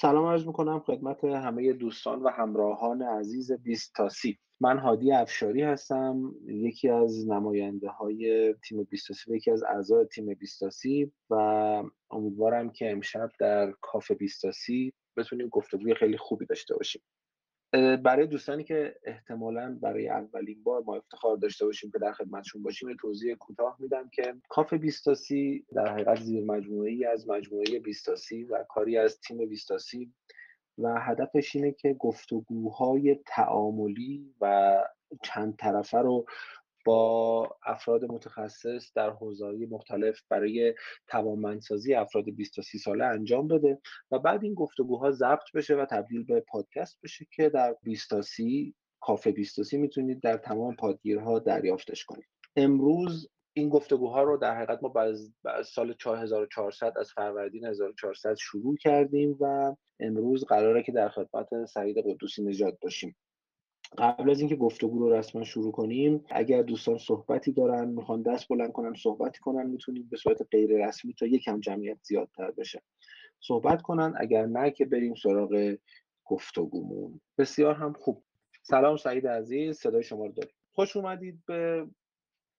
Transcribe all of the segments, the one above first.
سلام عرض می‌کنم خدمت همه دوستان و همراهان عزیز بیستاسی. من هادی افشاری هستم یکی از نماینده های تیم بیستاسی و یکی از اعضای تیم بیستاسی و امیدوارم که امشب در کافه بیستاسی بتونیم گفتگوی خیلی خوبی داشته باشیم. برای دوستانی که احتمالا برای اولین بار ما افتخار داشته باشیم که در خدمتشون باشیم یه توضیح کوتاه میدم که کافه بیستاسی در حقیقت زیر مجموعه از مجموعه بیستاسی و کاری از تیم بیستاسی و هدفش اینه که گفتگوهای تعاملی و چند طرفه رو با افراد متخصص در حوزه‌های مختلف برای توانمندسازی افراد 20 تا 30 ساله انجام بده و بعد این گفتگوها ضبط بشه و تبدیل به پادکست بشه که در 20 تا 30 کافه 20 تا 30 می‌تونید در تمام پادگیرها دریافتش کنید. امروز این گفتگوها رو در حقیقت ما بعد از سال 4400 از فروردین 1400 شروع کردیم و امروز قراره که در خدمت سعید قدوسی نژاد باشیم. قبل از اینکه گفتگو رو رسما شروع کنیم اگر دوستان صحبتی دارن می‌خوان دست بلند کنن صحبتی کنن می‌تونیم به صورت غیر رسمی تا یکم جمعیت زیادتر بشه. صحبت کنن اگر نه که بریم سراغ گفتگومون. بسیار هم خوب. سلام سعید عزیز صدای شما رو داریم. خوش اومدید به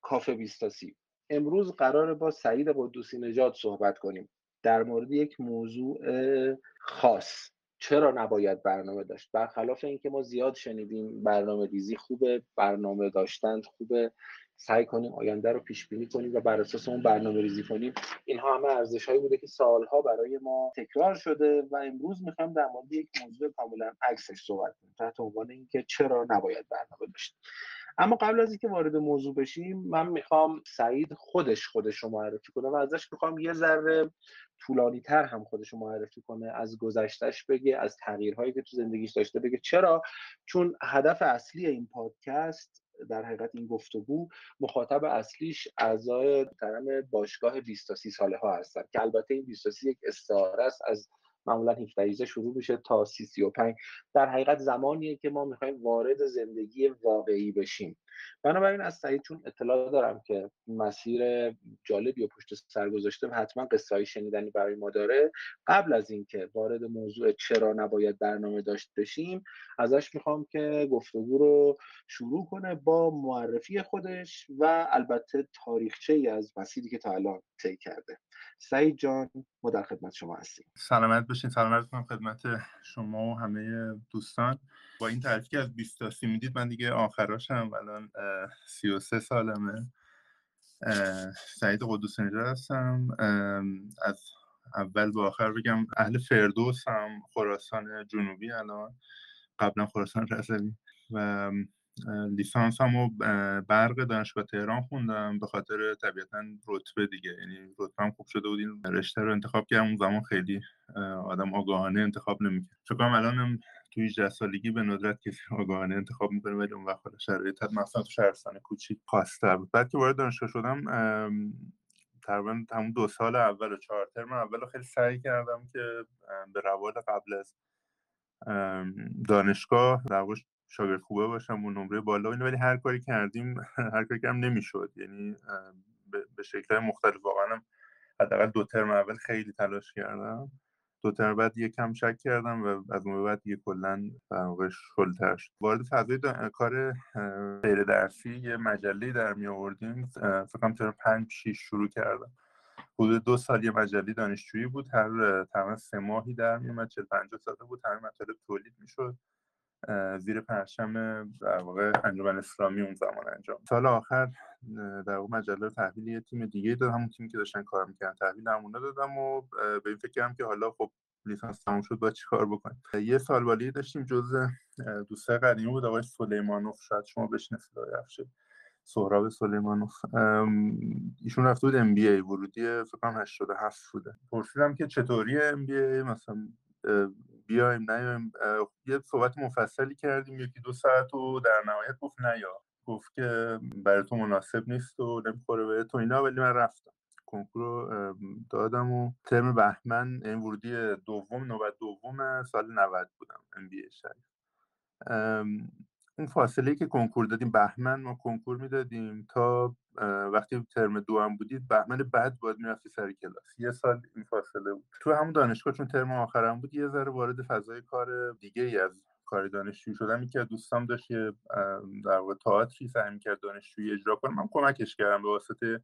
کافه بیستاسی امروز قرار با سعید قدوسی نژاد صحبت کنیم. در مورد یک موضوع خاص. چرا نباید برنامه داشت؟ برخلاف اینکه ما زیاد شنیدیم برنامه ریزی خوبه برنامه داشتن خوبه. سعی کنیم آینده رو پیش بینی کنیم و بر اساس اون برنامه ریزی کنیم. اینها همه ارزش هایی بوده که سالها برای ما تکرار شده و امروز می‌خوام در مورد یک موضوع کاملا عکسش صحبت کنیم تحت عنوان اینکه چرا نباید برنامه داشت. اما قبل از اینکه وارد موضوع بشیم من می‌خوام سعید خودش خودش رو معرفی کنه و ازش می‌خوام یه ذره طولانی تر هم خودش رو معرفی کنه از گذشتهش بگه از تغییرهایی که تو زندگیش داشته بگه. چرا؟ چون هدف اصلی این پادکست در حقیقت این گفتگو مخاطب اصلیش اعضای محترم باشگاه 20 تا 30 ساله ها هستن که البته این 20 تا 30 یک استعاره است از معمولا 17 شروع میشه تا 30 35 در حقیقت زمانیه که ما می‌خوایم وارد زندگی واقعی بشیم. بنابراین از سعید چون اطلاع دارم که مسیر جالبی و پشت سر گذاشته و حتما قصه های شنیدنی برای ما داره. قبل از اینکه وارد موضوع چرا نباید برنامه داشت بشیم ازش می‌خوام که گفتگو رو شروع کنه با معرفی خودش و البته تاریخچه ای از مسیری که تا الان طی کرده. سعید جان ما در خدمت شما هستیم. سلامت باشین. سلامت کنم خدمت شما و همه دوستان. با این تعریفی که از 20 تا 30 می‌دید من دیگه آخراشم. الان 33 سالمه. سعید قدوس نجار هستم. از اول به آخر بگم اهل فردوس هم خراسان جنوبی الان. قبلا خراسان رسوی و لیسانس هم و برق دانشگاه تهران خوندم به خاطر طبیعتا رتبه دیگه. یعنی رتبه خوب شده بود این رشته رو انتخاب کردم. اون زمان خیلی آدم آگاهانه انتخاب نمی‌کرد. فکر کنم الان هم توی 18 سالگی به ندرت کسی آگاهانه انتخاب می‌کنه ولی اون وقت شرایط مثلا تو شهرستان کوچیک خاصتر بود. بعد که وارد دانشگاه شدم تقریبا همون دو سال اول و چهار ترم اول خیلی سعی کردم که به روال قبل از دانشگاه در شاگرد خوبه باشم و نمره بالا اینه ولی هر کاری کردیم هر کاری کردم نمی‌شد. یعنی به شکل مختلف. واقعا حداقل دو ترم اول خیلی تلاش کردم. دو ترم بعد یه کم شک کردم و از اون بعد یه کلا در واقع شلتر شد. وارد فضای کار غیر درسی یه مجله در می آوردیم. فکر کنم ترم 5 6 شروع کردم. حدود دو سال یه مجله دانشجویی بود. هر تقریبا سه ماهی در میومد 40 50 ساعته بود. همه مطالب تولید می‌شد. زیر پرچم در واقع انجمن اسلامی اون زمان انجام سال آخر در واقع مجله تحویل یه تیم دیگه دادم. همون تیمی که داشتن کار می‌کردن تحویل همونا دادم و به این فکر کردم که حالا خب لیسانس تموم شد باید چیکار بکنیم. یه سال بالی داشتیم جز دوستای قدیمی بود آقای سلیمانوف. شاید شما بشناسید آقای سهراب سلیمانوف. ایشون رفته بود ام بی ای ورودی فکر کنم 87 بوده. پرسیدم که چطوری ام بی ای مثلا بیایم نیایم یه صحبت مفصلی کردیم یکی دو ساعت و در نهایت گفت نیا گفت که برای تو مناسب نیست و نمی‌خوره به تو اینا ولی من رفتم. کنکور دادم و ترم بهمن این ورودی دوم نوبت دوم سال 90 بودم ام بی اون فاصله که کنکور دادیم بهمن ما کنکور می‌دادیم تا وقتی ترم دو هم بودید بهمن بعد باید می‌رفتی سر کلاس. یه سال این فاصله بود. تو همون دانشگاه چون ترم آخرم بود یه ذره وارد فضای کار دیگه ای از کار دانشجویی شدم. یکی از دوستام داشت یه در واقع تئاتری سعی می‌کرد دانشجویی اجرا کنه. من کمکش کردم به واسطه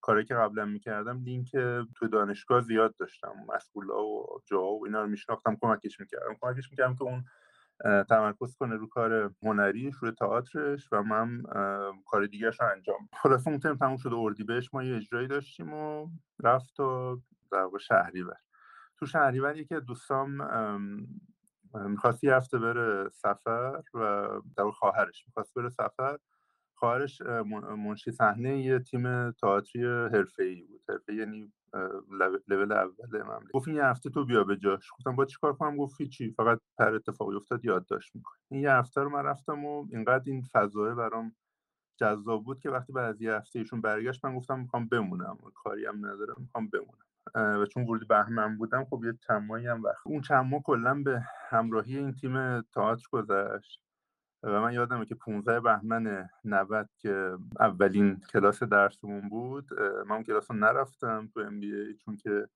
کاری که قبلا می‌کردم. لینک تو دانشگاه زیاد داشتم. مسئولا و جا و اینا رو میشناختم کمکش می‌کردم. کمکش می‌کردم که اون تمرکز کنه رو کار هنریش روی تئاترش و من کار دیگرش رو انجام خلاصه اون ترم تموم شده اردی بهش ما یه اجرایی داشتیم و رفت تا در واقع شهریور. تو شهریور یکی از دوستام می‌خواست یه هفته بره سفر و در خواهرش. می‌خواست بره سفر. خواهرش منشی صحنه یه تیم تئاتری حرفه‌ای بود. حرفه یعنی لول اول مملکت گفت این یه هفته تو بیا به جاش. گفتم با چیکار کنم؟ گفت چی فقط پر اتفاقی افتاد یادداشت می‌کنی این یه هفته رو من رفتم و اینقدر این فضایه برام جذاب بود که وقتی بعد از یه هفته ایشون برگشت من گفتم می‌خوام بمونم. کاری هم ندارم می‌خوام بمونم. و چون ورودی بهمن بودم خب یه چند هم وقت اون چند ماه کلا به همراهی این تیم تئاتر گذشت. و من یادمه که 15 بهمن 90 که اولین کلاس درسمون بود من اون کلاس رو نرفتم تو ام بی چون که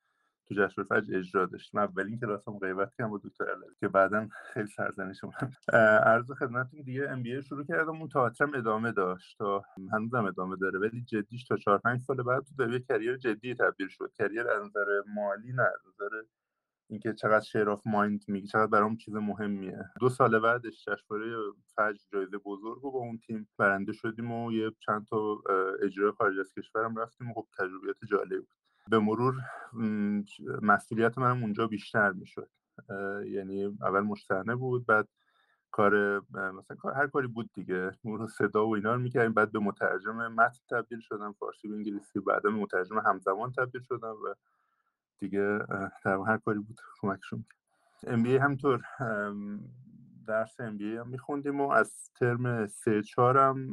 تو جشن فجر اجرا داشتیم. اولین کلاس هم غیبت کردم با دکتر علوی که بعدا خیلی سرزنش شدم عرض خدمتتون دیگه ام بی شروع کردم اون تئاترم ادامه داشت تا هنوزم ادامه داره ولی جدیش تا 4 5 سال بعد تو یه کریر جدی تبدیل شد. کریر از نظر مالی نه از نظر اینکه چقدر شیر آف مایند میگه چقدر برام چیز مهمیه. دو سال بعدش جشنواره فجر جایزه بزرگ و با اون تیم برنده شدیم و یه چند تا اجرای خارج از کشورم رفتیم و خب تجربیات جالب بود. به مرور مسئولیت منم اونجا بیشتر می‌شد. یعنی اول مشترنه بود بعد کار مثلا هر کاری بود دیگه. رو صدا و اینا رو می‌کردیم بعد به مترجم متن تبدیل شدم فارسی به انگلیسی بعد به مترجم همزمان تبدیل شدم و دیگه در هر کاری بود کمکشون ام بی همطور درس ام بی هم میخوندیم و از ترم سه چهارم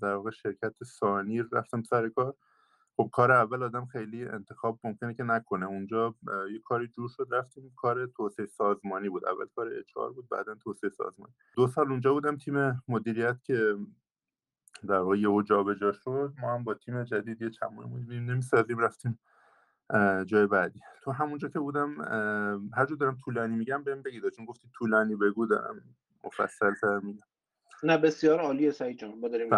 در واقع شرکت سانیر رفتم سر کار. خب کار اول آدم خیلی انتخاب ممکنه که نکنه. اونجا یه کاری جور شد رفتیم کار توسعه سازمانی بود. اول کار اچار بود بعدا توسعه سازمانی. دو سال اونجا بودم تیم مدیریت که در واقع یهو جابجا شد. ما هم با تیم جدید یه چند نمی‌سازیم رفتیم جای بعدی. تو همونجا که بودم هر جور دارم طولانی میگم بهم بگید. چون گفتی طولانی بگو دارم مفصل تر میگم. نه بسیار عالیه سعید جان. ما داریم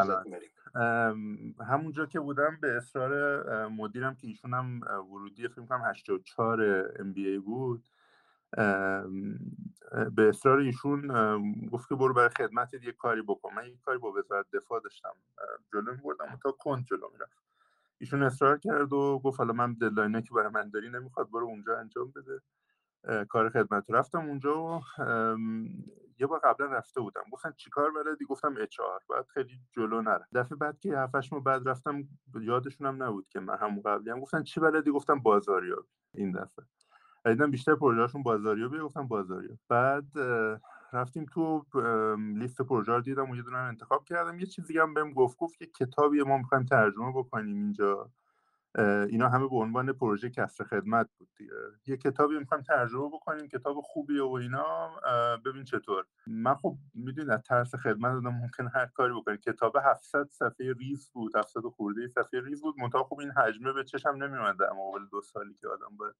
همونجا که بودم به اصرار مدیرم که ایشون هم ورودی فکر کنم 84 ام بی ای بود به اصرار ایشون گفت که برو برای خدمت یه کاری بکن. من یه کاری با وزارت دفاع داشتم جلو میبردم تا کند جلو می‌رفت ایشون اصرار کرد و گفت حالا من ددلاینه که برای من داری نمی‌خواد برو اونجا انجام بده. کار خدمت رفتم اونجا و یه بار قبلا رفته بودم. گفتن چیکار بلدی؟ گفتم اچ آر. بعد خیلی جلو نره دفعه بعد که هفتش ماه بعد رفتم یادشونم نبود که من همون قبلی هم. گفتن چی بلدی؟ گفتم بازاریابی. این دفعه. دیدم بیشتر پروژهشون بازاریابی گفتم بازاریابی. بعد رفتیم تو لیست پروژه رو دیدم دونه انتخاب کردم. یه چیزی هم بهم گفت گفت که کتابی ما می‌خوایم ترجمه بکنیم اینجا. اینا همه به عنوان پروژه کسر خدمت بود دیگه. یه کتابی می‌خوایم ترجمه بکنیم کتاب خوبیه و اینا. ببین چطور. من خب می‌دونی از ترس خدمت دادم ممکن هر کاری بکنیم کتاب 700 صفحه ریز بود 700 خورده صفحه ریز بود. منتها خب این حجمه به چشم نمیومد در مقابل دو سالی که آدم باید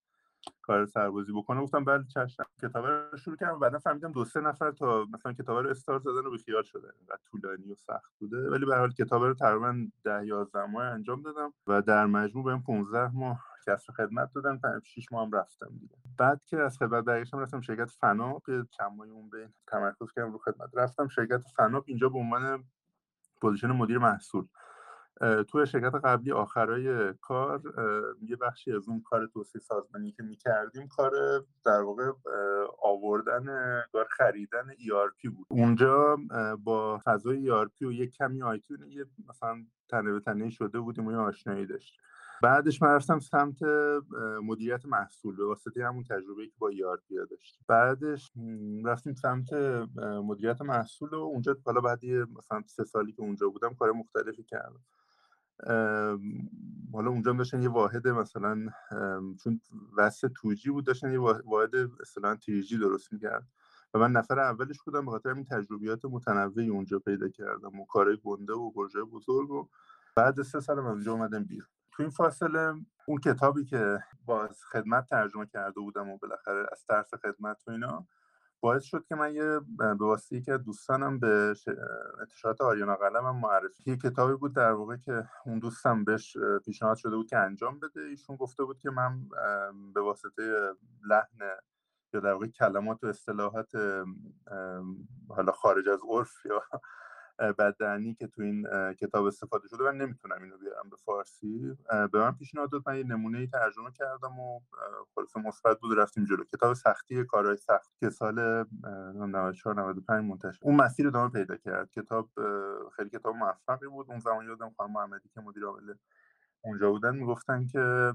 کار سربازی بکنه. گفتم بله چشم کتاب رو شروع کردم. بعدا فهمیدم دو سه نفر تا مثلا کتاب رو استارت زدن و بی‌خیال شده. اینقدر طولانی و سخت بوده. ولی به هر حال کتاب رو تقریبا ده 11 ماه انجام دادم و در مجموع بهم 15 ماه کسر خدمت دادن. 6 ماه هم رفتم دیگه. بعد که از خدمت برگشتم رفتم شرکت فناپ. چند ماهی اون بین تمرکز کردم رو خدمت. رفتم شرکت فناپ اینجا به عنوان position مدیر محصول. توی شرکت قبلی آخرای کار یه بخشی از اون کار توسعه سازمانی که می‌کردیم کار در واقع آوردن کار خریدن ERP بود. اونجا با فضای ERP و یک کمی آیتی یه مثلا تنه به تنه شده بودیم و یه آشنایی داشت. بعدش من رفتم سمت مدیریت محصول به واسطه همون تجربه که با ERP داشت بعدش رفتیم سمت مدیریت محصول و اونجا حالا بعد مثلا سه سالی که اونجا بودم کار مختلفی کردم. حالا اونجا داشتن یه واحد مثلا چون وسط توجی بود داشتن یه واحد مثلا تیجی درست می‌کرد. و من نفر اولش بودم به خاطر این تجربیات متنوعی اونجا پیدا کردم و کارهای گنده و پروژه بزرگ و بعد سه سال از اونجا اومدم بیرون. تو این فاصله اون کتابی که باز خدمت ترجمه کرده بودم و بالاخره از ترس خدمت و اینا باعث شد که من یه به واسطه که دوستانم به انتشارات آریانا قلم معرفی یه کتابی بود در واقع که اون دوستم بهش پیشنهاد شده بود که انجام بده. ایشون گفته بود که من به واسطه لحن یا در واقع کلمات و اصطلاحات حالا خارج از عرف یا بدنی که تو این کتاب استفاده شده من نمی‌تونم اینو بیارم به فارسی. به من پیشنهاد داد من یه نمونه ای ترجمه کردم و خلاصه مثبت بود رفتیم جلو. کتاب سختی کارهای سخت که سال 94 95 منتشر. اون مسیر ادامه پیدا کرد. کتاب خیلی کتاب موفقی بود. اون زمان یادم خانم محمدی که مدیر عامل اونجا بودن می‌گفتن که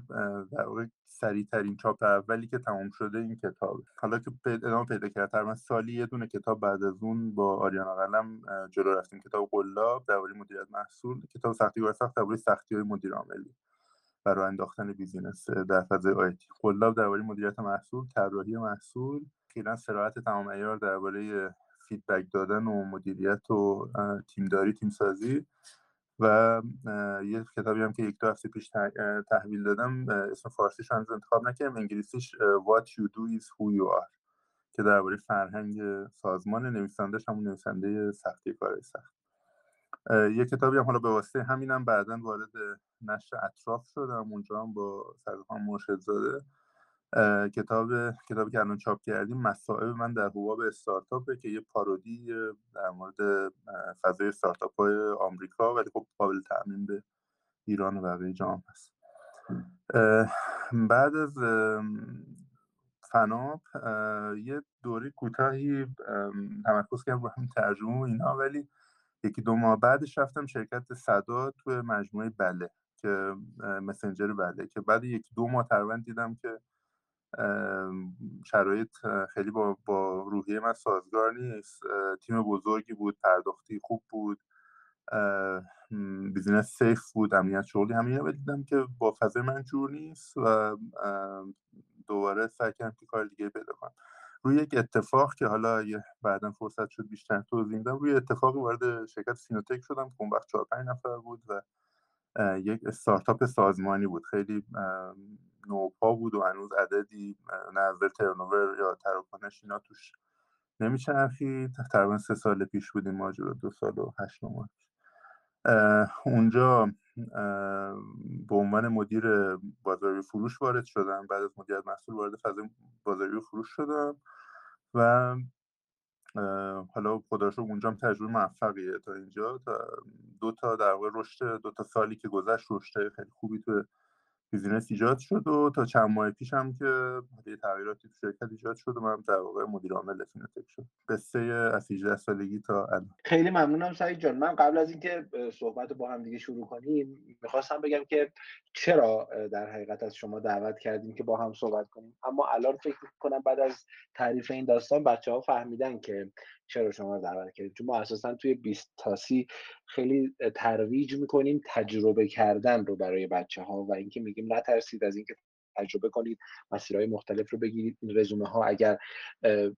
در واقع سریع ترین چاپ اولی که تمام شده این کتاب. حالا که ادامه پیدا کرد تقریبا سالی یه دونه کتاب بعد از اون با آریانا قلم جلو رفتیم. کتاب قلاب درباره مدیریت محصول کتاب سختی و سخت درباره سختی های مدیر عاملی برای انداختن business در فضای IT قلاب درباره مدیریت محصول طراحی محصول خیلی صراحت تمام عیار درباره فیدبک دادن و مدیریت و تیمداری تیم سازی و یه کتابی هم که یک دو هفته پیش تحویل دادم اسم فارسیش هنوز انتخاب نکردم انگلیسیش What you do is who you are. که درباره فرهنگ سازمان نویسندهش همون نویسنده سختی کار سخت. یه کتابی هم حالا به واسطه همینم بعدا وارد نشر اطراف شدم اونجا هم با سرخان مرشد زاده. کتاب کتابی که الان چاپ کردیم مسائل من در حباب استارتاپه که یه پارودی در مورد فضای استارتاپ های آمریکا ولی خب قابل تعمین به ایران و بقیه جام هست. بعد از فناپ یه دوره کوتاهی تمرکز کردم رو ترجمه و اینا ولی یکی دو ماه بعدش رفتم شرکت صدا تو مجموعه بله که مسنجر بله که بعد یکی دو ماه تقریبا دیدم که شرایط خیلی با, با روحیه من سازگار نیست. تیم بزرگی بود پرداختی خوب بود. business safe بود امنیت شغلی. همین رو دیدم که با فضای من جور نیست و دوباره سعی کردم که کار دیگه پیدا کنم. روی یک اتفاق که حالا بعدا فرصت شد بیشتر توضیح میدم روی اتفاقی وارد شرکت سینوتک شدم که اون وقت چهار پنج نفر بود و یک استارتاپ سازمانی بود. خیلی نوپا بود و هنوز عددی نظر ترنوور یا تراکنش اینا توش نمیچرخید. تقریبا سه سال پیش بودیم ماجرا دو سال و هشت ماه اونجا به عنوان مدیر بازاری فروش وارد شدم. بعد از مدیریت محصول وارد فضای بازاری فروش شدم و حالا خدا رو اونجا هم تجربه موفقیه تا اینجا. تا دو تا در واقع رشد دو تا سالی که گذشت رشد خیلی خوبی تو business ایجاد شد و تا چند ماه پیش هم که یه تغییراتی تو شرکت ایجاد شد و من در واقع مدیر عامل فینتک شد قصه از 18 سالگی تا الان. خیلی ممنونم سعید جان. من قبل از اینکه صحبت با هم دیگه شروع کنیم می‌خواستم بگم که چرا در حقیقت از شما دعوت کردیم که با هم صحبت کنیم. اما الان فکر کنم بعد از تعریف این داستان بچه ها فهمیدن که چرا شما رو دعوت کردیم؟ چون ما اساسا توی 20 تاسی خیلی ترویج می‌کنیم تجربه کردن رو برای بچه ها و اینکه میگیم نترسید از اینکه تجربه کنید مسیرهای مختلف رو بگیرید. این رزومه ها اگر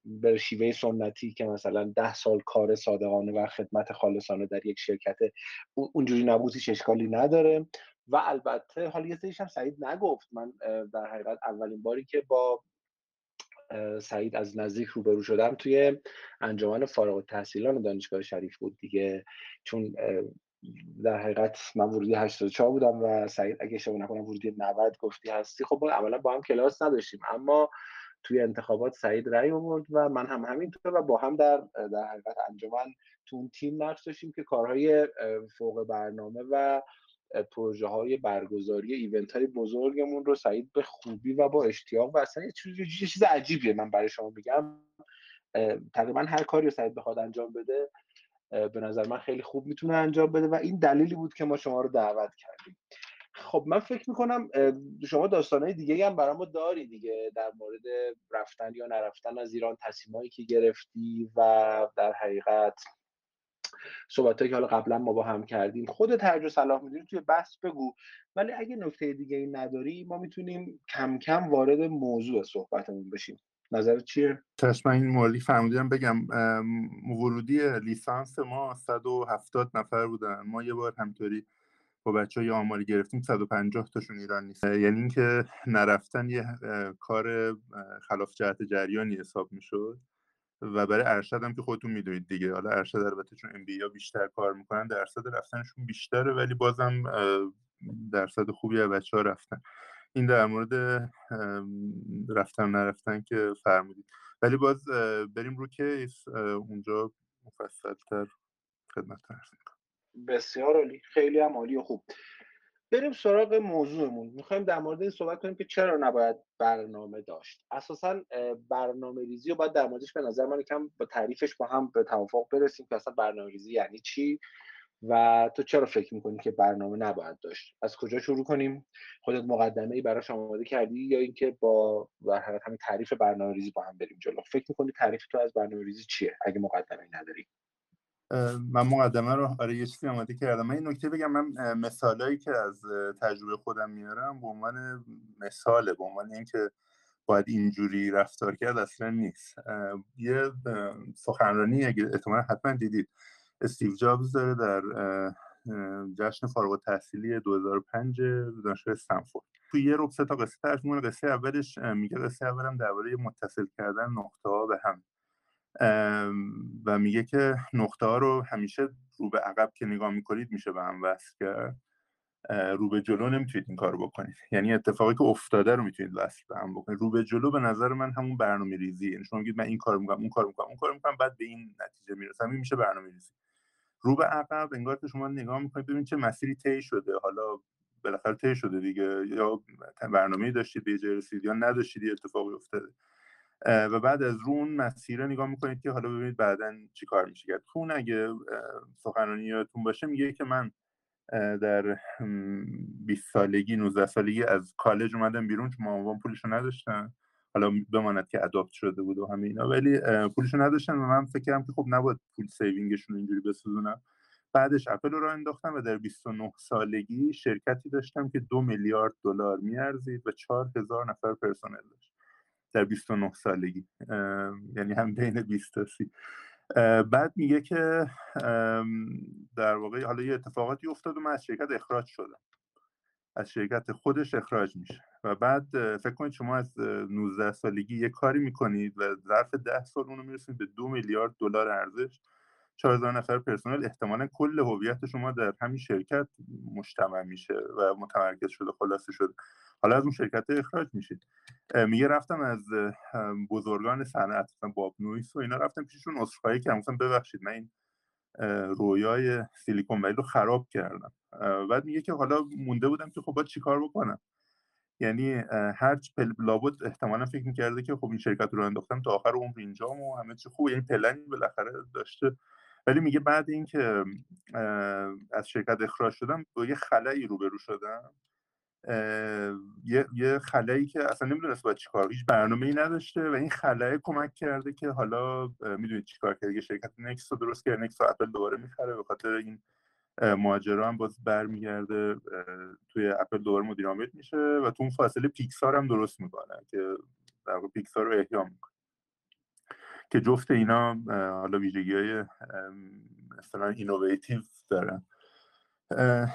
به شیوه سنتی که مثلا ده سال کار صادقانه و خدمت خالصانه در یک شرکت اونجوری نبود اشکالی نداره. و البته حالا یه هم سعید نگفت. من در حقیقت اولین باری که با سعید از نزدیک روبرو شدم توی انجمن فارغ التحصیلان دانشگاه شریف بود دیگه. چون در حقیقت من ورودی 84 بودم و سعید اگه اشتباه نکنم ورودی 90 گفتی هستی. خب اولا با هم کلاس نداشتیم اما توی انتخابات سعید رأی آورد و من هم همینطور و با هم در در حقیقت انجمن تو اون تیم نقش داشتیم که کارهای فوق برنامه و پروژه های برگزاری ایونت های بزرگمون رو سعید به خوبی و با اشتیاق و اصلا یه چیز عجیبیه من برای شما میگم. تقریبا هر کاری رو سعید بخواد انجام بده به نظر من خیلی خوب می‌تونه انجام بده و این دلیلی بود که ما شما رو دعوت کردیم. خب من فکر می‌کنم شما داستانهای دیگه هم برای ما داری دیگه در مورد رفتن یا نرفتن از ایران تصمیمایی که گرفتی و در حقیقت صحبتایی که حالا قبلا ما با هم کردیم. خود ترجمه صلاح می‌دونی توی بحث بگو. ولی اگه نکته دیگه ای نداری ما می‌تونیم کم کم وارد موضوع صحبتمون بشیم. نظر چیه چشم این موردی فهمیدم بگم ورودی لیسانس ما 170 نفر بودن. ما یه بار همطوری با بچه های آماری گرفتیم. 150 تاشون ایران نیست. یعنی اینکه نرفتن یه کار خلاف جهت جریانی حساب می‌شد. و برای ارشد هم که خودتون می‌دونید دیگه. حالا ارشد البته چون ام بی بیشتر کار می‌کنن درصد رفتنشون بیشتره ولی بازم درصد خوبی از بچه ها رفتن. این در مورد رفتن نرفتن که فرمودید. ولی باز بریم رو کیس. اونجا مفصلتر خدمت ارز بسیار عالی. خیلی هم عالی و خوب. بریم سراغ موضوعمون. می‌خوایم در مورد این صحبت کنیم که چرا نباید برنامه داشت. اساسا برنامه ریزی رو باید در موردش به نظر من کم با تعریفش با هم به توافق برسیم که اصلا برنامه ریزی یعنی چی و تو چرا فکر می‌کنی که برنامه نباید داشت؟ از کجا شروع کنیم؟ خودت مقدمه ای براش آماده کردی یا اینکه با در همین تعریف برنامه ریزی با هم بریم جلو؟ فکر می‌کنی تعریف تو از برنامه ریزی چیه؟ اگه مقدمه نداری. من مقدمه رو آره یه چیزی آماده کردم. من این نکته بگم. من مثالایی که از تجربه خودم میارم به عنوان مثاله به عنوان اینکه باید اینجوری رفتار کرد اصلا نیست. یه سخنرانی اگه احتمالا حتما دیدید. استیو جابز داره در جشن فارغ التحصیلی 2005 دانشگاه استنفورد. تو یه ربع تا قصه ترجمه قصه اولش میگه قصه اولم درباره متصل کردن نقطه ها به هم. و میگه که نقطه ها رو همیشه رو به عقب که نگاه می‌کنید میشه به هم وصل کرد. رو به جلو نمی‌تونید این کار بکنید. یعنی اتفاقی که افتاده رو می‌تونید وصل به هم بکنید. رو به جلو به نظر من همون برنامه ریزی یعنی شما میگید من این کار می‌کنم اون کار می‌کنم اون کار می‌کنم بعد به این نتیجه می‌رسم. این میشه برنامه ریزی رو به عقب انگار که شما نگاه می‌کنید ببینید چه مسیری طی شده. حالا بالاخره طی شده دیگه. یا برنامه داشتید به جای رسید یا نداشتید اتفاقی افتاده. و بعد از اون مسیر نگاه می‌کنید که حالا ببینید بعدا چی کار میشه کرد. خون اگه سخنرانی یادتون باشه میگه که من در 20 سالگی 19 سالگی از کالج اومدم بیرون چون مامان پولشو نداشتن. حالا بماند که اداپت شده بود و همه اینا. ولی پولشو نداشتن و من فکر کردم که خب نباید پول saving شون اینجوری بسوزونم. بعدش اپل رو انداختم و در 29 سالگی شرکتی داشتم که دو میلیارد دلار می‌ارزید و 4000 نفر پرسنل داشت. در 29 سالگی. یعنی هم بین 20 تا 30 بعد میگه که در واقع حالا یه اتفاقاتی افتاد و من از شرکت اخراج شدم. از شرکت خودش اخراج میشه. و بعد فکر کنید شما از 19 سالگی یه کاری می‌کنید و ظرف 10 سال اونو می‌رسید به دو میلیارد دلار ارزش. 4000 نفر پرسنل احتمالا کل هویت شما در همین شرکت مجتمع میشه و متمرکز شده خلاصه شده. حالا از اون شرکت اخراج میشید. میگه رفتم از بزرگان صنعت مثلا باب نویس و اینا رفتم پیششون عذرخواهی کردم. مثلا ببخشید من این رویای سیلیکون ولی رو خراب کردم. بعد میگه که حالا مونده بودم که خب باید چیکار بکنم. یعنی هر لابد احتمالا فکر می‌کرده که خب این شرکت رو انداختم تا آخر عمر اینجام و همه چی خوب. یعنی پلنی بالاخره داشته ولی میگه بعد اینکه از شرکت اخراج شدم با یه خلایی روبرو شدم. یه یه خلایی که اصلا نمی‌دونست باید چیکار هیچ برنامه ای نداشته و این خلای کمک کرده که حالا می‌دونید چیکار کرده شرکت نکس رو درست کرده نکس رو اپل دوباره می‌خره به خاطر این ماجرا هم باز برمیگرده توی اپل دوباره مدیر میشه و تو اون فاصله پیکسار هم درست می‌کنه که در پیکسار رو احیا می‌کنه. که جفت اینا حالا ویژگی های مثلا اینوویتیو دارن.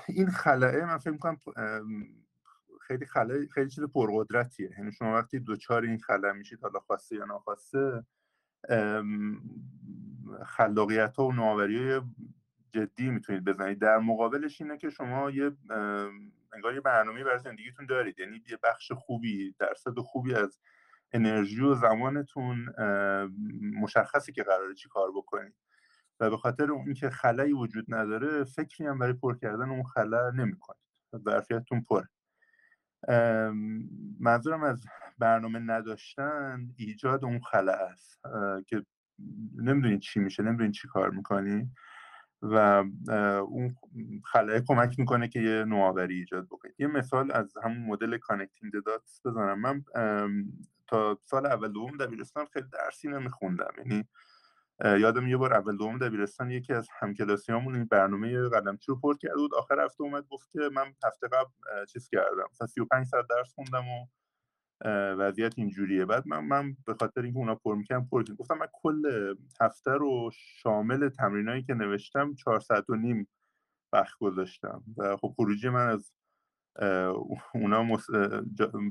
این خلاه من فکر می‌کنم خیلی خلاه خیلی چیز پرقدرتیه. یعنی شما وقتی دوچار این خلا میشید حالا خواسته یا ناخواسته خلاقیت ها و نوآوری جدی می‌تونید بزنید. در مقابلش اینه که شما یه انگار یه برنامه برای زندگیتون دارید. یعنی یه بخش خوبی درصد خوبی از انرژی و زمانتون مشخصه که قراره چی کار بکنید و به خاطر اینکه خلائی وجود نداره فکری هم برای پر کردن اون خلا نمی‌کنید. ظرفیتتون پره. منظورم از برنامه نداشتن ایجاد اون خلا است. که نمی‌دونید چی میشه نمی‌دونید چی کار می‌کنی. و اون خلاء کمک می‌کنه که یه نوآوری ایجاد بکنید یه مثال از همون مدل connecting dots بزنم. من تا سال اول دوم دبیرستان خیلی درسی نمیخوندم. یعنی یادم یه بار اول دوم دبیرستان یکی از همکلاسیامون این برنامه قلمچی رو پر کرده بود آخر هفته اومد گفت که من هفته قبل چیز کردم. مثلا 35 ساعت درس خوندم و وضعیت اینجوریه. بعد من من به خاطر اینکه اونا پر می‌کنم پر گفتم من کل هفته رو شامل تمرینایی که نوشتم چهار ساعت و نیم وقت گذاشتم. و خب خروجی من از اونا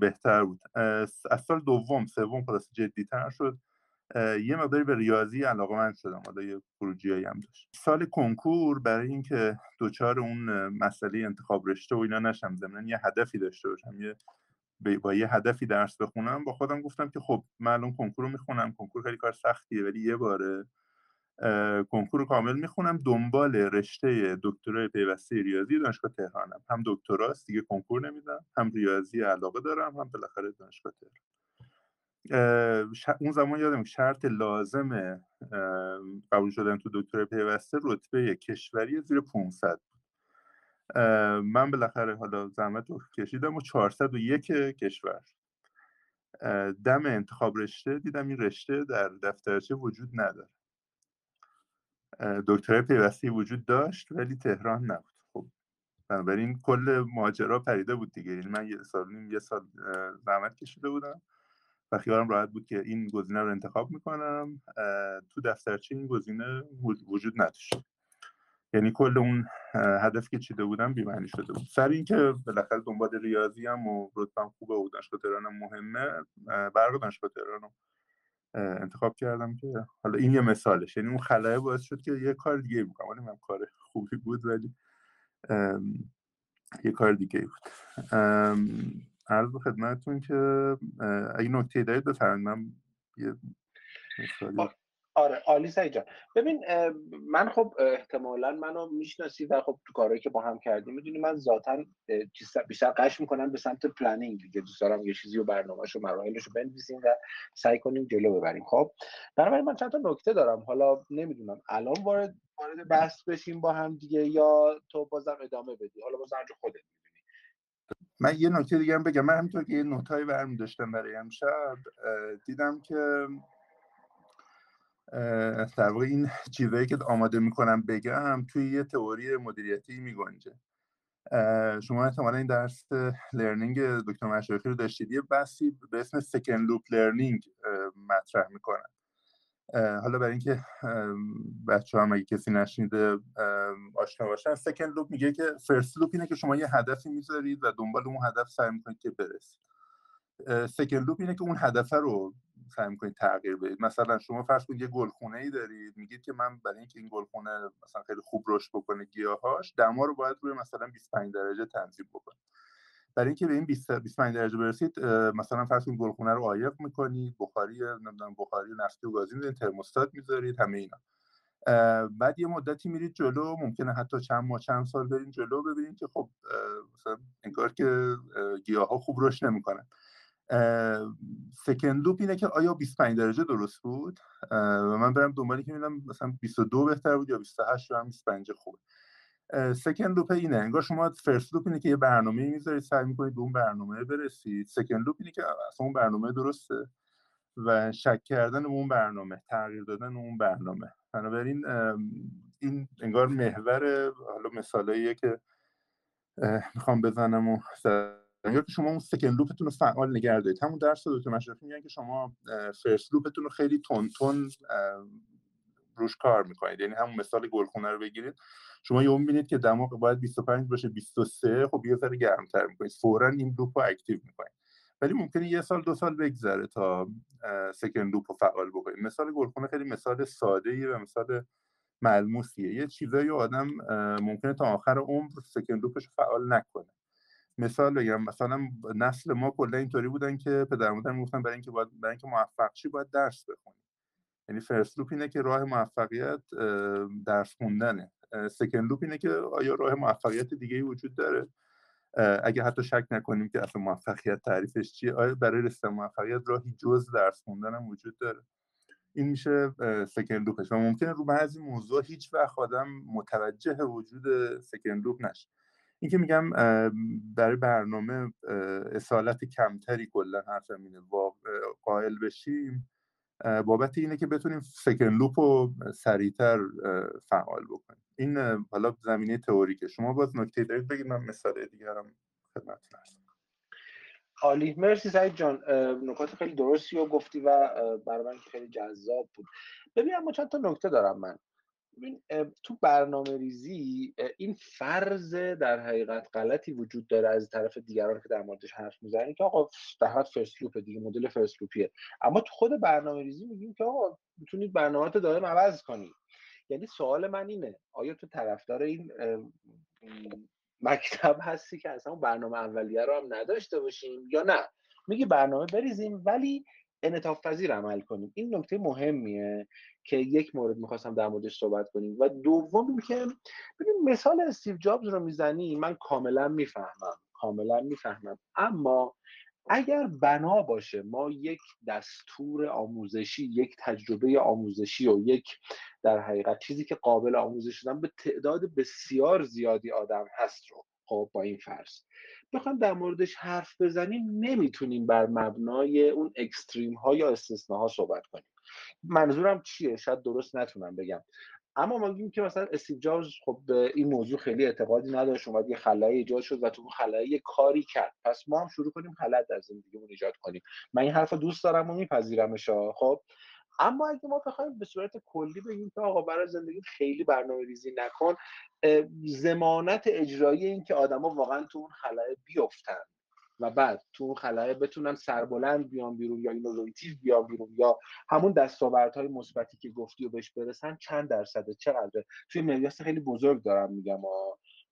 بهتر بود. از سال دوم سوم خلاص جدیتر شد. یه مقداری به ریاضی علاقه من شدم. حالا یه خروجی هم داشت. سال کنکور برای اینکه دوچار اون مسئله انتخاب رشته و اینا نشم ضمن یه هدفی داشته باشم. یه با یه هدفی درس بخونم با خودم گفتم که خب الان کنکور رو می‌خونم کنکور خیلی کار سختیه ولی یه باره کنکور رو کامل می‌خونم دنبال رشته دکترای پیوسته ریاضی دانشگاه تهرانم. هم دکتراست دیگه کنکور نمیدم هم ریاضی علاقه دارم هم بالاخره دانشگاه تهران. اون زمان یادم شرط لازم قبول شدن تو دکترای پیوسته رتبه کشوری زیر 500 من بالاخره حالا زحمت رو کشیدم و 401 کشور. دم انتخاب رشته دیدم این رشته در دفترچه وجود نداره. دکترای پیوستی وجود داشت ولی تهران نبود. خب بنابراین کل ماجرا پریده بود دیگه. یعنی من یه سال نیم یه سال زحمت کشیده بودم و خیالم راحت بود که این گزینه رو انتخاب می‌کنم. تو دفترچه این گزینه وجود نداشت. یعنی کل اون هدف که چیده بودم بیمعنی شده بود. سر اینکه بالاخره دنبال ریاضی هم و رتبم خوبه و دانشگاه تهرانم مهمه برق دانشگاه تهران انتخاب کردم که حالا این یه مثالش. یعنی اون خلاه باعث شد که یه کار دیگه بکنم. ولی من کار خوبی بود ولی یه کار دیگه بود. عرض به خدمتتون که اگه نکته دارید بفرمایید. من یه مثالی آره عالی سعید جان ببین من خب احتمالا منو می‌شناسی و خب تو کارهایی که با هم کردیم می‌دونی من ذاتا بیشتر قش می‌کنم به سمت پلنینگ دیگه دوست دارم یه چیزی رو برنامه‌شو مراحلشو بنویسیم و سعی کنیم جلو ببریم. خب بنابراین من چند تا نکته دارم. حالا نمی‌دونم الان وارد وارد بحث بشیم با هم دیگه یا تو بازم ادامه بدی؟ حالا بازم خودت من یه نکته دیگه هم بگم. من همینطور که یه note ایی برمی داشتم برای امشب دیدم که در واقع این چیزایی که آماده می‌کنم بگم توی یه تئوری مدیریتی میگنجه. شما احتمالا این درس learning دکتر مشایخی رو داشتید. یه بحثی به اسم second loop learning مطرح می‌کنن حالا برای اینکه بچه هم کسی نشنیده آشنا باشن second loop میگه که first loop اینه که شما یه هدفی می‌ذارید و دنبال اون هدف سعی می‌کنید که برسید. second loop اینه که اون هدف رو سعی می‌کنید تغییر بدید. مثلا شما فرض کنید یه گلخونه ای دارید میگید که من برای اینکه این گلخونه مثلا خیلی خوب رشد بکنه گیاهاش دما رو باید روی مثلا 25 درجه تنظیم بکنید. برای اینکه به این 20 25 درجه برسید مثلا فرض کنید گلخونه رو عایق می‌کنید بخاری نمی‌دونم بخاری نفتی و گازی می‌ذارید ترموستات می‌ذارید همه اینا. بعد یه مدتی میرید جلو ممکنه حتی چند ماه چند سال برین جلو ببینید که خب مثلا انگار که گیاه ها خوب رشد نمی‌کنن. second loop اینه که آیا 25 درجه درست بود؟ و من برم دنبالی که میدم مثلا 22 بهتر بود یا 28 یا هم 25 خوبه second loop اینه. انگار شما first loop اینه که یه برنامه می‌ذارید سعی می‌کنید به اون برنامه برسید. second loop اینه که اصلا اون برنامه درسته و شک کردن اون برنامه تغییر دادن اون برنامه. بنابراین این انگار محور حالا مثالاییه که می‌خوام بزنم و یا که شما اون second loop تون رو فعال نگه دارید. همون درس دکتر مشرفی میگن که شما first loop تون رو خیلی تند تند روش کار می‌کنید. یعنی همون مثال گلخونه رو بگیرید. شما یه می‌بینید که دماغ باید 25 باشه 23 خب یه ذره گرمتر می‌کنید. فورا این loop رو active می‌کنید. ولی ممکنه یه سال دو سال بگذره تا second loop رو فعال بکنید. مثال گلخونه خیلی مثال ساده ای و مثال ملموسیه. یه چیزایی آدم ممکنه تا آخر عمر second loop ش فعال نکنه. مثال بگم مثلا نسل ما کلا اینطوری بودن که پدر مادر می‌گفتن برای اینکه باید برای اینکه موفق شی باید درس بخونی. یعنی first loop اینه که راه موفقیت درس خوندنه. second loop اینه که آیا راه موفقیت دیگه ای وجود داره؟ اگه حتی شک نکنیم که اصلا موفقیت تعریفش چیه آیا برای رسیدن موفقیت راهی جز درس خوندن هم وجود داره؟ این میشه سکن لوپش و ممکنه رو بعضی موضوع هیچ وقت آدم متوجه وجود سکن لوپ نشه. این که میگم برای برنامه اصالت کمتری کلا حرفم اینه قائل بشیم بابت اینه که بتونیم سکن لوپ رو سریعتر فعال بکنیم. این حالا زمینه تئوریکه. شما باز نکته دارید بگید من مثال دیگرم خدمتتون هستم. عالی. مرسی سعید جان. نکات خیلی درستی رو گفتی و برای من خیلی جذاب بود. ببین اما چند تا نکته دارم من. ببین تو برنامه ریزی این فرض در حقیقت غلطی وجود داره از طرف دیگران که در موردش حرف می‌زنن که آقا در فرست دیگه مدل فرست لوپیه اما تو خود برنامه ریزی میگیم که آقا می‌تونید برنامه رو دائم عوض کنید. یعنی سوال من اینه آیا تو طرفدار این مکتب هستی که اصلا برنامه اولیه رو هم نداشته باشیم یا نه؟ میگی برنامه بریزیم ولی انعطاف پذیر عمل کنیم. این نکته مهمیه. که یک مورد می‌خواستم در موردش صحبت کنیم. و دوم اینکه ببین مثال استیو جابز رو می‌زنی من کاملا می‌فهمم کاملا می‌فهمم. اما اگر بنا باشه ما یک دستور آموزشی یک تجربه آموزشی و یک در حقیقت چیزی که قابل آموزش شدن به تعداد بسیار زیادی آدم هست رو خب با این فرض. بخوام در موردش حرف بزنیم نمی‌تونیم بر مبنای اون اکستریم ها یا استثناها صحبت کنیم. منظورم چیه؟ شاید درست نتونم بگم. اما ما میگیم که مثلا استیو جابز خب به این موضوع خیلی اعتقادی نداشت اومد یه خلایی ایجاد شد و تو اون خلایی کاری کرد. پس ما هم شروع کنیم خلأ در زندگیمون ایجاد کنیم. من این حرف دوست دارم و میپذیرمش خب؟ اما اگه ما بخوایم به صورت کلی بگیم که آقا برای زندگی خیلی برنامه ریزی نکن زمانت اجرایی این که آدما واقعا تو اون خلاه بیفتن. و بعد تو اون خلاه بتونن سربلند بیان بیرون یا اینوویتیو بیان بیرون یا همون دستاوردهای مثبتی که گفتی و بهش برسن چند درصده؟ چقدره؟ توی مقیاس خیلی بزرگ دارم میگم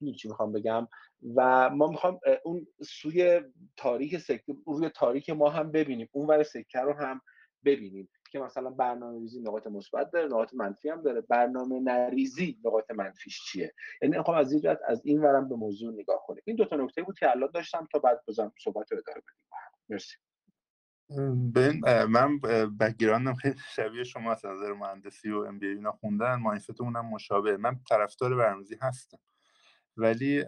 می‌دونی چی می‌خوام بگم؟ و ما می‌خوام اون سوی تاریک سکه روی تاریک ما هم ببینیم اون ور سکه رو هم ببینیم. که مثلا برنامه ریزی نقاط مثبت داره نقاط منفی هم داره. برنامه نریزی نقاط منفیش چیه؟ یعنی می‌خوام از این از این ورم به موضوع نگاه کنیم. این دو تا نکته بود که الان داشتم تا بعد بزنم صحبت رو ادامه بدیم مرسی. ببین من بکگراندم خیلی شبیه شما از نظر مهندسی و ام بی اینا خوندن مایندستمون هم مشابه من طرفدار برنامه‌ریزی هستم. ولی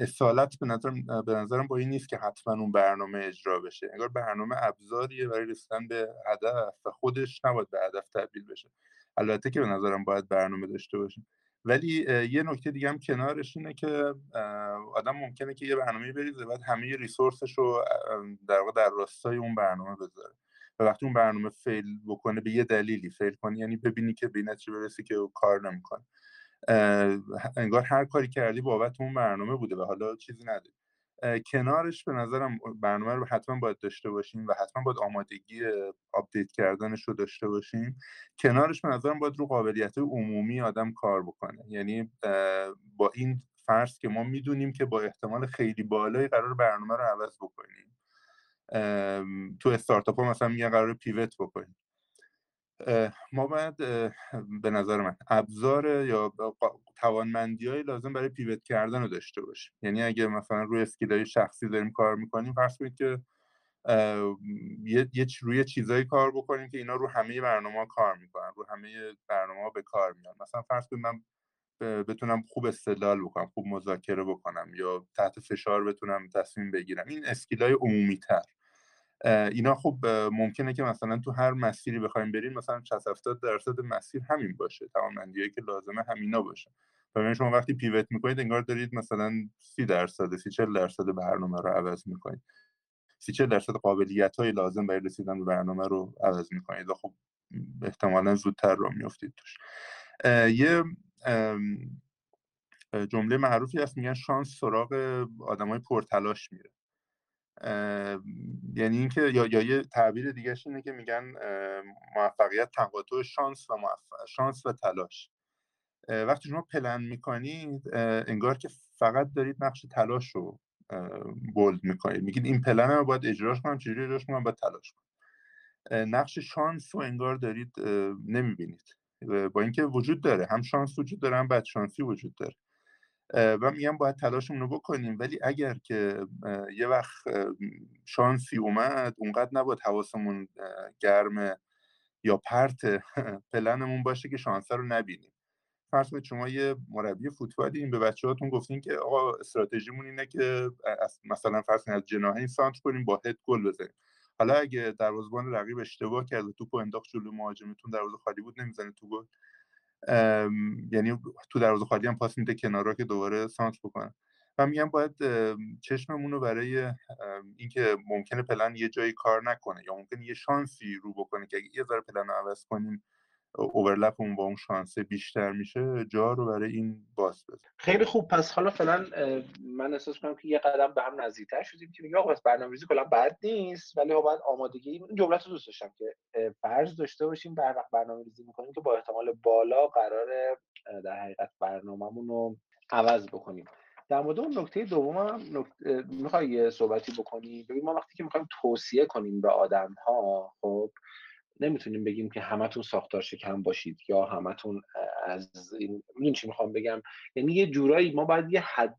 اصالت به نظرم به نظرم با این نیست که حتما اون برنامه اجرا بشه. انگار برنامه ابزاریه برای رسیدن به هدف و خودش نباید به هدف تبدیل بشه. البته که به نظرم باید برنامه داشته باشه ولی یه نکته دیگه هم کنارش اینه که آدم ممکنه که یه برنامه بریزه بعد همه ریسورسش رو در واقع در راستای اون برنامه بذاره. و وقتی اون برنامه فیل بکنه به یه دلیلی فیل کنه یعنی ببینی که به نتیجه برسی که کار نمی‌کنه. انگار هر کاری کردی بابت اون برنامه بوده و حالا چیزی نداری. کنارش به نظرم برنامه رو حتما باید داشته باشیم و حتما باید آمادگی update کردنش رو داشته باشیم. کنارش به نظرم باید رو قابلیت عمومی آدم کار بکنه. یعنی با این فرض که ما می‌دونیم که با احتمال خیلی بالایی قراره برنامه رو عوض بکنیم. تو استارتاپ ها مثلا میگن قراره pivot بکنیم. ما باید به نظر من ابزار یا توانمندی های لازم برای پیوت کردن رو داشته باشیم. یعنی اگه مثلا روی اسکیل شخصی داریم کار می‌کنیم فرض کنید که یه روی چیزایی کار بکنیم که اینا رو همه برنامه کار می‌کنن رو همه برنامه به کار میان مثلا فرض کنید من بتونم خوب استدلال بکنم خوب مذاکره بکنم یا تحت فشار بتونم تصمیم بگیرم. این اسکیل های عمومی تر اینا خب ممکنه که مثلا تو هر مسیری بخوایم بریم مثلا 60 70 درصد مسیر همین باشه. توانمندیایی که لازمه همینا باشه. و شما وقتی پیوت می‌کنید انگار دارید مثلا 30 درصد 30 40 درصد برنامه رو عوض می‌کنید. 30 40 درصد قابلیت های لازم برای رسیدن به برنامه رو عوض می‌کنید و خب احتمالا زودتر را میافتید توش. یه جمله معروفی هست میگن شانس سراغ آدمای پرتلاش میره. یعنی اینکه یا یا یه تعبیر دیگه اینه که میگن موفقیت تقاطع شانس و شانس و تلاش. وقتی شما پلن می‌کنید انگار که فقط دارید نقش تلاش رو بولد می‌کنید. میگید این پلن رو باید اجراش کنم چجوری اجراش کنم؟ باید تلاش کنم. نقش شانس رو انگار دارید نمی‌بینید. با اینکه وجود داره هم شانس وجود داره هم بد شانسی وجود داره. و میگم باید تلاشمون رو بکنیم. ولی اگر که یه وقت شانسی اومد اونقدر نباید حواسمون گرم یا پرت پلنمون باشه که شانس رو نبینیم. فرض کنید شما یه مربی فوتبالین به بچه هاتون گفتین که آقا استراتژیمون اینه که مثلا فرض کنید از جناحین سانتر کنیم با هد گل بزنیم. حالا اگه دروازه‌بان رقیب اشتباه کرد و توپو انداخت جلو مهاجمتون دروازه خالی بود نمی‌زنه تو گل. یعنی تو دروازه خالی هم پاس میده کنارا که دوباره سانت بکنن. و میگم باید چشممون رو برای اینکه ممکنه پلن یه جایی کار نکنه یا ممکنه یه شانسی رو بکنه که اگه یه ذره پلن رو عوض کنیم اوورلپ اون با اون شانس بیشتر میشه جا رو برای این باز بده خیلی خوب. پس حالا فعلا من احساس کنم که یه قدم به هم نزدیکتر شدیم که میگه آقا بس برنامه‌ریزی کلا بد نیست ولی باید آمادگی این جملت رو دوست داشتم که فرض داشته باشیم در وقت برنامه‌ریزی می‌کنیم که با احتمال بالا قرار در حقیقت برنامه‌مون رو عوض بکنیم. در مورد اون نکته دوم هم نکته... می‌خوای یه صحبتی بکنی؟ ببین ما وقتی که می‌خوایم توصیه کنیم به آدم ها خب نمی‌تونیم بگیم که همتون ساختار شکم باشید یا همتون از این می‌دونی چی می‌خوام بگم؟ یعنی یه جورایی ما باید یه حد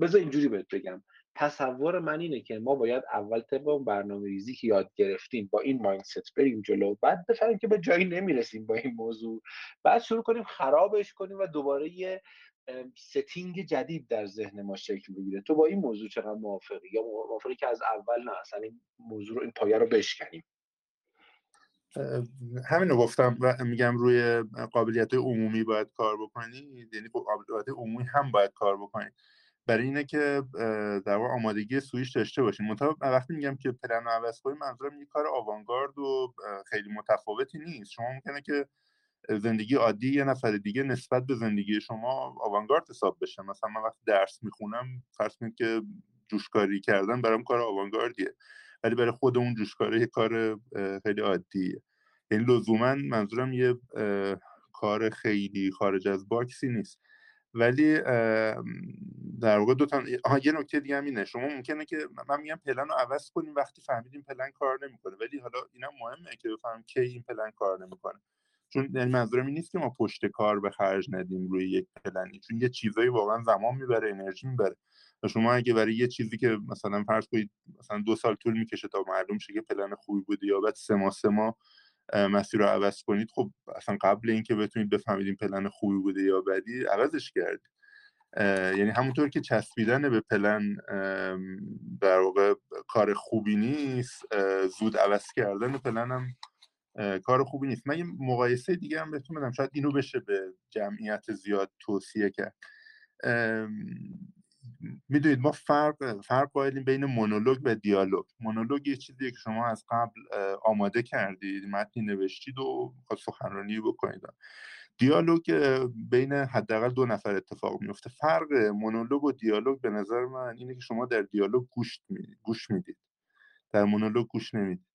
بذار اینجوری بهت بگم. تصور من اینه که ما باید اول طبق برنامه ریزی که یاد گرفتیم با این مایندست بریم جلو بعد بفهمیم که به جایی نمی‌رسیم با این موضوع. بعد شروع کنیم خرابش کنیم و دوباره یه setting جدید در ذهن ما شکل بگیره. تو با این موضوع چقدر موافقی؟ یا موافقی که از اول نه اصلا این موضوع رو این پایه رو بشکنیم. همین رو گفتم و میگم روی قابلیت عمومی باید کار بکنید یعنی قابلیت عمومی هم باید کار بکنید برای اینه که در واقع آمادگی سویش داشته باشین منتها وقتی میگم که پلن رو عوض کنیم منظورم یه کار آوانگارد و خیلی متفاوتی نیست. شما ممکنه که زندگی عادی یه نفر دیگه نسبت به زندگی شما آوانگارد حساب بشه. مثلا من وقتی درس می‌خونم فرض کنید که جوشکاری کردن برام کار آوانگاردیه. ولی برای خود اون جوشکاری یه کار خیلی عادیه. یعنی لزوما منظورم یه کار خیلی خارج از باکسی نیست. ولی در واقع دو تا یه نکته دیگه هم اینه. شما ممکنه که من میگم پلن رو عوض کنیم وقتی فهمیدیم پلن کار نمی‌کنه. ولی حالا اینم مهمه که بفهمیم کی این پلن کار نمی‌کنه. چون یعنی منظورم این نیست که ما پشت کار به خرج ندیم روی یک پلنی. چون یه چیزایی واقعا زمان می‌بره انرژی می‌بره. شما اگه برای یه چیزی که مثلا فرض کنید مثلا دو سال طول می‌کشه تا معلوم شه که پلن خوبی بوده یا بعد سه ماه سه ماه مسیر رو عوض کنید خب اصلا قبل اینکه بتونید بفهمید این پلن خوبی بوده یا بدی عوضش کرد یعنی همونطور که چسبیدن به پلن در واقع کار خوبی نیست زود عوض کردن پلن هم کار خوبی نیست. من یه مقایسه دیگه هم بهتون بدم. شاید اینو بشه به جمعیت زیاد توصیه کرد. می‌دونید ما فرق فرق قائلیم بین مونولوگ و دیالوگ. مونولوگ یه چیزیه که شما از قبل آماده کردید متنی نوشتید و سخنرانی بکنید. دیالوگ بین حداقل دو نفر اتفاق میفته فرق مونولوگ و دیالوگ به نظر من اینه که شما در دیالوگ گوش می‌دید گوش می‌دید. در مونولوگ گوش نمی‌دید.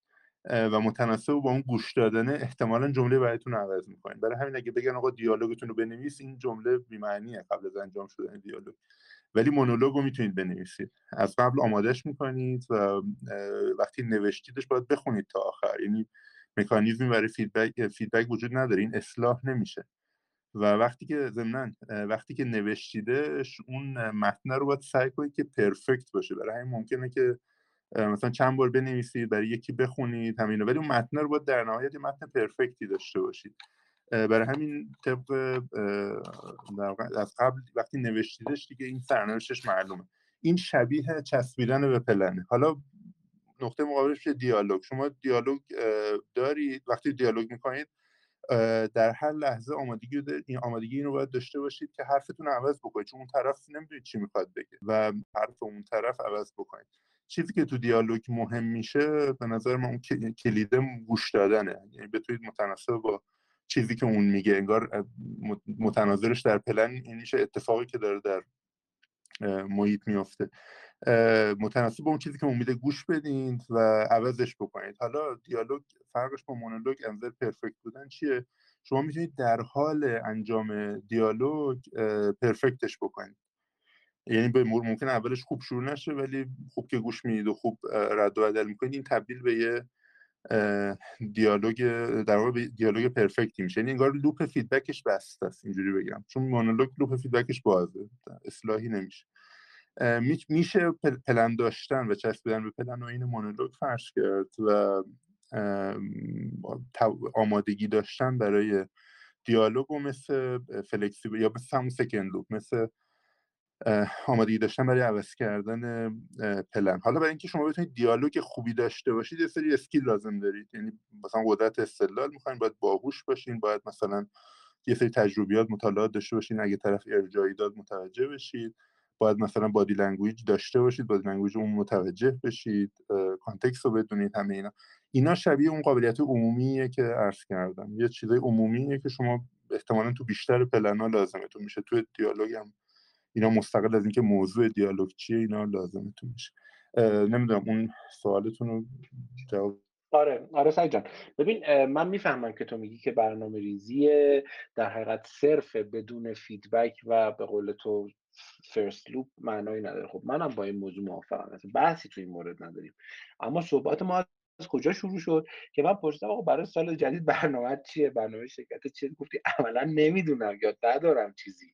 و متناسب با اون گوش دادنه احتمالا جمله براتون عوض می‌کنید برای همین اگه بگن آقا دیالوگتون رو بنویس این جمله بی‌معنیه. قبل از انجام شدن دیالوگ. ولی مونولوگ رو می‌تونید بنویسید. از قبل آمادهش می‌کنید و وقتی نوشتیدش باید بخونید تا آخر. یعنی مکانیزمی برای feedback feedback وجود نداره. این اصلاح نمیشه. و وقتی که ضمنا وقتی که نوشتیدش اون متن رو باید سعی کنید که perfect باشه. برای همین ممکنه که مثلا چند بار بنویسید برای یکی بخونید همین ولی اون متن رو باید در نهایت متن perfect ی داشته باشید. برای همین طبق از قبل وقتی نوشتیدش دیگه این سرنوشتش معلومه. این شبیه چسبیدن به پلنه. حالا نقطه مقابلش دیالوگ. شما دیالوگ دارید؟ وقتی دیالوگ می‌کنید در هر لحظه آمادگی این آمادگی رو باید داشته باشید که حرفتون عوض بکنید. چون اون طرف نمی‌دونید چی می‌خواد بگه و حرف اون طرف عوض بکنید. چیزی که تو دیالوگ مهم میشه به نظر من اون کلیده گوش دادنه. یعنی بتونید متناسب با چیزی که اون میگه انگار متناظرش در پلن این میشه اتفاقی که داره در محیط میفته متناسب با اون چیزی که اون میده گوش بدین و عوضش بکنید. حالا دیالوگ فرقش با مونولوگ از نظر perfect بودن چیه؟ شما می‌تونید در حال انجام دیالوگ perfect ش بکنید. یعنی به ممکن اولش خوب شروع نشه ولی خوب که گوش می‌دید و خوب رد و بدل می‌کنید این تبدیل به یه دیالوگ در واقع دیالوگ perfect ی میشه یعنی انگار loop feedback ش بسته است اینجوری بگم. چون مونولوگ loop feedback ش بازه اصلاحی نمیشه. میشه پلن داشتن و چسبیدن به پلن و این مونولوگ فرض کرد و آمادگی داشتن برای دیالوگ و مثل flexible یا مثل همون second loop مثل آمادگی داشتن برای عوض کردن پلن. حالا برای اینکه شما بتونید دیالوگ خوبی داشته باشید یه سری skill لازم دارید. یعنی مثلا قدرت استدلال می‌خواین باید باهوش باشین باید مثلا یه سری تجربیات مطالعات داشته باشین. اگه طرف ارجاعی داد متوجه بشید. باید مثلا body language داشته باشید body language اون متوجه بشید. context رو بدونید همه اینا. اینا شبیه اون قابلیت عمومیه که عرض کردم. یه چیزای عمومیه که شما احتمالا تو بیشتر پلنا لازمتون میشه تو دیالوگ هم اینا مستقل از اینکه موضوع دیالوگ چیه اینا لازمتون میشه نمی‌دونم اون سوالتون رو جواب آره آره سعی جان. ببین من می‌فهمم که تو میگی که برنامه ریزی در حقیقت صرف بدون feedback و به قول تو first loop معنایی نداره. خب منم با این موضوع موافقم. بحثی تو این مورد نداریم. اما صحبت ما از کجا شروع شد که من پرسیدم آقا برای سال جدید برنامه چیه؟ برنامه شرکت چیه؟ گفتی عملا نمی‌دونم یا ندارم چیزی.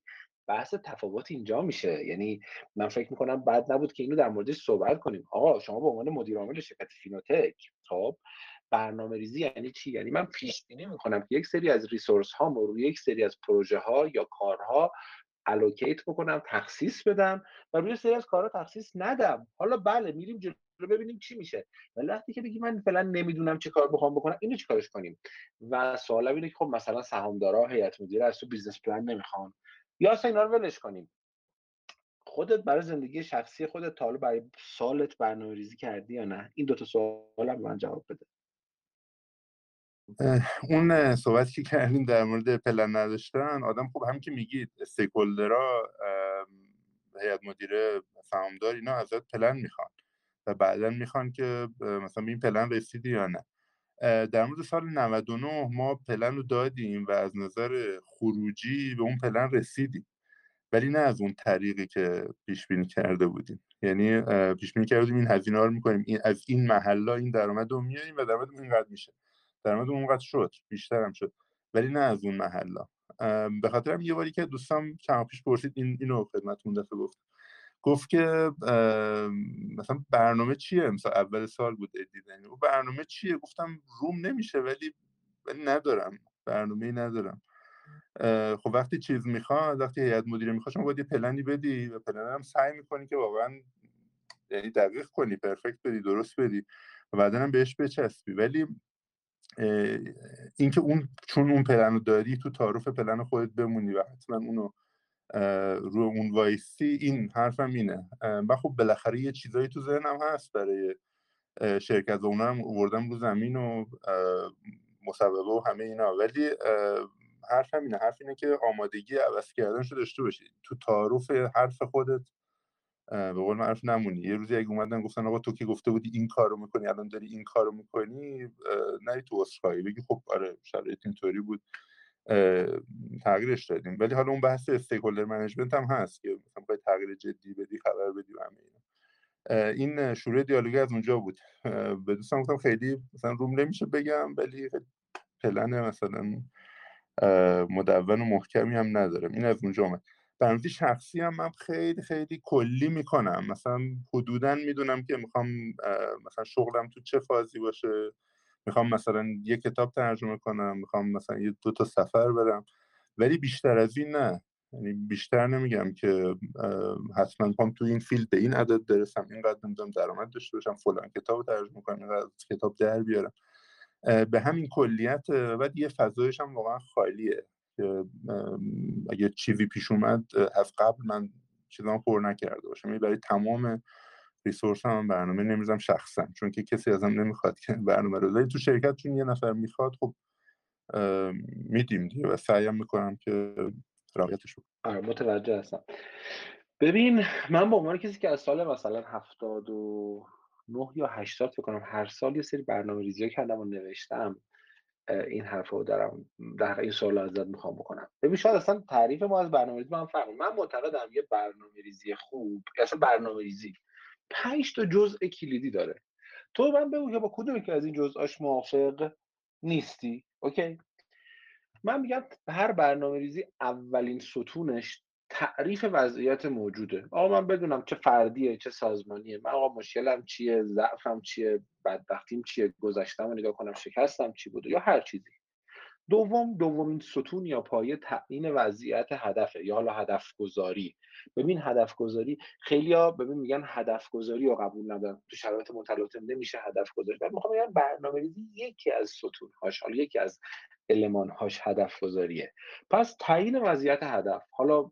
بحث تفاوت اینجا میشه. یعنی من فکر می‌کنم بد نبود که اینو در موردش صحبت کنیم. آقا شما به عنوان مدیر عامل شرکت فینوتک خب برنامه ریزی یعنی چی؟ یعنی من پیش بینی می‌کنم که یک سری از resource ها روی یک سری از پروژه ها یا کارها allocate بکنم تخصیص بدم و روی سری از کارها تخصیص ندم. حالا بله میریم جلو ببینیم چی میشه. ولی وقتی که بگی من فعلا نمی‌دونم چه کار بخوام بکنم اینو چیکارش کنیم؟ و سوال اینه که خب مثلا سهامدارا هیئت مدیره از تو business plan نمی‌خوان. یا اصلا اینا رو ولش کنیم. خودت برای زندگی شخصی خودت تا برای سالت برنامه ریزی کردی یا نه؟ این دوتا سوال هم من جواب بده. اون صحبتی که کردیم در مورد پلن نداشتن آدم خوب هم که میگید استیکولدرا هیئت مدیره سهامدار اینا ازت پلن می‌خوان و بعدا می‌خوان که مثلا این پلن رسیدی یا نه. در مورد سال 99 ما پلن رو دادیم و از نظر خروجی به اون پلن رسیدیم. ولی نه از اون طریقی که پیش بینی کرده بودیم. یعنی پیش بینی کرده این هزینه رو می‌کنیم. این از این محلا این درآمد رو میاریم و درآمد اینقدر میشه. درآمد اونقدر شد. بیشتر هم شد. ولی نه از اون محلا. به خاطر هم یه باری که دوستم چند پیش پرسید این اینو خدمتتون دفعه گفت گفت که مثلا برنامه چیه؟ مثلا اول سال بود دیدن و برنامه چیه؟ گفتم روم نمیشه ولی ولی ندارم. برنامه ندارم. خب وقتی چیز می‌خواد وقتی هیئت مدیره می‌خواد شما باید یه پلنی بدی و پلن هم سعی می‌کنی که واقعا یعنی دقیق کنی perfect بدی درست بدی و بعدا هم بهش بچسبی. ولی اینکه اون چون اون پلن رو داری تو تعارف پلن خودت بمونی و حتما اونو رو اون وایسی این حرفم اینه. و خب بالاخره یه چیزایی تو ذهنم هست برای شرکت و اونا هم وردم رو زمین و مصوبه و همه اینا. ولی حرف اینه. حرف اینه که آمادگی عوض کردن رو داشته باشی. تو تعارف حرف خودت به قول نمونی. یه روزی اگه اومدن گفتن آقا تو که گفته بودی این کارو می‌کنی الان داری این کارو می‌کنی نری تو اسخایی بگی خب آره شرایط اینطوری بود. تغییرش دادیم. ولی حالا اون بحث stakeholder management هم هست که مثلا باید تغییر جدی بدی خبر بدی و همه اینا. این شروع دیالوگی از اونجا بود. به دوستان گفتم خیلی مثلا روم نمیشه بگم ولی پلن مثلا مدون و محکمی هم ندارم. این از اونجا آمد برنامه شخصی هم من خیلی خیلی کلی می‌کنم. مثلا حدودا می‌دونم که می‌خوام مثلا شغلم تو چه فازی باشه. می‌خوام مثلا یه کتاب ترجمه کنم می‌خوام مثلا یه دو تا سفر برم. ولی بیشتر از این نه. یعنی بیشتر نمیگم که حتما می‌خوام تو این فیلد به این عدد برسم اینقدر نمی‌دونم درآمد داشته باشم فلان کتاب ترجمه کنم اینقدر کتاب در بیارم. به همین کلیت بعد یه فضایش هم واقعا خالیه که اگه چیزی پیش اومد از قبل من چیزام پر نکرده باشم. یعنی برای تمام ریسورس هم برنامه نمیزم شخصا چون که کسی ازم نمی‌خواد که برنامه رو. تو شرکت چون یه نفر می‌خواد خب میدیم دیگه و سعیم می‌کنم که رعایتش آره متوجه هستم. ببین من به عنوان کسی که از سال مثلا هفتاد و نه یا هشتاد فکر کنم هر سال یه سری برنامه ریزی کردم و نوشتم این حرف رو دارم در این سوال ازت می‌خوام بکنم. ببین شاید اصلا تعریف ما از برنامه ریزی من فهم من معتقدم یه برنامه ریزی خوب اصلا برنامه ریزی پنج تا جزء کلیدی داره. تو من بگو که با کدوم که از این جزءاش موافق نیستی. اوکی؟ من میگم هر برنامه ریزی اولین ستونش تعریف وضعیت موجوده. آقا من بدونم چه فردیه چه سازمانیه. من آقا مشکلم چیه ضعفم چیه بدبختیم چیه گذشتم رو نگاه کنم شکستم چی بوده یا هر چیزی. دوم دومین ستون یا پایه تعیین وضعیت هدفه یا حالا هدف گذاری ببین هدف گذاری خیلی ها ببین میگن هدف گذاری رو قبول ندارن. تو شرایط متلاطم نمیشه هدف گذاری بعد می‌خوام بگم برنامه ریزی یکی از ستون هاش حالا یکی از المانهاش هدف گذاریه پس تعیین وضعیت هدف. حالا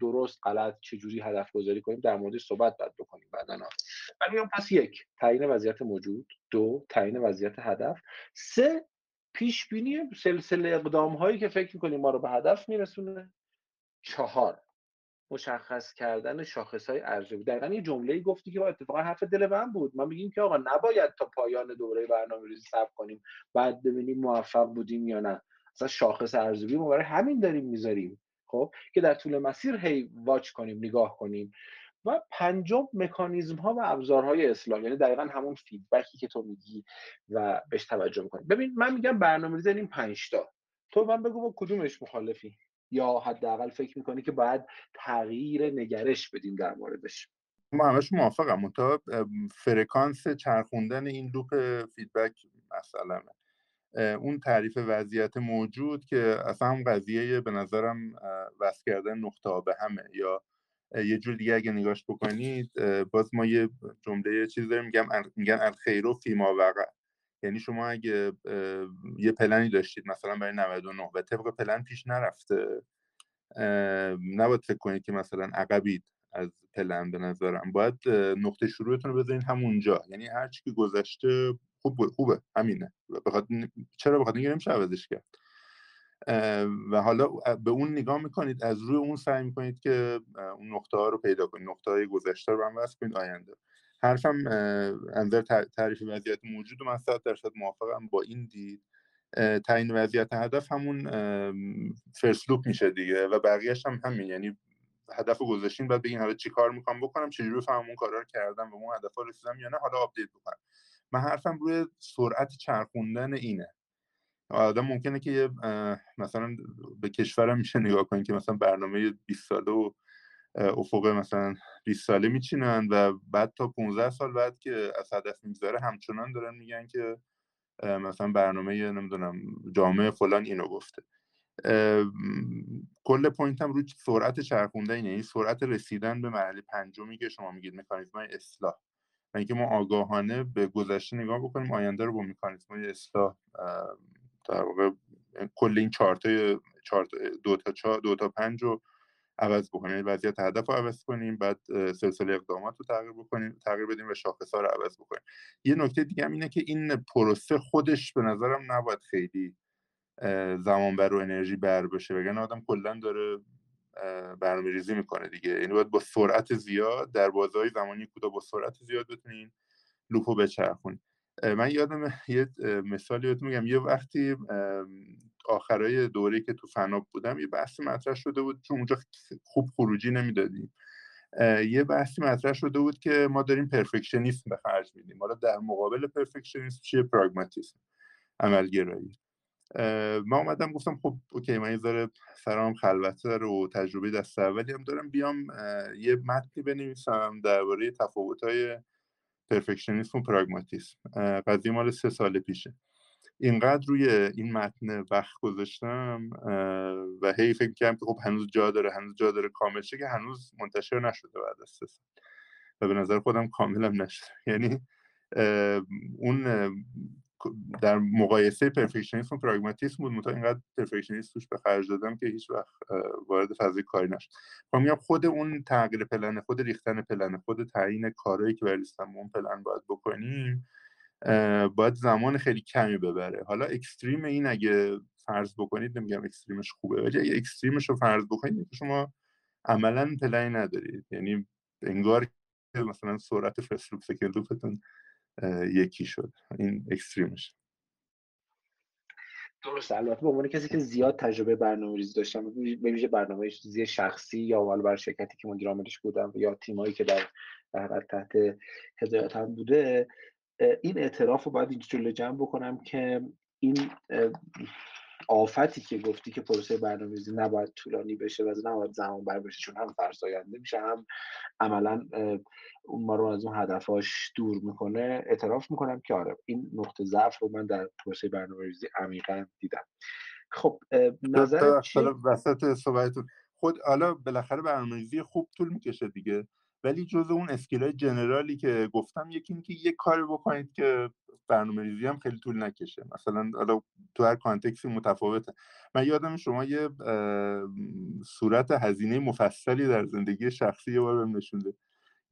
درست غلط چجوری هدف گذاری کنیم در مورد صحبت باید بکنیم بعدا. من میگم پس یک تعیین وضعیت موجود. دو تعیین وضعیت هدف. سه پیش بینی سلسله اقدام هایی که فکر می‌کنیم ما رو به هدف میرسونه. چهار مشخص کردن شاخص های ارزیابی. دقیقا یه جمله گفتی که اتفاقا حرف دل من بود. ما میگیم که آقا نباید تا پایان دوره برنامه ریزی صبر کنیم بعد ببینیم موفق بودیم یا نه. اصلا شاخص ارزیابی ما برای همین داریم می‌ذاریم خب؟ که در طول مسیر هی واچ کنیم نگاه کنیم. و پنجم مکانیزم ها و ابزارهای اصلاح یعنی دقیقا همون فیدبکی که تو میگی و بهش توجه می‌کنی. ببین من میگم برنامه‌ریزی این پنج تا. تو من بگو با کدومش مخالفی؟ یا حداقل فکر می‌کنی که باید تغییر نگرش بدیم در موردش؟ ما همش موافقم. تا فرکانس چرخوندن این loop feedback مثلا اون تعریف وضعیت موجود که اصلا هم قضیه به نظرم وصل کردن نقطه به همه یا یه جور دیگه اگه نگاش بکنید باز ما یه جمله چیز داریم میگم میگن الخیر فی ما وقع. یعنی شما اگه یه پلنی داشتید مثلا برای 99 و طبق پلن پیش نرفته نباید فکر کنید که مثلا عقبید از پلن به نظرم. باید نقطه شروعتون رو بذارین همونجا. یعنی هر چی که گذشته خوب خوبه. همینه. بخاطر چرا بخاطر اینکه نمیشه عوضش کرد. و حالا به اون نگاه می‌کنید از روی اون سعی می‌کنید که اون نقطه ها رو پیدا کنید. نقطه های گذشته رو هم وصل کنید آینده. حرفم انظر تعریف وضعیت موجود و من صد درصد موافقم با این دید. تعیین وضعیت هدف همون first loop میشه دیگه و بقیهش هم همین. یعنی هدف گذاشتین بعد بگین حالا چی کار می‌کنم بکنم چجوری بفهمم اون کارا رو کردم و اون هدف رسیدم یا نه حالا update بکنم. من حرفم روی سرعت چرخوندن اینه. آدم ممکنه که مثلا به کشورم میشه نگاه کنید که مثلا برنامه 20 ساله و افق مثلا 20 ساله میچینن و بعد تا 15 سال بعد که از هدف می‌گذاره همچنان دارن میگن که مثلا برنامه نمی‌دونم جامعه فلان اینو گفته. کل point هم روی سرعت چرخونده اینه. این سرعت رسیدن به مرحله پنجمی که شما میگید مکانیزم اصلاح. اینکه ما آگاهانه به گذشته نگاه بکنیم آینده رو با مکانیزم اصلاح در واقع کل این چارت دو تا دو تا پنج رو عوض بکنیم. یعنی وضعیت هدف رو عوض کنیم بعد سلسله اقدامات رو تغییر بکنیم تغییر بدیم و شاخص ها رو عوض بکنیم. یه نکته دیگه هم اینه که این پروسه خودش به نظرم نباید خیلی زمان بر و انرژی بر بشه وگرنه آدم کلا داره برنامه ریزی می‌کنه دیگه. یعنی باید با سرعت زیاد در بازهای زمانی کوتاه با سرعت زیاد بتونین لوپو بچرخونید من یادم یه مثالی بهتون میگم. یه وقتی آخرای دوره که تو فناب بودم یه بحثی مطرح شده بود چون اونجا خوب خروجی نمی‌دادیم. یه بحثی مطرح شده بود که ما داریم پرفکشنیسم به خرج میدیم. حالا در مقابل پرفکشنیسم چیه؟ پراگماتیسم عملگرایی. ما اومدم گفتم خب اوکی من یه ذره سرام خلوتتر و تجربه دست اولی هم دارم بیام یه متنی بنویسم درباره تفاوت‌های پرفکشنیسم و پراگماتیسم. قضیه مال سه سال پیشه. اینقدر روی این متن وقت گذاشتم و هی فکر کردم که خب هنوز جا داره هنوز جا داره کامل که هنوز منتشر نشده بعد از سه سال. و به نظر خودم کاملم نشده. یعنی اون در مقایسه پرفکشنیسم و پراگماتیسم بود. متا اینقدر پرفکشنیسم توش به خرج دادم که هیچ وقت وارد فضای کاری نشد. خب میگم خود اون تغییر پلن خود ریختن پلن خود تعیین کارهایی که برای اون پلن باید بکنیم باید زمان خیلی کمی ببره. حالا اکستریم این اگه فرض بکنید نمیگم extreme ش خوبه ولی اگه extreme ش رو فرض بکنید شما عملا پلنی ندارید. یعنی انگار مثلا سرعت first loop یکی شد. این extreme ش. درست البته به عنوان کسی که زیاد تجربه برنامه ریزی داشتم به ویژه برنامه ریزی شخصی یا حالا بر شرکتی که مدیر عاملش بودم یا تیمایی که در تحت هدایتم بوده این اعتراف رو باید جلو جمع بکنم که این آفتی که گفتی که پروسه برنامه‌ریزی نباید طولانی بشه و نباید زمان بر بشه چون هم فرساینده میشه هم عملا اون ما رو از اون هدفاش دور می‌کنه. اعتراف می‌کنم که آره این نقطه ضعف رو من در پروسه برنامه‌ریزی عمیقا دیدم. خب نظر چی؟ وسط صحبتتون. خود حالا بالاخره برنامه‌ریزی خوب طول می‌کشه دیگه. ولی جز اون اسکیل های جنرالی که گفتم یکی اینکه یه کاری بکنید که برنامه ریزی هم خیلی طول نکشه. مثلا حالا تو هر کانتکسی متفاوته. من یادم شما یه صورت هزینه مفصلی در زندگی شخصی یه بار بهم نشونده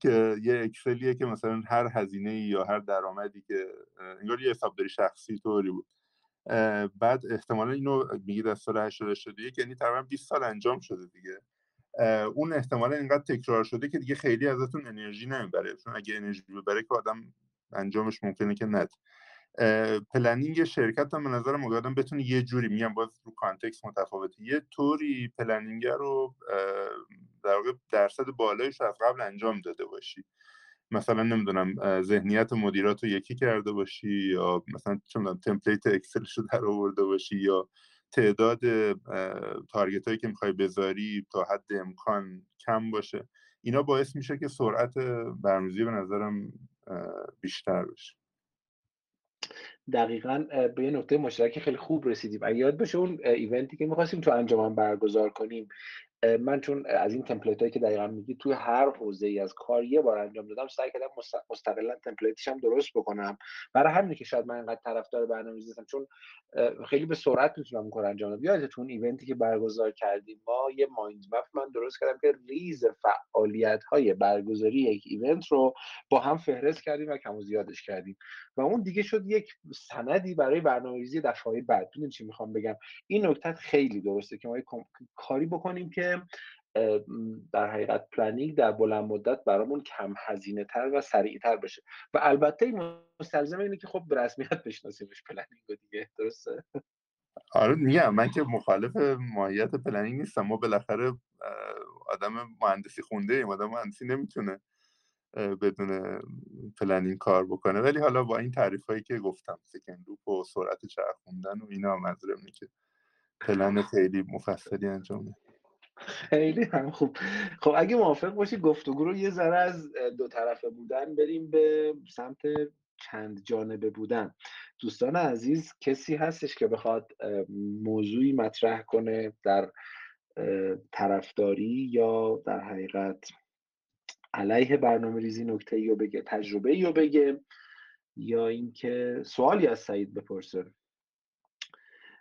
که یه اکسلیه که مثلا هر هزینه یا هر درآمدی که انگار یه حسابداری شخصی طوری بود. بعد احتمالا اینو میگید از سال 81 یعنی تقریبا 20 سال انجام شده دیگه. اون احتمالا اینقدر تکرار شده که دیگه خیلی ازتون انرژی نمی‌بره. چون اگه انرژی ببره که آدم انجامش ممکنه که نده planning شرکت هم به نظر آدم بتونه یه جوری میگم باز رو context متفاوته. یه طوری planning رو در واقع درصد بالایش از قبل انجام داده باشی. مثلا نمی‌دونم ذهنیت مدیرات رو یکی کرده باشی یا مثلا چون template Excel رو در آورده باشی یا تعداد تارگت هایی که می‌خوای بذاری تا حد امکان کم باشه. اینا باعث میشه که سرعت برنامه‌ریزی به نظرم بیشتر بشه. دقیقا به یه نقطه مشترک خیلی خوب رسیدیم. اگه یاد باشه اون ایونتی که می‌خواستیم تو انجام برگزار کنیم من چون از این تمپلیت هایی که دقیقا میگی توی هر حوزه ای از کار یه بار انجام دادم سعی کردم مستقلا تمپلیتش هم درست بکنم. برای همینه که شاید من اینقدر طرفدار برنامه‌ریزی هستم چون خیلی به سرعت می‌تونم کار انجام بدم. یادتون event ی که برگزار کردیم ما یه mind map من درست کردم که ریز فعالیت های برگزاری یک event رو با هم فهرست کردیم و کم و زیادش کردیم. و اون دیگه شد یک سندی برای برنامه‌ریزی دفعه بعد. چی می‌خوام بگم؟ این نکته خیلی درسته که ما کاری بکنیم که در حقیقت planning در بلند مدت برامون کم هزینه تر و سریع تر بشه. و البته این مستلزم اینه که خب به رسمیت بشناسیمش planning دیگه. درسته؟ آره میگم من که مخالف ماهیت planning نیستم. ما بالاخره آدم مهندسی خونده ایم. آدم مهندسی نمی‌تونه بدون planning کار بکنه. ولی حالا با این تعریف هایی که گفتم سکن و سرعت چرخوندن و اینا منظورم که پلن خیلی مفصلی انجام خیلی هم خوب. خب اگه موافق باشی گفتگو رو یه ذره از دو طرفه بودن بریم به سمت چند جانبه بودن. دوستان عزیز کسی هستش که بخواد موضوعی مطرح کنه در طرفداری یا در حقیقت علیه برنامه ریزی نکته یا بگه تجربه یا بگه یا اینکه سوالی از سعید بپرسه؟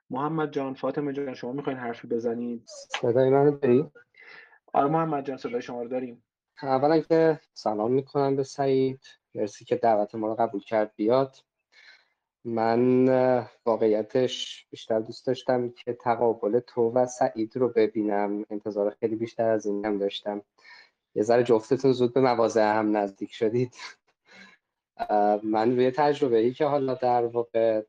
محمد جان فاطمه جان شما می‌خواین حرفی بزنید؟ صدای منو داری؟ آره محمد جان صدای شما رو داریم. اولا که سلام می‌کنم به سعید مرسی که دعوت ما رو قبول کرد بیاد. من واقعیتش بیشتر دوست داشتم که تقابل تو و سعید رو ببینم. انتظار خیلی بیشتر از این هم داشتم. یه ذره جفتتون زود به مواضع هم نزدیک شدید. من روی تجربه ای که حالا در واقع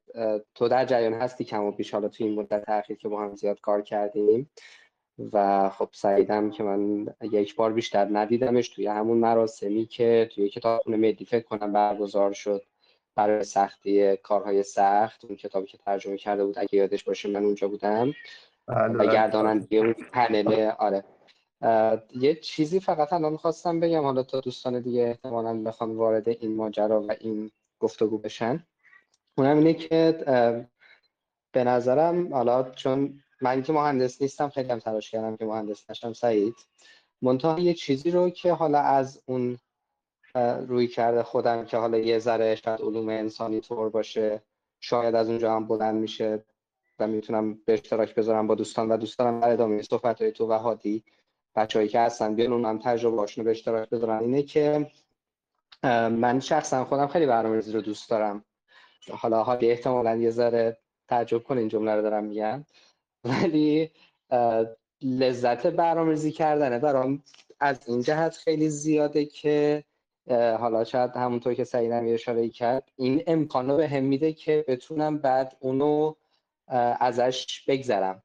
تو در جریان هستی کم و بیش حالا توی این مدت تاخیر که با هم زیاد کار کردیم. و خب سعیدم که من یک بار بیشتر ندیدمش توی همون مراسمی که توی کتابخونه ملی فکر کنم برگزار شد برای سختی کارهای سخت. اون کتابی که ترجمه کرده بود اگه یادش باشه من اونجا بودم. بله، و بله. گرداننده اون پنل آره. یه چیزی فقط الان می‌خواستم بگم حالا تا دوستان دیگه احتمالا بخوان وارد این ماجرا و این گفتگو بشن. اونم اینه که به نظرم حالا چون من که مهندس نیستم خیلی هم تلاش کردم که مهندس نشم سعید. منتها یه چیزی رو که حالا از اون روی کرده خودم که حالا یه ذره شاید علوم انسانی طور باشه شاید از اونجا هم بلند میشه و می‌تونم به اشتراک بذارم با دوستان و دوستانم در ادامه صحبت های تو و هادی. بچه‌ای که هستن بیان اونم تجربه هاشون به اشتراک بذارن اینه که من شخصا خودم خیلی برنامه‌ریزی رو دوست دارم. حالا حالی احتمالا یه ذره تعجب کنه این جمله رو دارم میگم. ولی لذت برنامه‌ریزی کردنه. برام از این جهت خیلی زیاده که حالا شاید همونطور که سعیدم یه اشاره کرد این امکان رو به هم میده که بتونم بعد اونو ازش بگذرم.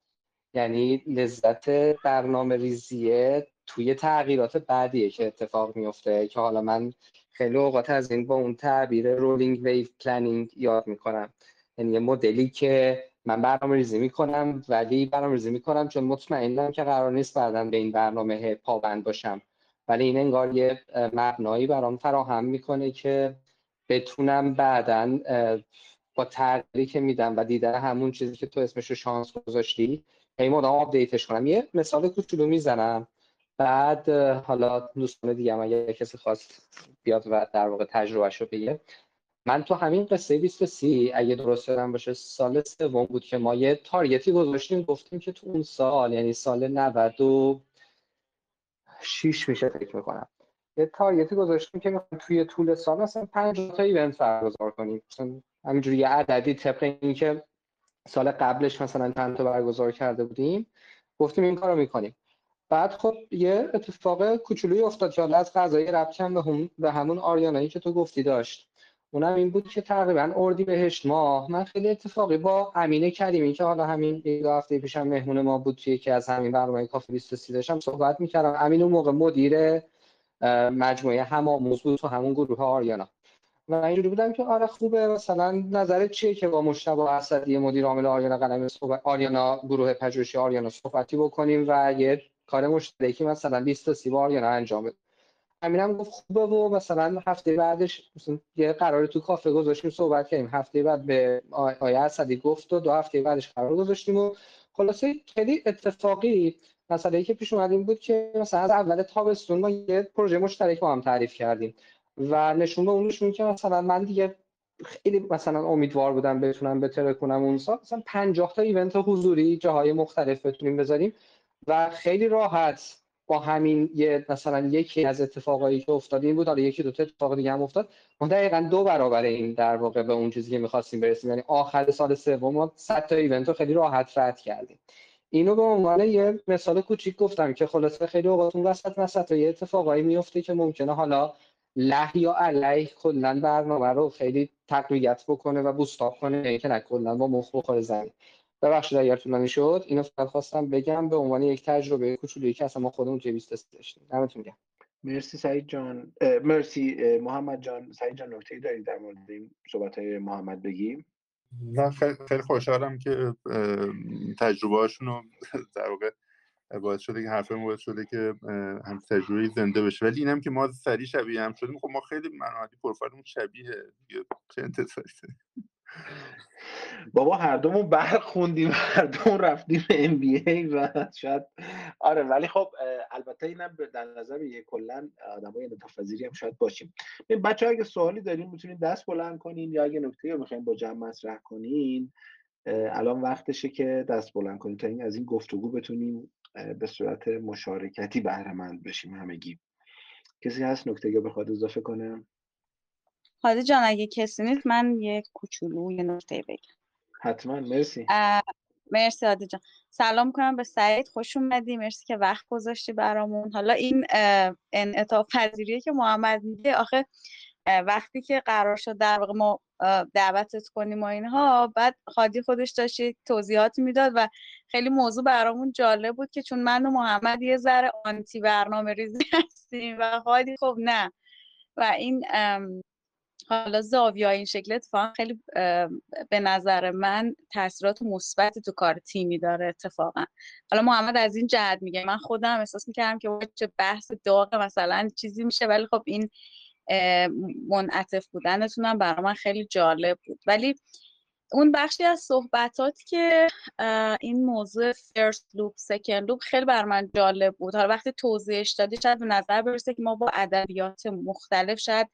یعنی لذت برنامه ریزیه توی تغییرات بعدیه که اتفاق میفته که حالا من خیلی اوقات از این با اون تعبیر rolling wave planning یاد می‌کنم. یعنی یه مدلی که من برنامه ریزی می‌کنم ولی برنامه ریزی می‌کنم چون مطمئنم که قرار نیست بعدا به این برنامه پابند باشم. ولی این انگار یه مبنایی برام فراهم می‌کنه که بتونم بعدا با تغییری که میدم و دیدن همون چیزی که تو اسمش رو شانس گذاشتی هی مدام update ش کنم. یه مثال کوچولو می‌زنم. بعد حالا دوستان دیگه اگه کسی خواست بیاد و در واقع تجربهش رو بگه. من تو همین قصه 23 اگه درست یادم باشه سال سوم بود که ما یه تارگتی گذاشتیم. گفتیم که تو اون سال یعنی سال 96 میشه فکر می‌کنم. یه تارگتی گذاشتیم که توی طول سال مثلا 50 تا ایونت برگزار کنیم. مثلا همینجوری یه عددی طبق اینکه سال قبلش مثلا چند تا برگزار کرده بودیم گفتیم این کارو می‌کنیم. بعد خب یه اتفاق کوچولویی افتاد که از قضایی ربط به, هم به همون آریانایی که تو گفتی داشت. اونم این بود که تقریبا اردی بهشت ماه. من خیلی اتفاقی با امینه کریمی که حالا همین دو هفته پیشم مهمون ما بود توی یکی از همین برنامه کافی 23 داشتم صحبت می‌کردم. امین اون موقع مدیر مجموعه همآموز بود تو همون گروه آریانا. و اینجوری بودم که آره خوبه مثلا نظرت چیه که با مشتبه اسدی مدیر عامل آریانا قلم صحبت آریانا گروه پژوهشی آریانا صحبتی بکنیم و یه کار مشترکی مثلا 20 تا 30 آریانا انجام بده. همینم گفت خوبه و مثلا هفته بعدش مثلا یه قرار تو کافه گذاشتیم صحبت کردیم. هفته بعد به آیه اسدی گفت و دو هفته بعدش قرار گذاشتیم و خلاصه خیلی اتفاقی مسئله که پیش اومد این بود که مثلا از اول تابستون ما یه پروژه مشترک با هم تعریف کردیم. و نشون به اون نشون که مثلا من دیگه خیلی مثلا امیدوار بودم بتونم بتره کنم اون سال. مثلا 50 تا ایونت حضوری جاهای مختلف بتونیم بذاریم و خیلی راحت با همین یه مثلا یکی از اتفاقایی که افتاد این بود حالا یکی دو تا اتفاق دیگه هم افتاد. ما دقیقا دو برابر این در واقع به اون چیزی که می‌خواستیم برسیم. یعنی آخر سال سوم ما 100 تا ایونت رو خیلی راحت رد کردیم. اینو به عنوان یه مثال کوچیک گفتم که خلاصه خیلی اوقات اون وسط وسط یه اتفاقایی میفته که ممکنه حالا له یا علیه کلا برنامه رو خیلی تقویت بکنه و بوستاپ کنه که نه کلا با مخ بخوره زمین. ببخشید اگر طولانی شد اینو فقط خواستم بگم به عنوان یک تجربه کوچولویی که اصلا ما خودمون توی 20 داشتیم. دمتون گرم. مرسی سعید جان. مرسی محمد جان. سعید جان نکته‌ای دارید در مورد این صحبت های محمد بگیم نه خیلی خوشحالم که تجربه هاشون رو در واقع باعث شده که حرف باعث شده که هم تجربه زنده بشه. ولی اینم که ما سری شبیه هم شدیم. خب ما خیلی منحادی پروفایلمون شبیه دیگه. چه بابا هر دومون برخوندیم هر دومون رفتیم ام بی ای و شاید آره ولی خب البته اینم در نظر یه کلا آدمای انعطاف هم شاید باشیم. ببین بچه اگه سوالی دارین می‌تونین دست بلند کنین یا اگه نکته رو با جمع مطرح کنین الان وقتشه که دست بلند کنین تا این از این گفتگو بتونیم به صورت مشارکتی بهره مند بشیم همگی. کسی هست نکته یا بخواد اضافه کنه؟ هادی جان اگه کسی نیست من یه کوچولو یه نکته بگم. حتما. مرسی. مرسی هادی جان. سلام کنم به سعید. خوش اومدی. مرسی که وقت گذاشتی برامون. حالا این انعطاف پذیریه که محمد میگه آخه وقتی که قرار شد در واقع ما دعوتت کنیم و اینها. بعد خادی خودش داشت توضیحاتی می‌داد و خیلی موضوع برامون جالب بود که چون من و محمد یه ذره آنتی برنامه ریزی هستیم و خادی خب نه. و این حالا زاویه این شکل اتفاقا خیلی به نظر من تاثیرات مثبت تو کار تیمی داره اتفاقا. حالا محمد از این جهت میگه من خودم احساس می‌کردم که چه بحث داغ مثلا چیزی میشه ولی خب این منعطف بودنتون برای من خیلی جالب بود. ولی اون بخشی از صحبتات که این موضوع فرست لوپ سکند لوپ خیلی بر من جالب بود. حالا وقتی توضیحش دادی شاید به نظر برسه که ما با ادبیات مختلف شاید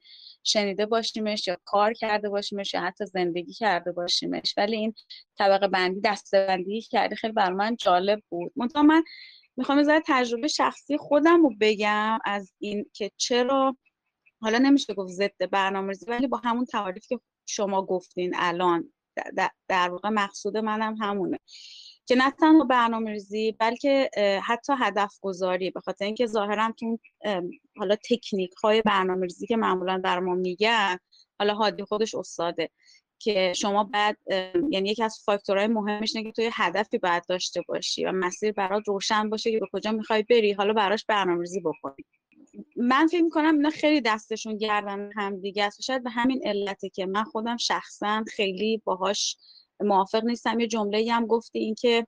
شنیده باشیمش یا کار کرده باشیمش یا حتی زندگی کرده باشیمش. ولی این طبقه بندی دسته بندی کردی خیلی بر من جالب بود. منتها من می‌خوام از تجربه شخصی خودم رو بگم از این که چرا حالا نمیشه گفت ضد برنامه‌ریزی ولی با همون تعریف که شما گفتین الان در واقع مقصود منم همونه. که نه تنها برنامه ریزی بلکه حتی هدف گذاری به خاطر اینکه ظاهرا تو حالا تکنیک های برنامه ریزی که معمولا در ما میگن حالا هادی خودش استاده که شما بعد یعنی یکی از فاکتورهای مهمش اینه که توی هدفی باید داشته باشی و مسیر برات روشن باشه که به کجا می‌خوای بری حالا براش برنامه‌ریزی بکنی. من فکر می‌کنم اینا خیلی دستشون گردن هم دیگه است. شاید به همین علته که من خودم شخصا خیلی باهاش موافق نیستم. یه جمله هم گفتی اینکه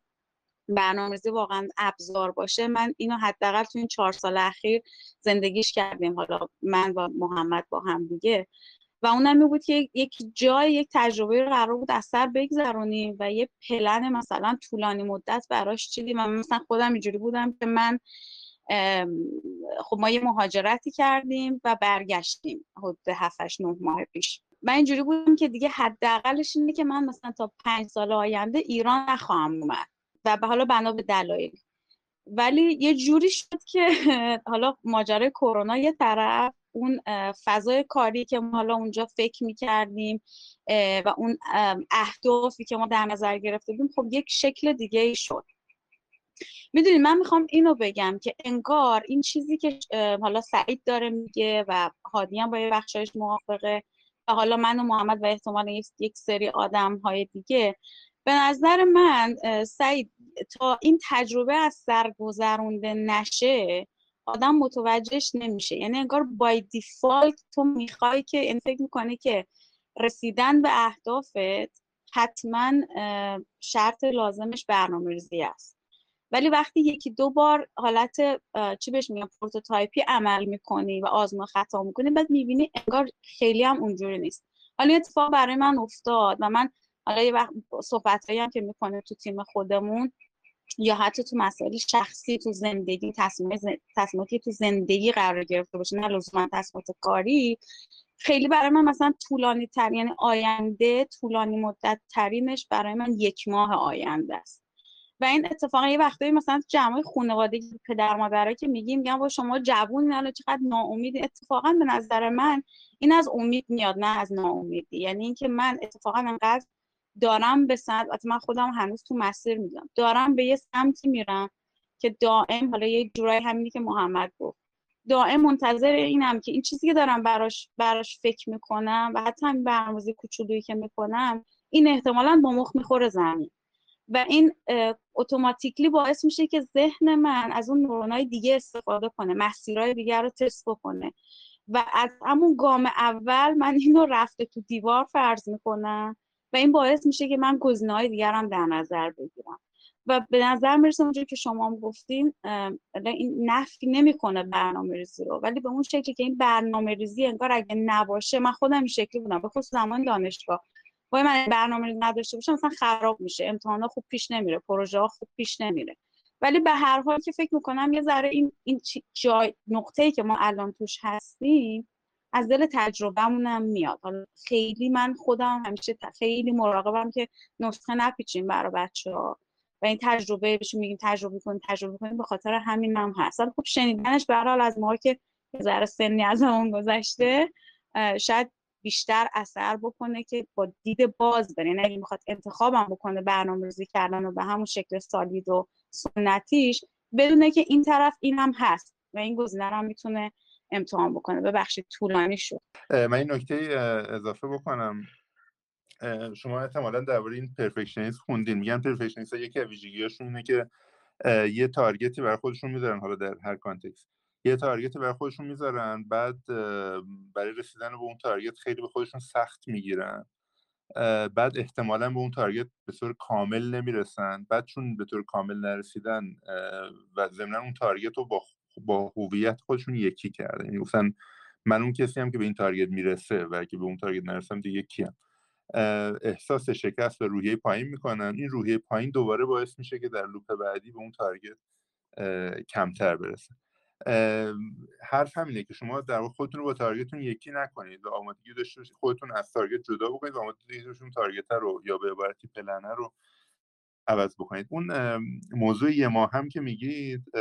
برنامه‌ریزی واقعا ابزار باشه. من اینو حداقل تو این چهار سال اخیر زندگیش کردیم. حالا من و محمد با هم دیگه. و اونم بود که یک جای یک تجربه رو قرار بود از سر بگذرونیم و یه پلن مثلا طولانی مدت براش چیدیم. و مثلا خودم اینجوری بودم که من خب ما یه مهاجرتی کردیم و برگشتیم حدود 7 9 ماه پیش. من اینجوری بودم که دیگه حداقلش اینه که من مثلا تا پنج سال آینده ایران نخواهم اومد و به حالا بنا به دلایل. ولی یه جوری شد که حالا ماجرای کرونا یه طرف اون فضای کاری که ما حالا اونجا فکر می‌کردیم و اون اهدافی که ما در نظر گرفته بودیم خب یک شکل دیگه ای شد. می‌دونی من می‌خوام اینو بگم که انگار این چیزی که حالا سعید داره میگه و هادی هم با یه بخشایش موافقه و حالا من و محمد و احتمال یک سری آدم های دیگه به نظر من سعید تا این تجربه از سر گذرونده نشه آدم متوجهش نمیشه. یعنی انگار by default تو می‌خوای که این یعنی فکر می‌کنه که رسیدن به اهدافت حتما شرط لازمش برنامه است. ولی وقتی یکی دو بار حالت چی بهش میگم prototype ی عمل می‌کنی و آزمون خطا می‌کنی بعد می‌بینی انگار خیلی هم اونجوری نیست. حالا اتفاق برای من افتاد و من حالا یه وقت صحبت هم که می‌کنه تو تیم خودمون یا حتی تو مسائل شخصی تو زندگی تصمیماتی تو زندگی قرار گرفته باشه نه لزوما تصمیمات کاری خیلی برای من مثلا طولانی تر یعنی آینده طولانی مدت ترینش برای من یک ماه آینده است. و این اتفاقا یه وقتایی مثلا جمعی خانوادگی پدر مادرها که میگیم میگم با شما جوون حالا چقدر ناامید؟ اتفاقا به نظر من این از امید میاد نه از ناامیدی. یعنی اینکه من اتفاقا انقدر دارم به سمت من خودم هنوز تو مسیر میدم دارم به یه سمتی میرم که دائم حالا یه جورایی همینی که محمد گفت دائم منتظر اینم که این چیزی که دارم براش براش فکر می‌کنم و حتی همین برنامه‌ریزی کوچولویی که می‌کنم این احتمالا با مخ می‌خوره زمین. و این اتوماتیکلی باعث میشه که ذهن من از اون نورونای دیگه استفاده کنه مسیرهای دیگر رو تست بکنه. و از همون گام اول من اینو رفته تو دیوار فرض می‌کنم و این باعث میشه که من گزینه های دیگرم در نظر بگیرم. و به نظر می‌رسه اونجوری که شما هم گفتین این نفی نمی‌کنه برنامه ریزی رو. ولی به اون شکلی که این برنامه ریزی انگار اگه نباشه من خودم این شکلی بودم. به خصوص زمان دانشگاه. وای من برنامه نداشته باشم مثلا خراب میشه. امتحانا خوب پیش نمیره پروژه ها خوب پیش نمیره. ولی به هر حال که فکر می‌کنم یه ذره این این جای نقطه‌ای که ما الان توش هستیم از دل تجربهمونم میاد. حالا خیلی من خودم همیشه خیلی مراقبم که نسخه نپیچیم برای بچه ها و این تجربه بهشون میگیم تجربه کنیم تجربه کنیم به خاطر همین هم هست. خب شنیدنش به حال از ما که ذره سنی از همون گذشته شاید بیشتر اثر بکنه که با دید باز بره. یعنی می‌خواد انتخابم بکنه برنامه ریزی کردن و به همون شکل سالید و سنتیش بدونه که این طرف این هم هست و این گزینه هم می‌تونه امتحان بکنه. ببخشید طولانی شد. من این نکته اضافه بکنم. شما احتمالا درباره این perfectionist خوندین. میگن perfectionist یکی از ویژگیاشون اینه که یه target ی برای خودشون می‌ذارن حالا در هر context یه target ی برای خودشون می‌ذارن بعد برای رسیدن به اون target خیلی به خودشون سخت می‌گیرن. بعد احتمالا به اون target به طور کامل نمی‌رسن. بعد چون به طور کامل نرسیدن و ضمنا اون target رو با با هویت خودشون یکی کرده یعنی گفتن من اون کسی هم که به این target می‌رسه و اگه به اون target نرسم دیگه کیم. احساس شکست و روحیه پایین می‌کنن. این روحیه پایین دوباره باعث میشه که در loop بعدی به اون target کمتر برسه. حرف همینه که شما در خودتون رو با target تون یکی نکنید و آمادگی داشته باشید. خودتون از target جدا بکنید و آمادگی داشته target رو یا به عبارتی پلنه رو عوض بکنید. اون موضوع یه ماه هم که میگید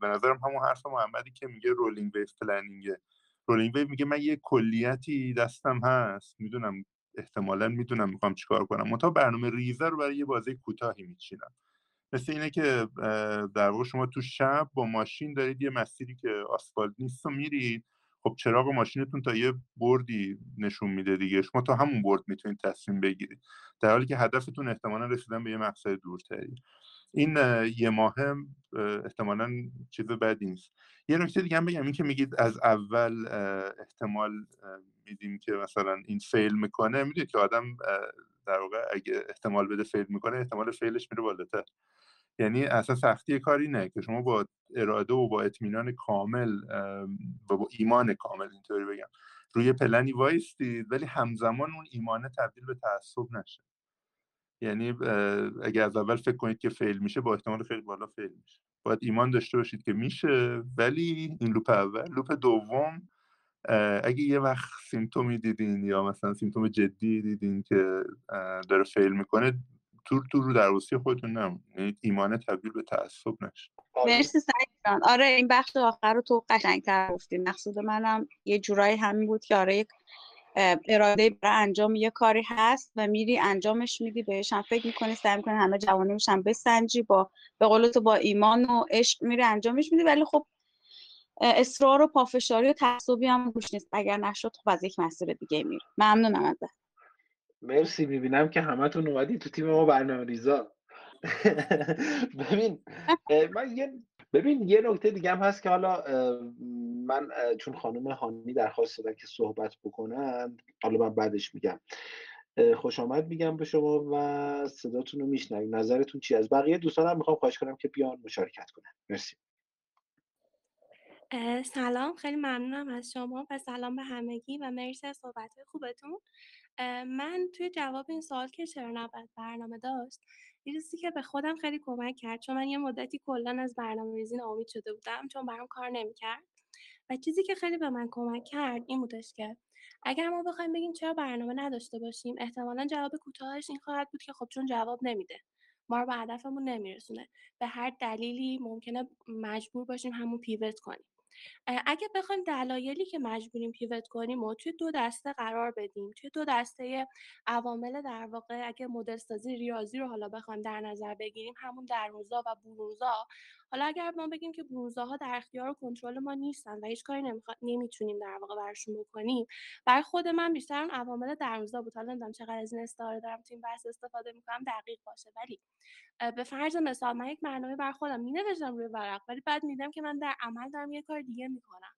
به نظرم همون حرف محمدی که میگه rolling wave planning ه rolling wave میگه من یه کلیتی دستم هست. می‌دونم احتمالا می‌دونم می‌خوام چیکار کنم. منتها برنامه ریزه رو برای یه بازه‌ی کوتاهی میچینم. مثل اینه که در واقع شما تو شب با ماشین دارید یه مسیری که آسفالت نیست و میرید. خب چراغ ماشینتون تا یه بردی نشون میده دیگه. شما تا همون برد می‌تونید تصمیم بگیرید. در حالی که هدفتون احتمالا رسیدن به یه مقصد دورتری. این یه ماهم احتمالا چیز بدی نیست. یه نکته دیگه هم بگم این که میگید از اول احتمال میدیم که مثلا این فیل می‌کنه. می‌دونید که آدم در واقع اگه احتمال بده فیل می‌کنه احتمال فیلش میره بالاتر. یعنی اصلا سختی کاری نه که شما با اراده و با اطمینان کامل و با ایمان کامل اینطوری بگم. روی پلنی وایستید ولی همزمان اون ایمانه تبدیل به تعصب نشه. یعنی اگر از اول فکر کنید که fail میشه با احتمال خیلی بالا fail میشه. باید ایمان داشته باشید که میشه ولی این loop اول. loop دوم اگه یه وقت symptom ی دیدین یا مثلا symptom جدی دیدین که داره fail می‌کنه تور رو در خودتون نمون یعنی ایمانه تبدیل به تعصب نشه مرسی سعید آره این بخش آخر رو تو قشنگتر گفتی مقصود منم یه جورایی همین بود که آره یک اراده برای انجام یه کاری هست و میری انجامش میدی بهش. هم فکر می‌کنی سعی می‌کنی همه جوانه میشن بسنجی با به قول تو با ایمان و عشق میری انجامش میدی. ولی خب اصرار و پافشاری و تعصبی هم روش نیست. اگر نشد خب از یک مسیر دیگه میره ممنونم ازت. مرسی می‌بینم که همتون اومدی تو تیم ما برنامه ریزا. ببین من یه ببین یه نکته دیگه هم هست که حالا من چون خانم هانی درخواست دادن که صحبت بکنن حالا من بعدش میگم. خوش آمد میگم به شما و صداتون رو میشنویم. نظرتون چی از؟ بقیه دوستان هم می‌خوام خواهش کنم که بیان مشارکت کنن. مرسی. سلام خیلی ممنونم از شما و سلام به همگی و مرسی از صحبت خوبتون. من توی جواب این سوال که چرا نباید برنامه داشت یه چیزی که به خودم خیلی کمک کرد چون من یه مدتی کلا از برنامه ریزی ناامید شده بودم چون برام کار نمی‌کرد. و چیزی که خیلی به من کمک کرد این بودش که اگر ما بخوایم بگیم چرا برنامه نداشته باشیم احتمالا جواب کوتاهش این خواهد بود که خب چون جواب نمیده. ما رو به هدفمون نمیرسونه. به هر دلیلی ممکنه مجبور باشیم همون پیوت کنیم. اگه بخوایم دلایلی که مجبوریم پیوت کنیم و توی دو دسته قرار بدیم توی دو دسته عوامل در واقع اگه مدل سازی ریاضی رو حالا بخوایم در نظر بگیریم همون درونزا و برونزا حالا اگر ما بگیم که برونزاها در اختیار و کنترل ما نیستن و هیچ کاری نمی‌تونیم در واقع برشون بکنیم برای خود من بیشتر اون عوامل درونزا بود. حالا نمی‌دونم چقدر از این استعاره دارم تو این بحث استفاده می‌کنم دقیق باشه. ولی به فرض مثال من یک برنامه بر خودم می نوشتم روی ورق ولی بعد میدم که من در عمل دارم یه کار دیگه می‌کنم.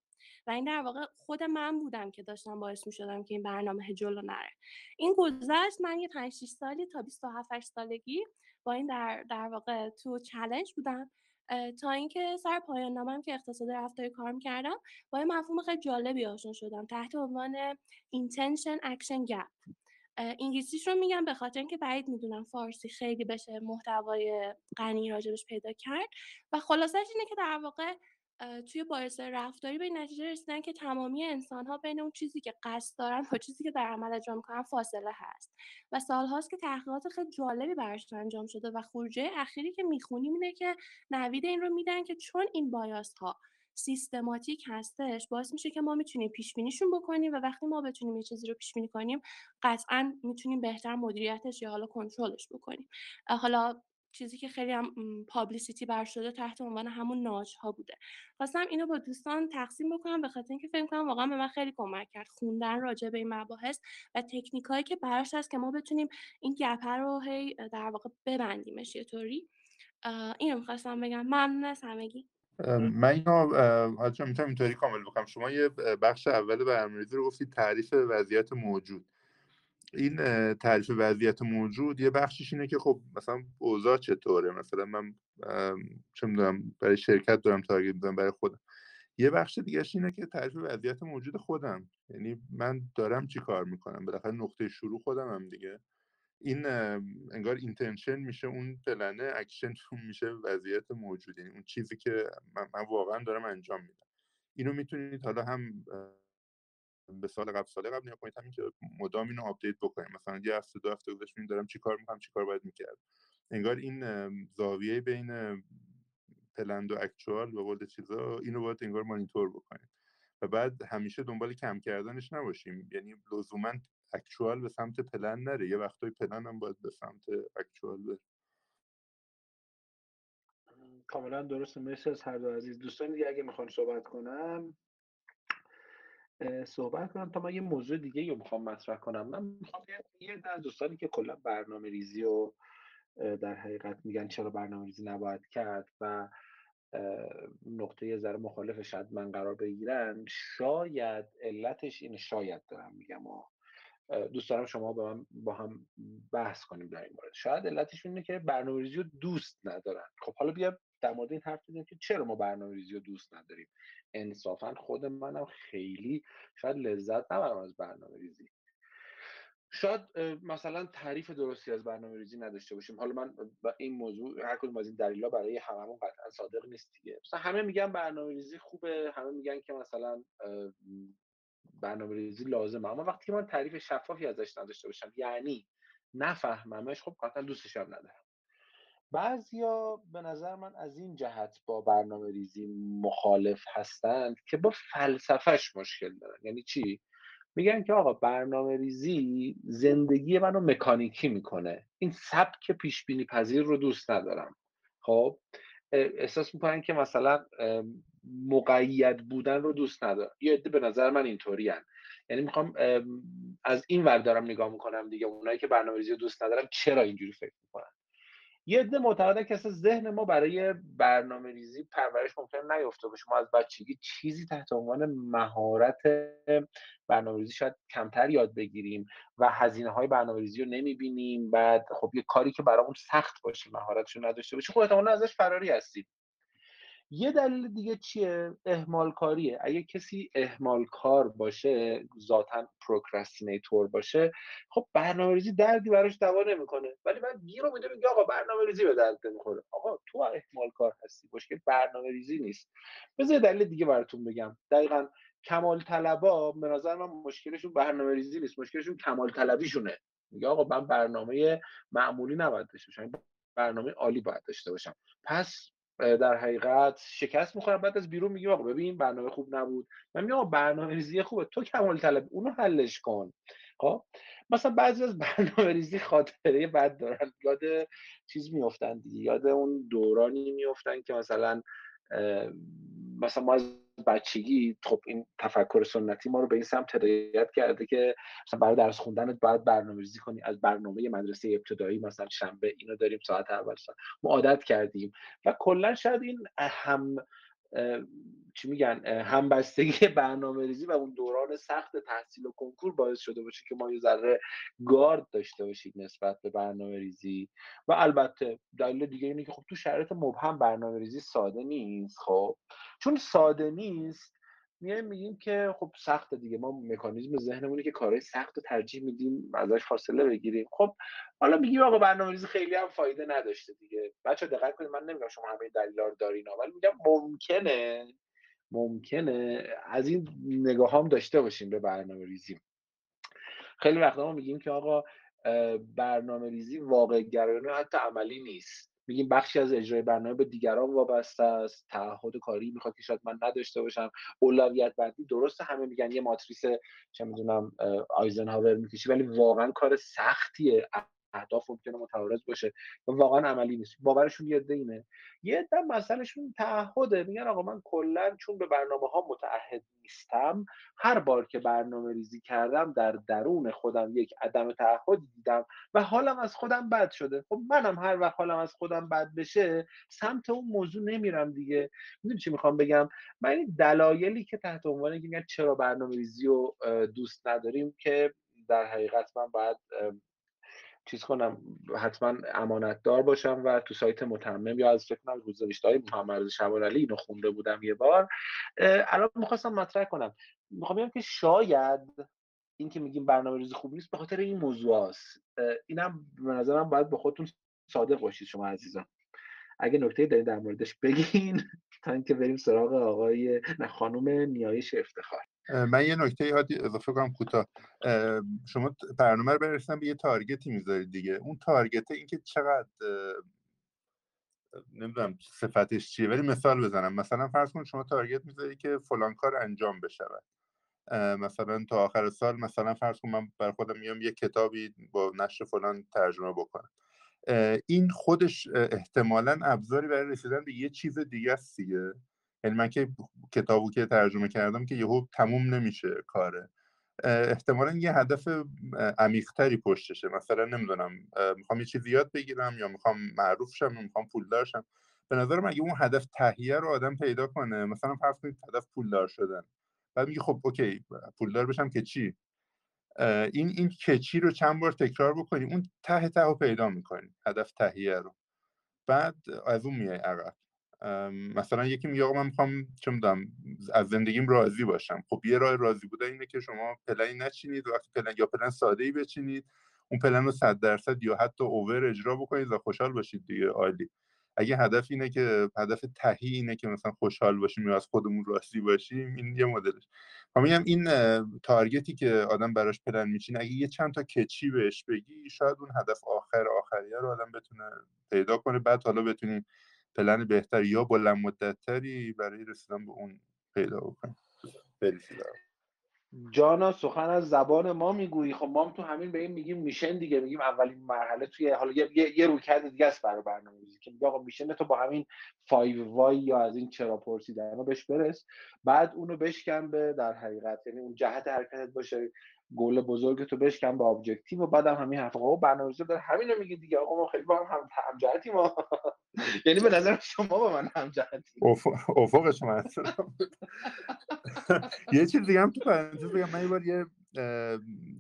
و این در واقع خود من بودم که داشتم باعث می شدم که این برنامه جلو نره. این گذشت من یه 5 6 سالی تا 27 سالگی با این در در واقع تو چالش بودم. تا اینکه سر پایان نامم که اقتصاد رفتاری کار می‌کردم با یه مفهوم خیلی جالبی آشنا شدم تحت عنوان intention action gap. انگلیسیش رو میگم به خاطر اینکه بعید می‌دونم فارسی خیلی بشه محتوای غنی راجبش پیدا کرد. و خلاصش اینه که در واقع توی باعث رفتاری به نتیجه رسیدن که تمامی انسان ها بین اون چیزی که قصد دارن و چیزی که در عمل انجام می‌کنن فاصله هست. و سالهاست که تحقیقات خیلی جالبی براش انجام شده و خروجه اخیری که می‌خونیم اینه که نوید این رو میدن که چون این بایاس ها سیستماتیک هستش باعث میشه که ما می‌تونیم پیش بینیشون بکنیم و وقتی ما بتونیم یه چیزی رو پیش بینی کنیم قطعا می‌تونیم بهتر مدیریتش یا حالا کنترلش بکنیم. حالا چیزی که خیلی هم پابلیسیتی بر شده تحت عنوان همون ناج ها بوده. خواستم اینو با دوستان تقسیم بکنم به خاطر اینکه فکر کنم واقعا به من خیلی کمک کرد. خوندن راجع به این مباحث و تکنیکایی که براش هست که ما بتونیم این گپ رو هی در واقع ببندیمش یه طوری. اینو می‌خواستم بگم. ممنون از همگی. من اینو حاجا می‌تونم اینطوری کامل بکنم. شما یه بخش اول برنامه‌ریزی رو گفتید تعریف وضعیت موجود. این تعریف وضعیت موجود یه بخشش اینه که خب مثلا اوضاع چطوره؟ مثلا من چه می‌دونم برای شرکت دارم تارگت می‌زنم برای خودم. یه بخش دیگه اینه که تعریف وضعیت موجود خودم. یعنی من دارم چی کار می‌کنم؟ بالاخره نقطه شروع خودم هم دیگه. این انگار intention میشه اون پلنه اکشن میشه وضعیت موجود. یعنی اون چیزی که من, من واقعا دارم انجام میدم. اینو می‌تونید حالا هم به سال قبل سال قبل نگاه کنید همین که مدام اینو update بکنیم. مثلا یه هفته دو هفته گذشت دارم چی کار می‌کنم چی کار باید می‌کرد. انگار این زاویه بین پلند و اکچوال به قول چیزا اینو باید انگار مانیتور بکنیم و بعد همیشه دنبال کم کردنش نباشیم. یعنی لزوما اکچوال به سمت پلن نره. یه وقتای پلن هم باید به سمت اکچوال بره. کاملا درست مرسی از هر دو عزیز. دوستان دیگه اگه می‌خوان صحبت کنم. صحبت کنم. تا من یه موضوع دیگه رو می‌خوام مطرح کنم. من می‌خوام یه در دوستانی که کلا برنامه ریزی و در حقیقت میگن چرا برنامه ریزی نباید کرد و نقطه ذره مخالف شاید من قرار بگیرن شاید علتش این شاید دارم میگم دوست دارم شما با, من با هم بحث کنیم در این مورد. شاید علتش اینه که برنامه ریزی رو دوست ندارن. خب حالا بیا در مورد این حرف بزنیم که چرا ما برنامه ریزی رو دوست نداریم؟ انصافا خود منم خیلی شاید لذت نبرم از برنامه ریزی شاید مثلا تعریف درستی از برنامه ریزی نداشته باشیم. حالا من این موضوع هر کدوم از این دلیلا برای هممون قطعا صادق نیست دیگه. مثلا همه میگن برنامه ریزی خوبه همه میگن که مثلا برنامه ریزی لازمه. اما وقتی من تعریف شفافی ازش نداشته باشم یعنی نفهممش خب قطعا دوستش هم ندارم. بعضیا به نظر من از این جهت با برنامه ریزی مخالف هستند که با فلسفهش مشکل دارن. یعنی چی؟ میگن که آقا برنامه ریزی زندگی منو مکانیکی می‌کنه. این سبک پیش بینی پذیر رو دوست ندارم. خب؟ احساس می‌کنن که مثلا مقید بودن رو دوست ندارم. یه عده به نظر من اینطوری یعنی می‌خوام از این ور دارم نگاه می‌کنم دیگه. اونایی که برنامه ریزی رو دوست ندارم چرا اینجوری فکر می‌کنن؟ یه عده معتقدن که اصلا ذهن ما برای برنامه ریزی پرورش ممکن نیفته باشه. ما از بچگی چیزی تحت عنوان مهارت برنامه ریزی شاید کمتر یاد بگیریم و هزینه های برنامه ریزی رو نمی‌بینیم. بعد خب یه کاری که برامون سخت باشه مهارتش رو نداشته باشه خب احتمالا ازش فراری هستیم. یه دلیل دیگه چیه؟ اهمال کاریه اگه کسی اهمال کار باشه ذاتا procrastinator باشه خب برنامه ریزی دردی براش دوا نمی‌کنه. ولی من گیر میده میگه آقا برنامه ریزی به درد نمی‌خوره. آقا تو اهمال کار هستی مشکل برنامه ریزی نیست. بذار دلیل دیگه براتون بگم. دقیقا کمال طلبا به نظر من مشکلشون برنامه ریزی نیست مشکلشون کمال طلبیشونه میگه آقا من برنامه معمولی نباید داشته باشم برنامه عالی باید داشته باشم. پس در حقیقت شکست می‌خورم بعد از بیرون میگیم آقا ببین برنامه خوب نبود. من میگم برنامه ریزی خوبه. تو کمال طلب اونو حلش کن. خب؟ مثلا بعضی از برنامه ریزی خاطره بد دارن. یاد چیز میافتن دیگه. یاد اون دورانی میافتن که مثلا مثلا ما از بچگی خب این تفکر سنتی ما رو به این سمت هدایت کرده که مثلا برای درس خوندن باید برنامه ریزی کنی. از برنامه مدرسه ابتدایی مثلا شنبه اینو داریم ساعت اول ساعت ما عادت کردیم. و کلا شاید این هم چی میگن همبستگی برنامه ریزی و اون دوران سخت تحصیل و کنکور باعث شده باشه که ما یه ذره گارد داشته باشید نسبت به برنامه ریزی و البته دلیل دیگه اینه که خب تو شرایط مبهم برنامه ریزی ساده نیست خب. چون ساده نیست میایم میگیم که خب سخت دیگه ما مکانیزم ذهنمونی که کارهای سخت رو ترجیح میدیم ازش فاصله بگیریم. خب حالا میگیم آقا برنامه‌ریزی خیلی هم فایده نداشته دیگه. بچه دقت کنید من نمیگم شما همه دلیلا رو دارین ولی میگم ممکنه ممکنه از این نگاه هم داشته باشیم به برنامه ریزی خیلی وقتا ما میگیم که آقا برنامه ریزی واقع گرایانه حتی عملی نیست. میگیم بخشی از اجرای برنامه به دیگران وابسته است. تعهد کاری می‌خواد که شاید من نداشته باشم. اولویت بندی درسته همه میگن یه ماتریس چه می‌دونم آیزنهاور می‌کشی ولی واقعا کار سختیه. اهداف ممکنه متعارض باشه و واقعا عملی نیست. باورشون یه عده اینه. یه عده مسئلهشون تعهده. میگن آقا من کلا چون به برنامه ها متعهد نیستم هر بار که برنامه ریزی کردم در درون خودم یک عدم تعهدی دیدم و حالم از خودم بد شده. خب منم هر وقت حالم از خودم بد بشه سمت اون موضوع نمیرم دیگه. می‌دونی چی می‌خوام بگم؟ من این دلایلی که تحت عنوان که چرا برنامه ریزی رو دوست نداریم که در حقیقت من باید چیز کنم حتما امانت دار باشم و تو سایت متمم یا از فکر کنم گزارش های محمد شبان علی اینو خونده بودم یه بار. الان می‌خواستم مطرح کنم. می‌خوام بگم که شاید این که میگیم برنامه ریزی خوب نیست به خاطر این موضوع است اینم به نظرم باید به خودتون صادق باشید شما عزیزان. اگه نکته دارید در موردش بگین تا اینکه بریم سراغ آقای نه خانم نیایش افتخار. من یه نکته یادی اضافه کنم کوتاه. شما برنامه رو برسن به یه تارگتی می‌ذارید دیگه. اون تارگت این که چقدر نمی‌دونم صفتش چیه ولی مثال بزنم. مثلا فرض کن شما تارگت می‌ذاری که فلان کار انجام بشود. مثلا تا آخر سال مثلا فرض کن من بر خودم میام یه کتابی با نشر فلان ترجمه بکنم. این خودش احتمالا ابزاری برای رسیدن به یه چیز دیگه است دیگه. یعنی من که کتابو که ترجمه کردم که یهو تموم نمیشه کاره. احتمالا یه هدف عمیقتری پشتشه. مثلا نمی‌دونم می‌خوام یه چیزی یاد بگیرم یا می‌خوام معروف شم یا می‌خوام پولدار شم. به نظرم اگه اون هدف تهیه رو آدم پیدا کنه مثلا فرض کنید هدف پولدار شدن. بعد میگه خب اوکی پولدار بشم که چی؟ این این کچی رو چند بار تکرار بکنی اون ته ته رو پیدا می‌کنی هدف تهیه رو. بعد از اون میای عقب. مثلا یکی میگه من می‌خوام چه می‌دونم از زندگیم راضی باشم. خب یه راه راضی بوده اینه که شما پلنی نچینید وقتی پلن یا پلن ساده ای بچینید اون پلن رو 100 درصد یا حتی اوور اجرا بکنید و خوشحال باشید دیگه عالی. اگه هدف اینه که هدف تهی اینه که مثلا خوشحال باشیم یا از خودمون راضی باشیم این یه مدلش. میگم این تارگتی که آدم براش پلن میچینه اگه یه چند تا کچی بهش بگی شاید اون هدف آخر آخریه رو آدم بتونه پیدا کنه. بعد حالا بتونیم پلن بهتری یا بلند مدتتری برای رسیدن به اون پیدا بکنیم جانا سخن از زبان ما می‌گویی. خب ما تو همین به این میگیم mission دیگه. میگیم اولین مرحله توی حالا یه, یه،, یه رویکرد دیگه است برای برنامه‌ریزی که میگه آقا mission تو با همین 5 why یا از این چرا پرسیدن. بهش برس. بعد اونو بشکن به در حقیقت. یعنی اون جهت حرکتت باشه. گل بزرگ تو بشکن به objective و بعدم همین حرف آقا برنامه‌ریزی داره همینو میگه دیگه. آقا ما خیلی با هم هم, هم ما یعنی به نظر شما با من هم جهتی افق شما یه چیز دیگه هم تو پرانتز بگم. من یه بار یه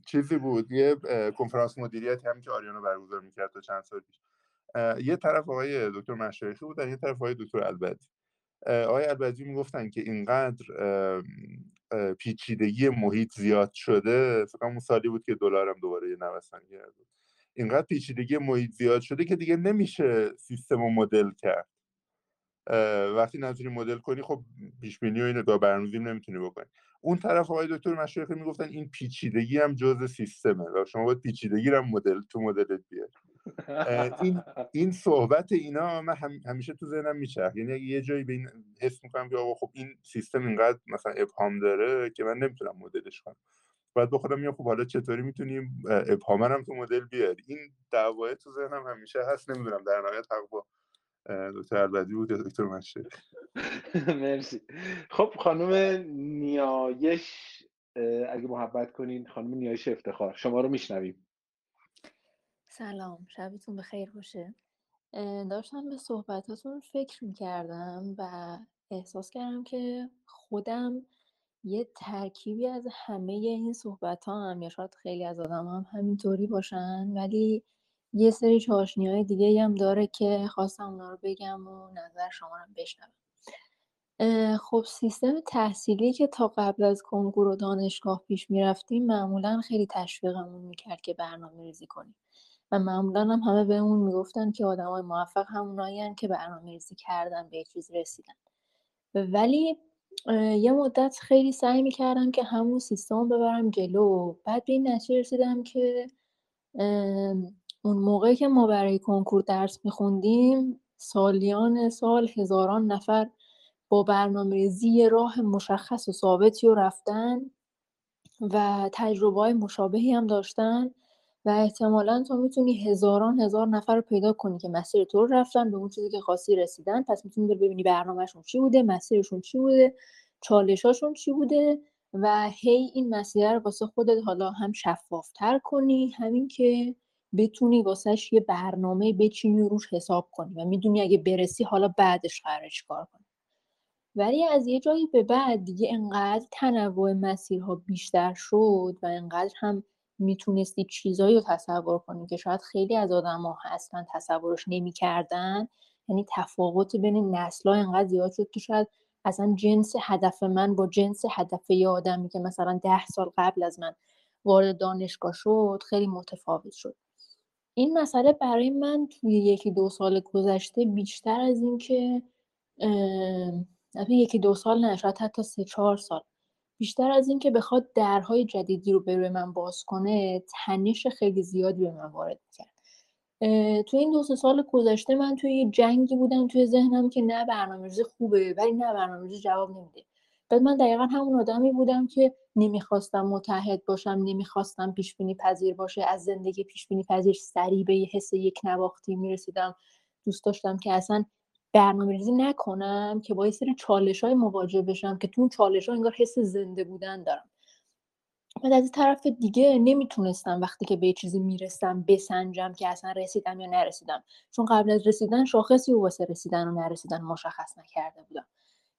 چیزی بود. یه کنفرانس مدیریتی هم که آریانا برگزار می‌کرد تا چند سال پیش. یه طرف آقای دکتر مشایخی بودن یه طرف آقای دکتر البدی. آقای البدی می‌گفتن که اینقدر پیچیدگی محیط زیاد شده فکر اون سالی بود که دلارم دوباره یه نوسان کرد. اینقدر پیچیدگی محیط زیاد شده که دیگه نمیشه سیستم و مدل کرد. وقتی نتونی مدل کنی خب پیش بینی و اینو با برنامه‌ریزی نمی‌تونی بکنی. اون طرف آقای دکتر مشایخی می‌گفتن این پیچیدگی هم جزء سیستمه و شما باید پیچیدگی رو مدل تو مدلت بیاری. این این صحبت اینا من همیشه تو ذهنم میچرخ. یعنی یه جایی به این حس می‌کنم که آقا خب این سیستم اینقدر مثلا ابهام داره که من نمی‌تونم مدلش کنم. باید به خودم میگم خب حالا چطوری می‌تونیم ابهام هم تو مدل بیاری؟ این دعوای تو ذهنم همیشه هست. نمی‌دونم در نهایت حق با دکتر البدی بود دکتر مشه مرسی. خب خانم نیایش اگه محبت کنین خانم نیایش افتخار. شما رو میشنویم. سلام شبتون بخیر باشه. داشتم به صحبتاتون فکر می‌کردم و احساس کردم که خودم یه ترکیبی از همه این صحبت ها هم شاید خیلی از آدم هم همینطوری باشن ولی یه سری چاشنی های دیگه هم داره که خواستم اونا رو بگم و نظر شما رو بشنوم. خب سیستم تحصیلی که تا قبل از کنکور و دانشگاه پیش می‌رفتیم معمولا خیلی تشویقمون می‌کرد که برنامه ریزی کنیم. و معمولا هم همه بهمون می‌گفتن که آدمای موفق همونایی که برنامه ریزی کردن به چیز رسیدن. ولی یه مدت خیلی سعی می‌کردم که همون سیستم ببرم جلو. بعد به این نتیجه رسیدم که اون موقعی که ما برای کنکور درس میخوندیم سالیان سال هزاران نفر با برنامه ریزی راه مشخص و ثابتی رو رفتن و تجربه های مشابهی هم داشتن. و احتمالا تو می‌تونی هزاران هزار نفر رو پیدا کنی که مسیر تو رو رفتن به اون چیزی که خواستی رسیدن. پس می‌تونی بری ببینی برنامهشون چی بوده مسیرشون چی بوده چالشاشون چی بوده و هی این مسیر رو واسه خودت حالا هم شفافتر کنی همین که بتونی واسهش یه برنامه بچینی و روش حساب کنی و می‌دونی اگه برسی حالا بعدش قرار کار کنی. ولی از یه جایی به بعد دیگه انقدر تنوع مسیرها بیشتر شد و انقدر هم می‌تونستی چیزایی رو تصور کنی که شاید خیلی از آدم ها اصلا تصورش نمی‌کردن؟ یعنی تفاوت بین نسل ها انقدر زیاد شد که شاید اصلا جنس هدف من با جنس هدف یه آدمی که مثلا ده سال قبل از من وارد دانشگاه شد خیلی متفاوت شد. این مسئله برای من توی یکی دو سال گذشته بیشتر از اینکه یکی دو سال نه شاید حتی سه چهار سال. بیشتر از اینکه بخواد درهای جدیدی رو به من باز کنه تنش خیلی زیادی به من وارد می‌کرد. تو این دو سال گذشته من توی یه جنگی بودم توی ذهنم که نه برنامه‌ریزی خوبه ولی نه برنامه‌ریزی جواب نمیده. بعد من دقیقا همون آدمی بودم که نمی‌خواستم متحد باشم نمی‌خواستم پیش بینی پذیر باشه از زندگی پیش بینی پذیر سریع به یه حس یک نواختی می‌رسیدم. دوست داشتم که اصلا برنامه ریزی نکنم که با یه سری چالش های مواجه بشم که تو اون چالش ها انگار حس زنده بودن دارم. بعد از طرف دیگه نمی‌تونستم وقتی که به چیزی می‌رسم بسنجم که اصلا رسیدم یا نرسیدم. چون قبل از رسیدن شاخصی و واسه رسیدن و نرسیدن مشخص نکرده بودم.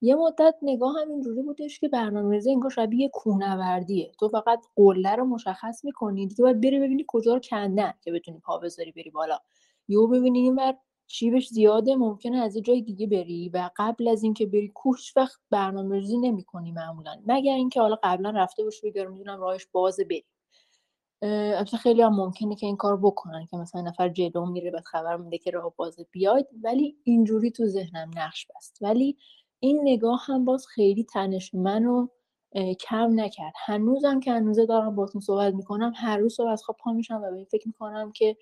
یه مدت نگاه هم اینجوری بودش که برنامه ریزی انگار شبیه کوهنوردیه. تو فقط قله رو مشخص می‌کنی دیگه باید بری ببینی کجا رو کندن که بتونی پا بذاری بری بالا. یهو ببینی اینور شیبش زیاده ممکنه از یه جای دیگه بری و قبل از اینکه بری کوه وقت برنامه ریزی نمی کنی معمولا. مگر اینکه حالا قبلا رفته باشی بگم می‌دونم راهش بازه بری البته خیلی هم ممکنه که این کار بکنن که مثلا نفر جلو میره بعد خبر میده که راه باز بیاید. ولی اینجوری تو ذهنم نقش بست. ولی این نگاه هم باز خیلی تنش منو کم نکرد. هنوزم که هنوزه دارم باتون صحبت می‌کنم هر روز صبح از خواب پا میشم و به این فکر می‌کنم که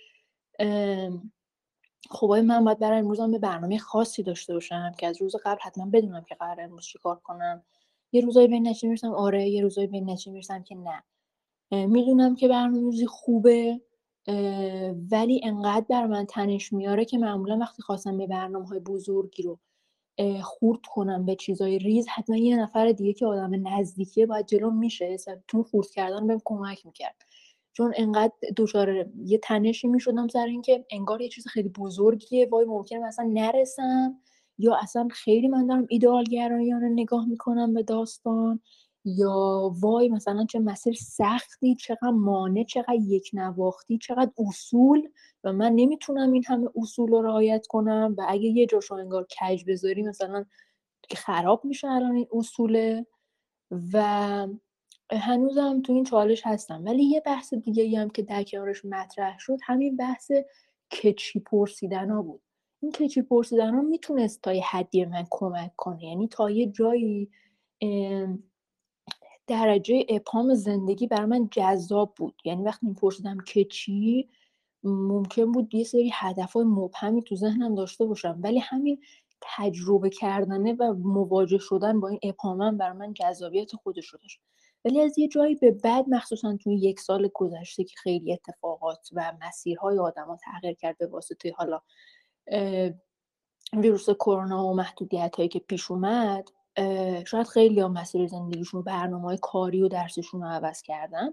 خب من باید برای امروزم به برنامه خاصی داشته باشم که از روز قبل حتما بدونم که قرار امروز چیکار کنم؟ یه روزایی به نتیجه می‌رسم آره یه روزایی به نتیجه می‌رسم که نه. می‌دونم که برنامه‌ریزی خوبه ولی انقدر بر من تنش میاره که معمولا وقتی خواستم به برنامه های بزرگی رو خورد کنم به چیزای ریز حتما یه نفر دیگه که آدم نزدیکیه باید جلو میشه تو خورد کردن بهم کمک می‌کرد. چون انقدر دچار یه تنشی می‌شدم سر اینکه انگار یه چیز خیلی بزرگیه وای ممکنه مثلا نرسم یا اصلا خیلی من دارم ایدئال گرایانه نگاه می‌کنم به داستان یا وای مثلا چه مسیر سختی چقدر مانع چقدر یک نواختی چقدر اصول و من نمی‌تونم این همه اصول رو رعایت کنم و اگه یه جاشو انگار کج بذاری مثلا خراب میشه الان این اصوله و هنوزم تو این چالش هستم. ولی یه بحث دیگه هم که در کنارش مطرح شد همین بحث کچی پرسیدن ها بود. این کچی پرسیدن ها می‌تونست تا یه حدی من کمک کنه. یعنی تا یه جایی درجه اپام زندگی بر من جذاب بود. یعنی وقتی میپرسیدم که چی ممکن بود یه سری هدف های مبهمی تو ذهنم داشته باشم. ولی همین تجربه کردنه و مواجه شدن با این اپامم بر من جذابیت خودش رو داشت. ولی از یه جایی به بعد مخصوصا توی یک سال گذشته که خیلی اتفاقات و مسیرهای آدم ها تغییر کرد به واسطه حالا ویروس کرونا و محدودیت هایی که پیش اومد شاید خیلی هم مسیر زندگیشون و برنامه های کاری و درسشون رو عوض کردن.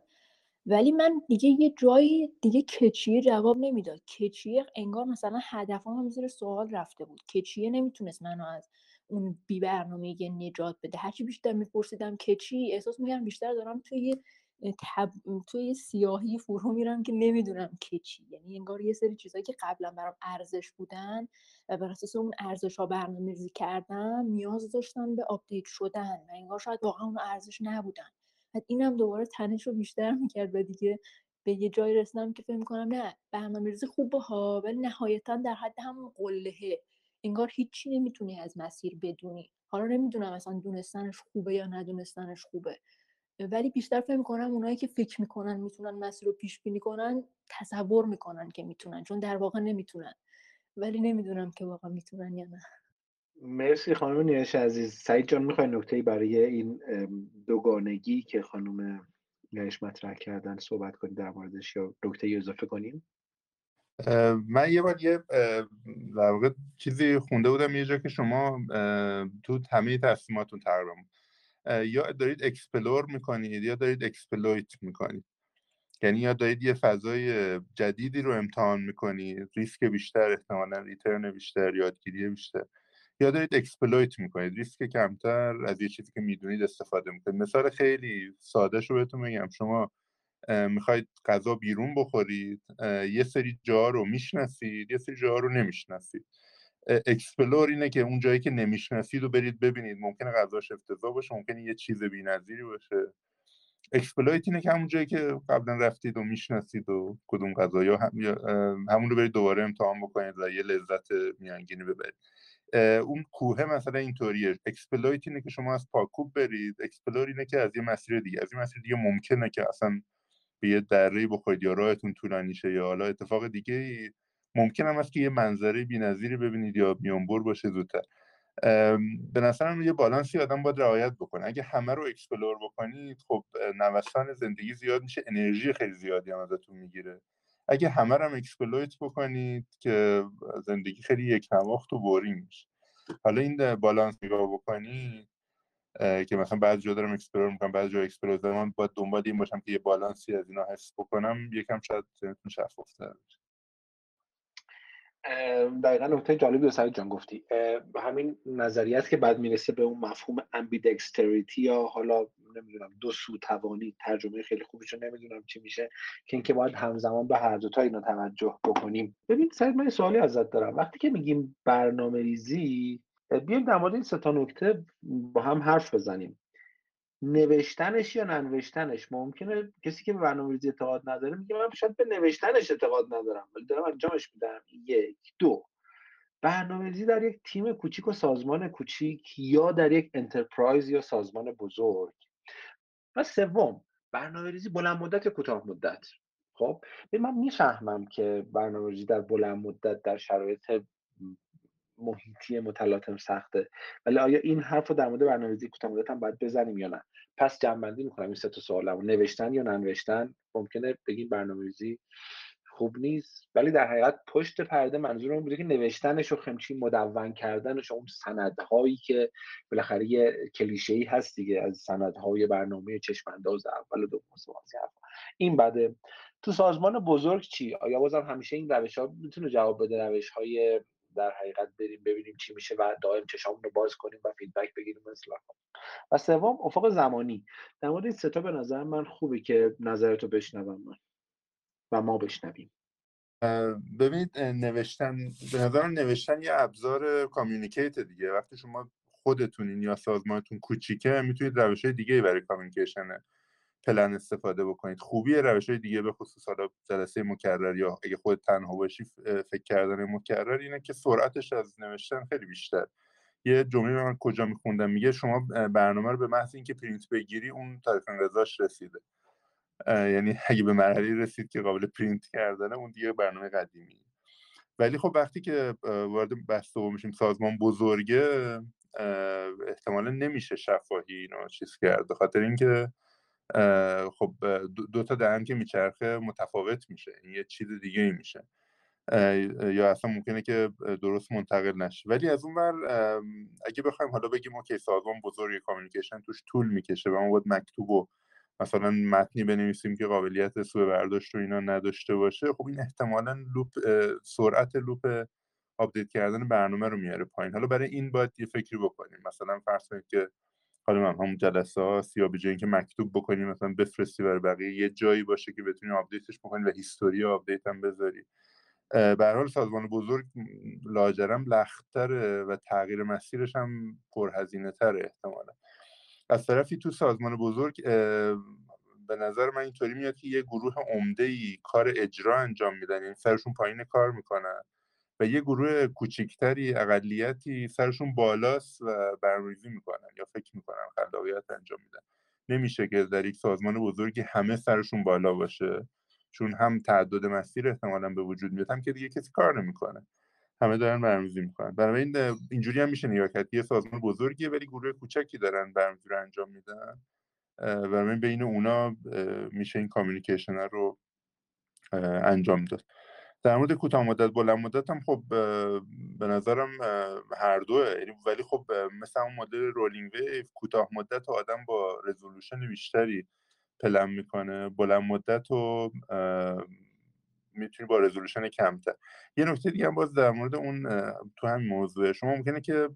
ولی من دیگه یه جایی دیگه که چیه جواب نمی‌داد. که چیه انگار مثلا هدفم هم زیر سوال رفته بود. که چیه نمی‌تونست منو از اون بی برنامه نجات بده. هرچی بیشتر میپرسیدم که چی احساس میگم بیشتر دارم توی تب... توی سیاهی فرو میرم که نمی‌دونم که چی. یعنی انگار یه سری چیزایی که قبلا برام ارزش بودن و بر اساس اون ارزش ها برنامه ریزی کردم نیاز داشتن به update شدن و انگار شاید واقعا اون ارزش نبودن. بعد اینم دوباره تنش رو بیشتر می‌کرد و دیگه به یه جایی رسیدم که فکر کنم نه برنامه ریزی خوبه ها ولی نهایتا در حد همون قلهه. انگار هیچی نمی‌تونی از مسیر بدونی. حالا نمی‌دونم اصلا دونستنش خوبه یا ندونستنش خوبه. ولی بیشتر فکر می‌کنم اونایی که فکر می‌کنن می‌تونن مسیر رو پیش بینی کنن تصور می‌کنن که می‌تونن چون در واقع نمی‌تونن. ولی نمی‌دونم که واقعا می‌تونن یا نه. مرسی خانم نیش عزیز. سعید جان می‌خوای نکته برای این دوگانگی که خانم نیش مطرح کردن صحبت کنید در موردش یا نکته اضافه کنیم من یه بار یه در واقع چیزی خونده بودم یه جا که شما تو همه تصمیماتون تقریبا یا دارید explore می‌کنید یا دارید exploit می‌کنید. یعنی یا دارید یه فضای جدیدی رو امتحان می‌کنید ریسک بیشتر احتمالا return بیشتر یادگیری بیشتر. یا دارید exploit می‌کنید ریسک کمتر از یه چیزی که می‌دونید استفاده می‌کنید. مثال خیلی ساده شو بهتون بگم. شما می‌خواید غذا بیرون بخورید یه سری جا رو می‌شناسید یه سری جا رو نمی‌شناسید. explore اینه که اون جایی که نمی‌شناسید رو برید ببینید. ممکنه غذاش افتضاح باشه ممکنه یه چیز بی‌نظیری باشه. exploit اینه که همون جایی که قبلا رفتید و می‌شناسید و کدوم غذا یا همون رو برید دوباره امتحان بکنید و یه لذت میانگینی ببرید. اون کوه مثلا اینطوریه. exploit اینه که شما از پاکوب برید. explore اینه که از یه مسیر دیگه. از یه مسیر دیگه ممکنه که اصلا به یه دره بخورید یا راهتون طولانی شه یا حالا اتفاق دیگه ممکن هم است که یه منظره بی‌نظیری ببینید یا میانبر باشه زودتر. به نظرم یه بالانسی آدم باید رعایت بکنه. اگه همه رو explore بکنید خب نوسان زندگی زیاد میشه انرژی خیلی زیادی هم ازتون می‌گیره. اگه همه رو هم exploit بکنید که زندگی خیلی یک نواخت و boring میشه. حالا این بالانس نگاه بکنید که مثلا بعضی جا دارم explore می‌کنم بعضی جا explore دارم باید دنبال این باشم که یه بالانسی از اینا حس بکنم یکم شاید شفافتر بشه. دقیقا نکته جالبی رو سعید جان گفتی. همین نظریت که بعد می‌رسه به اون مفهوم ambidexterity یا حالا نمی‌دونم دو سو توانی ترجمه خیلی خوبیش رو نمی‌دونم چی میشه که اینکه باید همزمان به هر دوتا اینا توجه بکنیم. ببین سعید من سوالی ازت دارم. وقتی که میگیم برنامه ریزی بیایم در مورد این سه تا نکته با هم حرف بزنیم. نوشتنش یا ننوشتنش؟ ممکنه کسی که به برنامه‌ریزی اعتقاد نداره میگه من شاید به نوشتنش اعتقاد ندارم ولی دارم انجامش میدم. یک دو برنامه‌ریزی در یک تیم کوچیک و سازمان کوچیک یا در یک انترپرایز یا سازمان بزرگ. و سوم برنامه‌ریزی بلند مدت یا کوتاه مدت؟ خب من می‌فهمم که برنامه‌ریزی در بلند مدت در شرایط محیطی متلاطم سخته. ولی آیا این حرف رو در مورد برنامه‌ریزی کوتاه مدت هم باید بزنیم یا نه؟ پس جنبندی می‌کنم این سه تا سوالمو نوشتن یا ننوشتن؟ ممکنه بگیم برنامه‌ریزی خوب نیست. ولی در حقیقت پشت پرده منظورم بوده که نوشتنش و خمچی مدون کردنش و اون سندهایی که بالاخره یه کلیشه ای هست دیگه از سندهای برنامه چشم انداز اول و دوم این بده تو سازمان بزرگ چی؟ آیا بازم همیشه این روش ها می‌تونه جواب بده؟ روش های در حقیقت بریم ببینیم چی میشه و دائم چشامون رو باز کنیم و فیدبک بگیریم مثلا و سوم افق زمانی. در مورد این ستا به نظر من خوبه که نظرتو بشنوم من و ما بشنویم. ببینید نوشتن به نظر نوشتن یه ابزار communicate دیگه. وقتی شما خودتونین یا سازمانتون کوچیکه می‌تونید روش های دیگه برای communication plan استفاده بکنید. خوبی روش های دیگه به خصوص حالا جلسه مکرر یا اگه خود تنها باشی فکر کردن مکرر اینه که سرعتش از نوشتن خیلی بیشتر. یه جمله من کجا میخوندم؟ میگه شما برنامه رو به محض اینکه پرینت بگیری اون تاریخ انقضاش رسیده. یعنی اگه به مرحله رسید که قابل پرینت کردنه اون دیگه برنامه قدیمی. ولی خب وقتی که وارد بحث دوم میشیم سازمان بزرگه احتمالا نمیشه شفاهی اینو چیز کرد. خاطر اینکه خب دو تا دهن که میچرخه متفاوت میشه این یه چیز دیگه ای میشه. یا اصلا ممکنه که درست منتقل نشه. ولی از اون ور اگه بخوایم حالا بگیم okay سازمان بزرگ communication توش طول می‌کشه و ما باید مکتوب و مثلا متنی بنویسیم که قابلیت سوء برداشت رو اینا نداشته باشه خب این احتمالا loop سرعت loop update کردن برنامه رو میاره پایین. حالا برای این باید یه فکری بکنیم. مثلا فرض کنید که حالا همون جلسه ها یا به اینکه مکتوب بکنیم مثلا بفرستی برای بقیه یه جایی باشه که بتونی update ش بکنی و history update هم بذاری. به هر حال سازمان بزرگ لاجرم لختره و تغییر مسیرش هم پرهزینه تره احتمالا. از طرفی تو سازمان بزرگ به نظر من اینطوری میاد که یه گروه عمده ای کار اجرا انجام میدن یعنی سرشون پایین کار می‌کنن. و یه گروه کوچکتری اقلیتی سرشون بالاست و برنامه‌ریزی می‌کنن یا فکر می‌کنن خلاقیت انجام میدن. نمیشه که در یک سازمان بزرگی همه سرشون بالا باشه چون هم تعدد مسیر احتمالا به وجود میاد هم که دیگه کسی کار نمی‌کنه. همه دارن برنامه‌ریزی می‌کنن. برای این اینجوری هم میشه نگاه یه سازمان بزرگیه ولی گروه کوچکی دارن برنامه‌ریزی رو انجام میدن. و بین اونا میشه این کامیونیکیشن رو انجام داد. در مورد کوتاه مدت بلند مدت هم خب به نظرم هر دوه. یعنی ولی خب مثل اون مدل رولینگ ویو کوتاه مدت آدم با رزولوشن بیشتری پلن می‌کنه. بلند مدت و می‌تونی با رزولوشن کمتر. یه نکته دیگه هم باز در مورد اون تو همین موضوع شما ممکنه که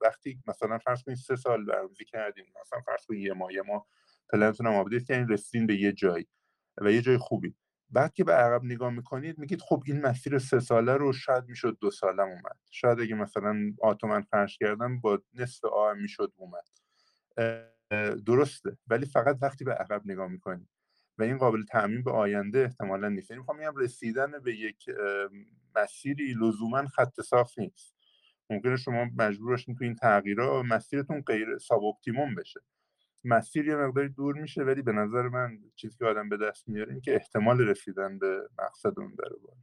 وقتی مثلا فرض کنید سه سال برنامه‌ریزی کردین مثلا فرض کنید یه ماه یه ماه پلنتون هم update کردین رسیدین به یه جایی و یه جای خوبی. بعد که به عقب نگاه می‌کنید میگید خب این مسیر سه ساله رو شاید می‌شد دو سالم اومد. شاید اگه مثلا آتومن فرش کردم با نصف آ می‌شد اومد. درسته. ولی فقط وقتی به عقب نگاه می‌کنید. و این قابل تعمیم به آینده احتمالا نیست. یعنی می‌خوام رسیدن به یک مسیری لزوما خط صاف نیست. ممکنه شما مجبور باشین تو این تغییرها مسیرتون غیر sub optimum بشه. مسیر یه مقداری دور میشه ولی به نظر من چیزی که آدم به دست میاره این که احتمال رسیدن به مقصد اون داره بالا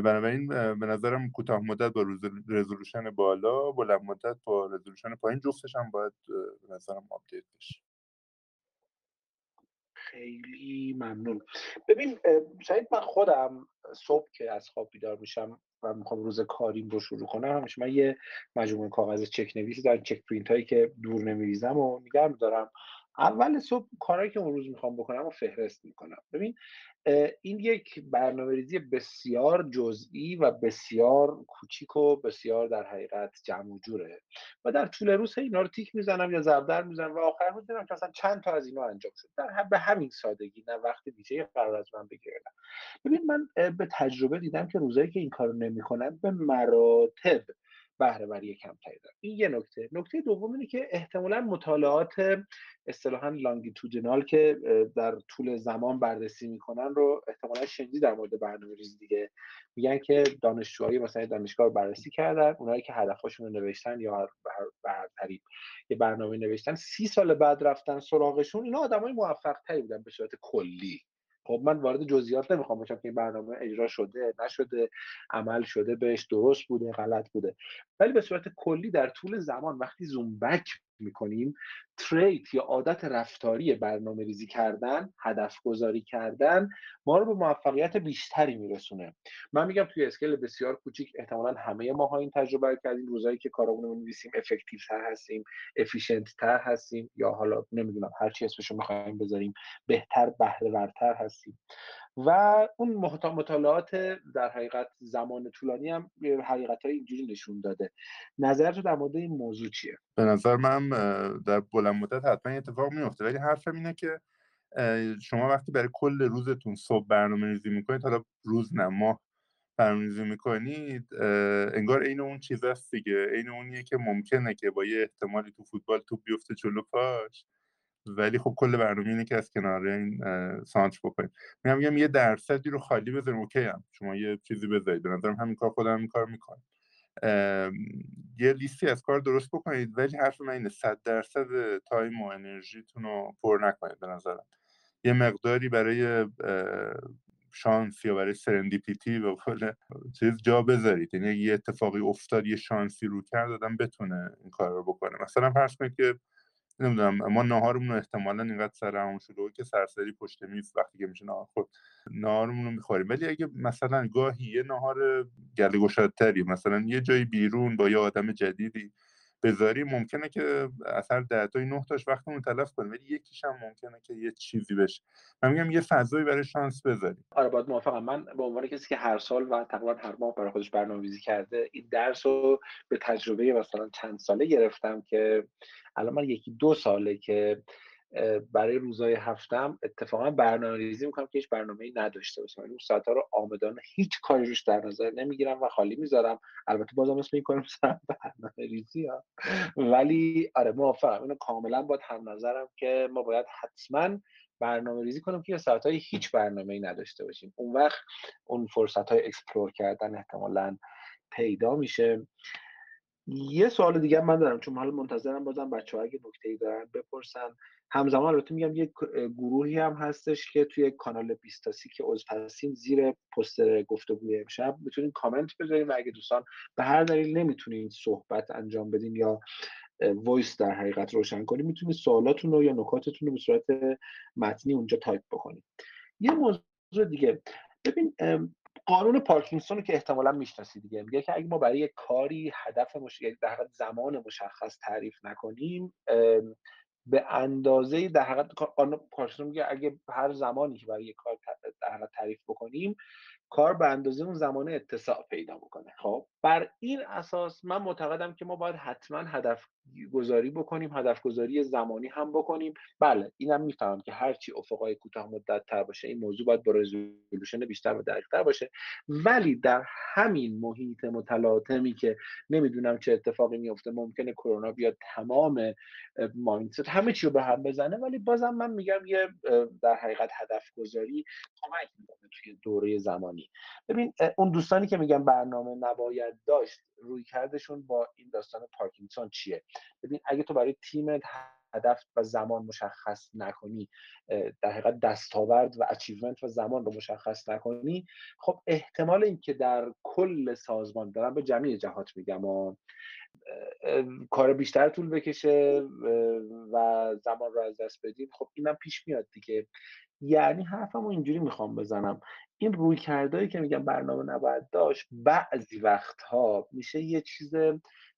بنابراین به نظرم کوتاه مدت با resolution بالا بلند مدت با resolution پایین جفتش هم باید به نظرم update بشه. خیلی ممنون. ببین شاید من خودم صبح که از خواب بیدار میشم و می‌خوام روز کاریم رو شروع کنم همیشه من یه مجموعه کاغذ چک نویسی دارم چک پرینت هایی که دور نمیریزم و نگه دارم اول صبح کارهایی که اون روز می‌خوام بکنم و فهرست می‌کنم. ببین این یک برنامه ریزی بسیار جزئی و بسیار کوچیک و بسیار در حقیقت جمع و جوره و در طول روز اینا رو تیک می‌زنم یا ضرب می‌زنم و آخر روز دیدم که اصلا چند تا از اینا انجام شد. در به همین سادگی نه وقت دیگه قرار از من بگیرن ببین من به تجربه دیدم که روزایی که این کارو نمی‌کنن به مراتب بهره وری کمتری دارن این یه نکته. نکته دوم اینه که احتمالا مطالعات اصطلاحا لانگیتودینال که در طول زمان بررسی می‌کنن رو احتمالا شنیدی در مورد برنامه ریزی دیگه. میگن که دانشجوهای مثلا دانشگاه رو بررسی کردن اونایی که هدفشون رو نوشتن یا به یه برنامه نوشتن سی سال بعد رفتن سراغشون اینا آدمای موفق تری بودن به صورت کلی. خب من وارد جزئیات نمی‌خوام بشم که این برنامه اجرا شده نشده عمل شده بهش درست بوده غلط بوده. ولی به صورت کلی در طول زمان وقتی zoom back می‌کنیم. trait یا عادت رفتاری برنامه ریزی کردن هدف گذاری کردن ما رو به موفقیت بیشتری میرسونه. من میگم توی scale بسیار کوچیک احتمالا همه ما ها این تجربه کردیم. روزایی که کارمون رو می‌نویسیم effective تر هستیم efficient تر هستیم یا حالا نمی‌دونم هر چی اسمشو می‌خوایم بذاریم بهتر بهره ورتر هستیم. و اون مطالعات در حقیقت زمان طولانی هم حقیقت های اینجوری نشون داده. نظر تو در مورد این موضوع چیه؟ به نظر من در بلند مدت حتما اتفاق میفته ولی حرفم اینه که شما وقتی برای کل روزتون صبح برنامه ریزی می‌کنید حالا روز نه ماه برنامه ریزی می‌کنید انگار عین اون چیز است دیگه. عین اونیه که ممکنه که با یه احتمالی تو فوتبال تو بیفته جلو پاش. ولی خب کل برنامه اینه که از کنار این سانچ بکنید میگم میگم یه درصدی رو خالی بذاریم اوکی هم. شما یه چیزی بذارید. به نظرم همین کار خودم این کار می‌کنم یه لیستی از کار درست بکنید ولی حرف من اینه صد درصد time و انرژیتون رو پر نکنید به نظرم. یه مقداری برای شانس یا برای serendipity و چیز جا بذارید. یعنی یه اتفاقی افتاد یه شانسی رو کرد آدم بتونه این کار رو بکنه. مثلا فرض کنید که نمی‌دونم ما ناهارمون رو احتمالا اینقدر سرمون شده که سرسری پشت میز وقتی که میشه ناهار خود ناهارمون رو می‌خوریم. ولی اگه مثلا گاهی یه ناهار گله گشادتری مثلا یه جایی بیرون با یه آدم جدیدی بذاری ممکنه که اثر ده تای نه تاش وقتمون تلف کنیم ولی یکیش هم ممکنه که یه چیزی بشه. من میگم یه فضایی برای شانس بذاریم. آره باید موافقم. من به عنوان کسی که هر سال و تقریبا هر ماه برای خودش برنامه‌ریزی کرده این درس رو به تجربه مثلا چند ساله گرفتم که الان من یکی دو ساله که برای روزای هفتم اتفاقا برنامه ریزی می‌کنم که هیچ برنامه ای نداشته باشم. اون ساعت رو آمدانه هیچ کاری روش در نظر نمی‌گیرم و خالی می‌ذارم. البته بازم اسم این کنم برنامه ریزی ها. ولی آره موافقم. اینو کاملا باید هم نظرم که ما باید حتما برنامه ریزی کنیم که ساعت های هیچ برنامه ای نداشته باشیم. اون وقت اون فرصت های explore کردن احتمالا پیدا میشه. یه سوال دیگه من دارم چون حالا منتظرم بازم بچه ها اگه نکته ای دارن بپرسن. همزمان البته میگم یه گروهی هم هستش که توی کانال بیستاسی که عضو هستیم زیر پست گفتگوی امشب می‌تونین کامنت بذارین و اگه دوستان به هر دلیل نمی‌تونین صحبت انجام بدین یا voice در حقیقت روشن کنین می‌تونید سوالاتون رو یا نکاتتون رو به صورت متنی اونجا تایپ بکنید یه موضوع دیگه. ببین قانون پارکینسون که احتمالا می‌شناسی دیگه. میگه که اگه ما برای کاری هدف مش... یعنی در زمان مشخص تعریف نکنیم به اندازه در حقیقت قانون پارکینسون میگه اگه هر زمانی که برای کار در تعریف بکنیم کار به اندازه اون زمان اتساع پیدا بکنه. خب بر این اساس من معتقدم که ما باید حتما هدف گذاری بکنیم هدف گذاری زمانی هم بکنیم. بله اینم می‌فهمم که هرچی افقای کوتاه مدت تر باشه این موضوع باید با رزولوشن بیشتر و دقیقتر باشه. ولی در همین محیط متلاطمی که نمی‌دونم چه اتفاقی میفته ممکنه کرونا بیاد تمام مایندست همه چی رو به هم بزنه ولی بازم من میگم یه در حقیقت هدف گذاری کمک می‌کنه توی دوره زمانی. ببین اون دوستانی که میگن برنامه نباید داشت روی کردشون با این داستان پارکینسون چیه؟ ببین اگه تو برای تیمت هدف و زمان مشخص نکنی در حقیقت دستاورد و اچیومنت و زمان رو مشخص نکنی خب احتمال اینکه در کل سازمان دارم به جمعی جهات میگم و کار بیشتر طول بکشه و زمان رو از دست بدیم خب اینم پیش میاد دیگه. یعنی حرفمو اینجوری می‌خوام بزنم. این روی کردهایی که میگم برنامه نباید داشت بعضی وقتها میشه یه چیز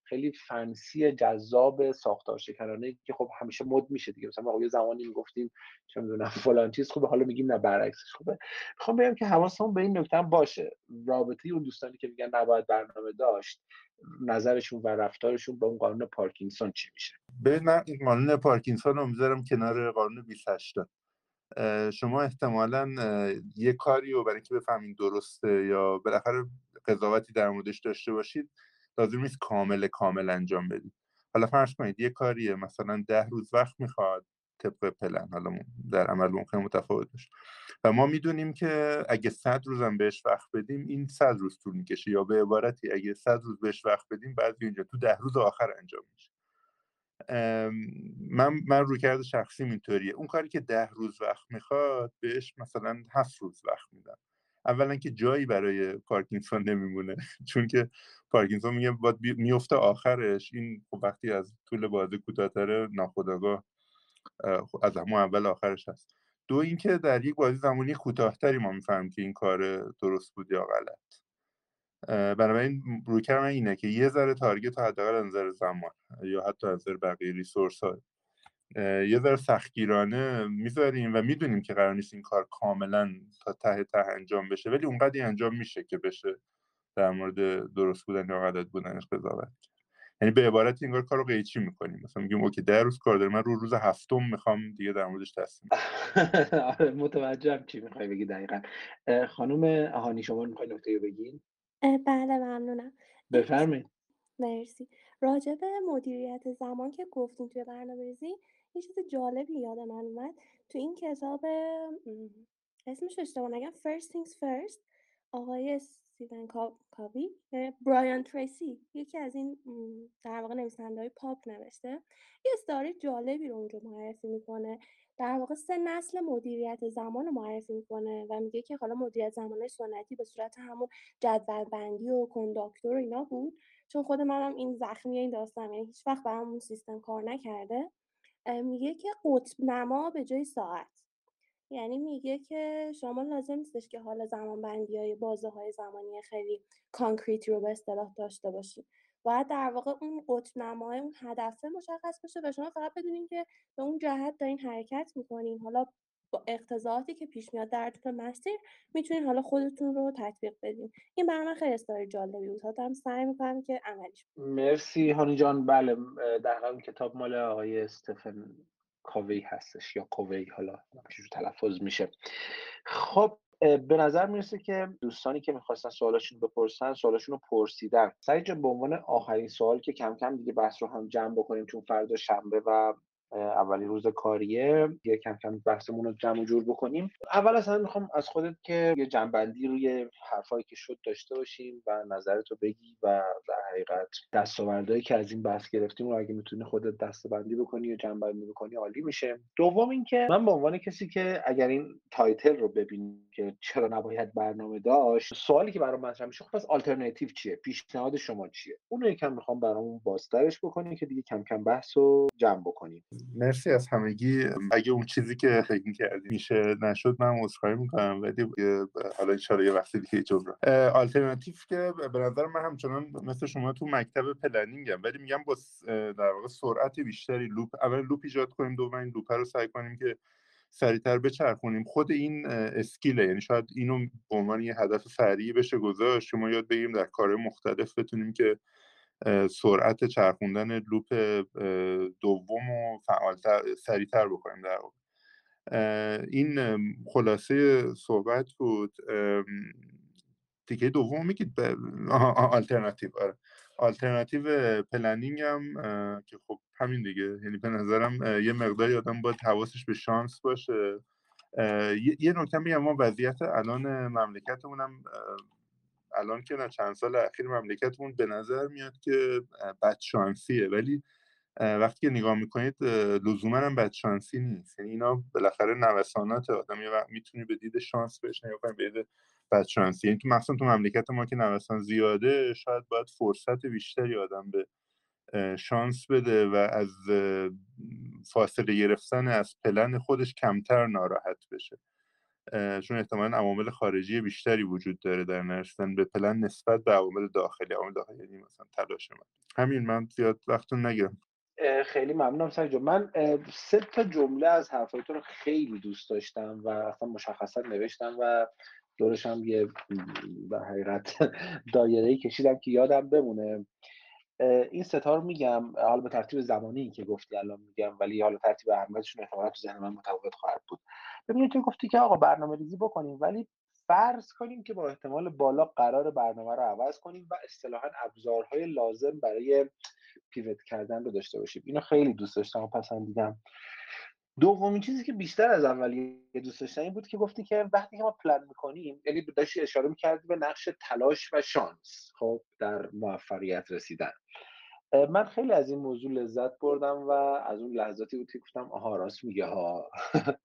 خیلی فنسی جذاب ساختار شکنانه که خب همیشه مد میشه دیگه. مثلا یه زمانی می‌گفتیم چه می‌دونم فلان چیز خوبه حالا میگیم نه برعکسش خوبه. می‌خوام بگم که حواسمون به این نکته باشه. رابطه اون دوستانی که میگن نباید برنامه داشت نظرشون و رفتارشون با اون قانون پارکینسون چی میشه؟ به من قانون پارکینسون رو می‌ذارم کنار قانون 28 شما احتمالا یه کاری رو برای اینکه بفهمین درسته یا بالاخره قضاوتی در موردش داشته باشید لازم نیست کامل کامل انجام بدید حالا فرض کنید یه کاریه مثلا ده روز وقت می‌خواد طبق پلن حالا در عمل ممکن متفاوت باشه. و ما می‌دونیم که اگه صد روزم بهش وقت بدیم این صد روز طول می‌کشه یا به عبارتی اگه صد روز بهش وقت بدیم بعد اینجا تو ده روز آخر انجام میشه. من من روی کرده شخصی اینطوریه. اون کاری که ده روز وقت می‌خواد بهش مثلا هفت روز وقت میدم. اولا که جایی برای پارکینسون نمیمونه. چون که پارکینسون میگه باید میفته آخرش. این خب وقتی از طول بازی کوتاهتره ناخداگاه خب از همون اول آخرش هست. دو اینکه در یک بازی زمانی کوتاهتری ما می‌فهمیم که این کار درست بود یا غلط. بنابراین روی من اینه که یه ذره تارگت حداقل از نظر زمان یا حتی از نظر بقیه ریسورس ها یه ذره سختگیرانه می‌ذاریم و می‌دونیم که قرار نیست این کار کاملا تا ته ته انجام بشه ولی اونقدی انجام میشه که بشه در مورد درست بودن یا غلط بودنش قضاوت یعنی به عبارت این کار رو قیچی می‌کنیم. مثلا میگیم اوکی ده روز کار داریم من رو روز هفتم می‌خوام دیگه در موردش تصمیم آره متوجهم چی می‌خوای بگی دقیقا. خانم هانی شما می‌خوای نکته بگین بله ممنونم. بفرمایید. مرسی. راجع به مدیریت زمان که گفتیم توی برنامه‌ریزی یه چیز جالبی یاد من اومد. تو این کتاب اسمش اشتباه نگم First Things First آقای استیون کاوی برایان تریسی. یکی از این در واقع نویسنده های پاپ نوشته. یه استاری جالبی رو اونجا معرفی می‌کنه. در واقع سه نسل مدیریت زمان رو معرفی می‌کنه و میگه که حالا مدیریت زمان سنتی به صورت همون جدول بندی و کنداکتور و اینا بود. چون خود منم این زخمی این داستان یعنی هیچ وقت برام سیستم کار نکرده. میگه که قطب نما به جای ساعت. یعنی میگه که شما لازم نیستش که حالا زمان بندی های بازه های زمانی خیلی کانکریتی رو به اصطلاح داشته باشید باید در واقع اون قطب نمای اون هدفه مشخص بشه و شما فقط بدونین که به اون جهت دارین حرکت می‌کنین. حالا با اقتضاعاتی که پیش میاد در طول مسیر می‌تونین حالا خودتون رو تطبیق بدین. این برای خیلی استوری جالبی بود. دارم سعی می‌کنم که عملیش مرسی هانی جان. بله در کتاب مال آقای استفن کاوی هستش یا کوی حالا چجور تلفظ میشه. خب به نظر می‌رسه که دوستانی که می‌خواستن سوالاشون بپرسن سوالاشون رو پرسیدن. سعی به عنوان آخرین سوال که کم کم دیگه بحث رو هم جمع بکنیم چون فردا شنبه و اولین روز کاریه یه کم کم بحثمون رو جمع جور بکنیم. اول از همه می‌خوام از خودت که یه جنبندی روی حرفایی که شد داشته باشیم و نظرتو بگی و در حقیقت دستاوردهایی که از این بحث گرفتیم رو اگه می‌تونی خودت دسته‌بندی بکنی یا جمع‌بندی بکنی عالی میشه. دوم اینکه من به عنوان کسی که اگر این title رو ببینیم که چرا نباید برنامه داشت سوالی که برام مطرح میشه خب پس آلترناتیو چیه؟ پیشنهاد شما چیه؟ اون رو یکم می‌خوام برامون بازترش بکنی که دیگه کم کم بحث رو جمع بکنیم. مرسی از همگی. اگه اون چیزی که فکر کردی میشه نشد من عذرخواهی می‌کنم. ولی حالا ان یه وقتی دیگه جبران. آلترناتیو که به نظر من همچنان مثل شما تو مکتب planning م ولی میگم با در واقع سرعت بیشتری loop اول loop ایجاد کنیم دوم این loop رو سعی کنیم که سریعتر بچرخونیم. خود این skill ه یعنی شاید اینو به عنوان یه هدف سریع بشه گذاشت شما یاد بگیریم در کار مختلف بتونیم که سرعت چرخوندن loop دوم و فعالتر سریعتر بکنیم در واقع. این خلاصه صحبت بود. تیکه دوم میگید؟ آلترناتیو. آره. آلترناتیو planning هم که خب همین دیگه. یعنی به نظرم یه مقداری آدم باید حواسش به شانس باشه. یه نکته میگم ما وضعیت الان مملکتمون هم الان که نه چند سال اخیر مملکتمون به نظر میاد که بدشانسیه. ولی وقتی که نگاه می‌کنید لزوما هم بدشانسی نیست. یعنی اینا بالاخره نوسانات آدم. وقت می‌تونی به دید شانس نگاه کنی به دید بدشانسی. یعنی تو مخصوصا تو مملکت ما که نوسان زیاده شاید باید فرصت بیشتری آدم به شانس بده و از فاصله گرفتن از پلن خودش کمتر ناراحت بشه. چون احتمالا عوامل خارجی بیشتری وجود داره در نرسیدن به پلن نسبت به عوامل داخلی عوامل داخلی یعنی مثلا تلاش من. همین من زیاد وقتون نگیرم. خیلی ممنونم سعی من سه تا جمله از حرفایتون رو خیلی دوست داشتم و اصلا مشخصا نوشتم و دورش هم یه در حقیقت دایره کشیدم که یادم بمونه. این ستا رو میگم حالا به ترتیب زمانی که گفتی الان میگم ولی حالا ترتیب اهمیتشون احتمالا تو ذهن من متفاوت خواهد بود. ببینید تو گفتی که آقا برنامه ریزی بکنیم ولی فرض کنیم که با احتمال بالا قرار برنامه رو عوض کنیم و اصطلاحا ابزارهای لازم برای پیوت کردن رو داشته باشیم. اینو خیلی دوست داشتم و پسندیدم. دومین چیزی که بیشتر از اولیه دوست داشتن این بود که گفتی که وقتی که ما پلن می‌کنیم یعنی داشتی اشاره می‌کردی به نقش تلاش و شانس خب در موفقیت رسیدن. من خیلی از این موضوع لذت بردم و از اون لحظاتی بود که گفتم آها راست میگه ها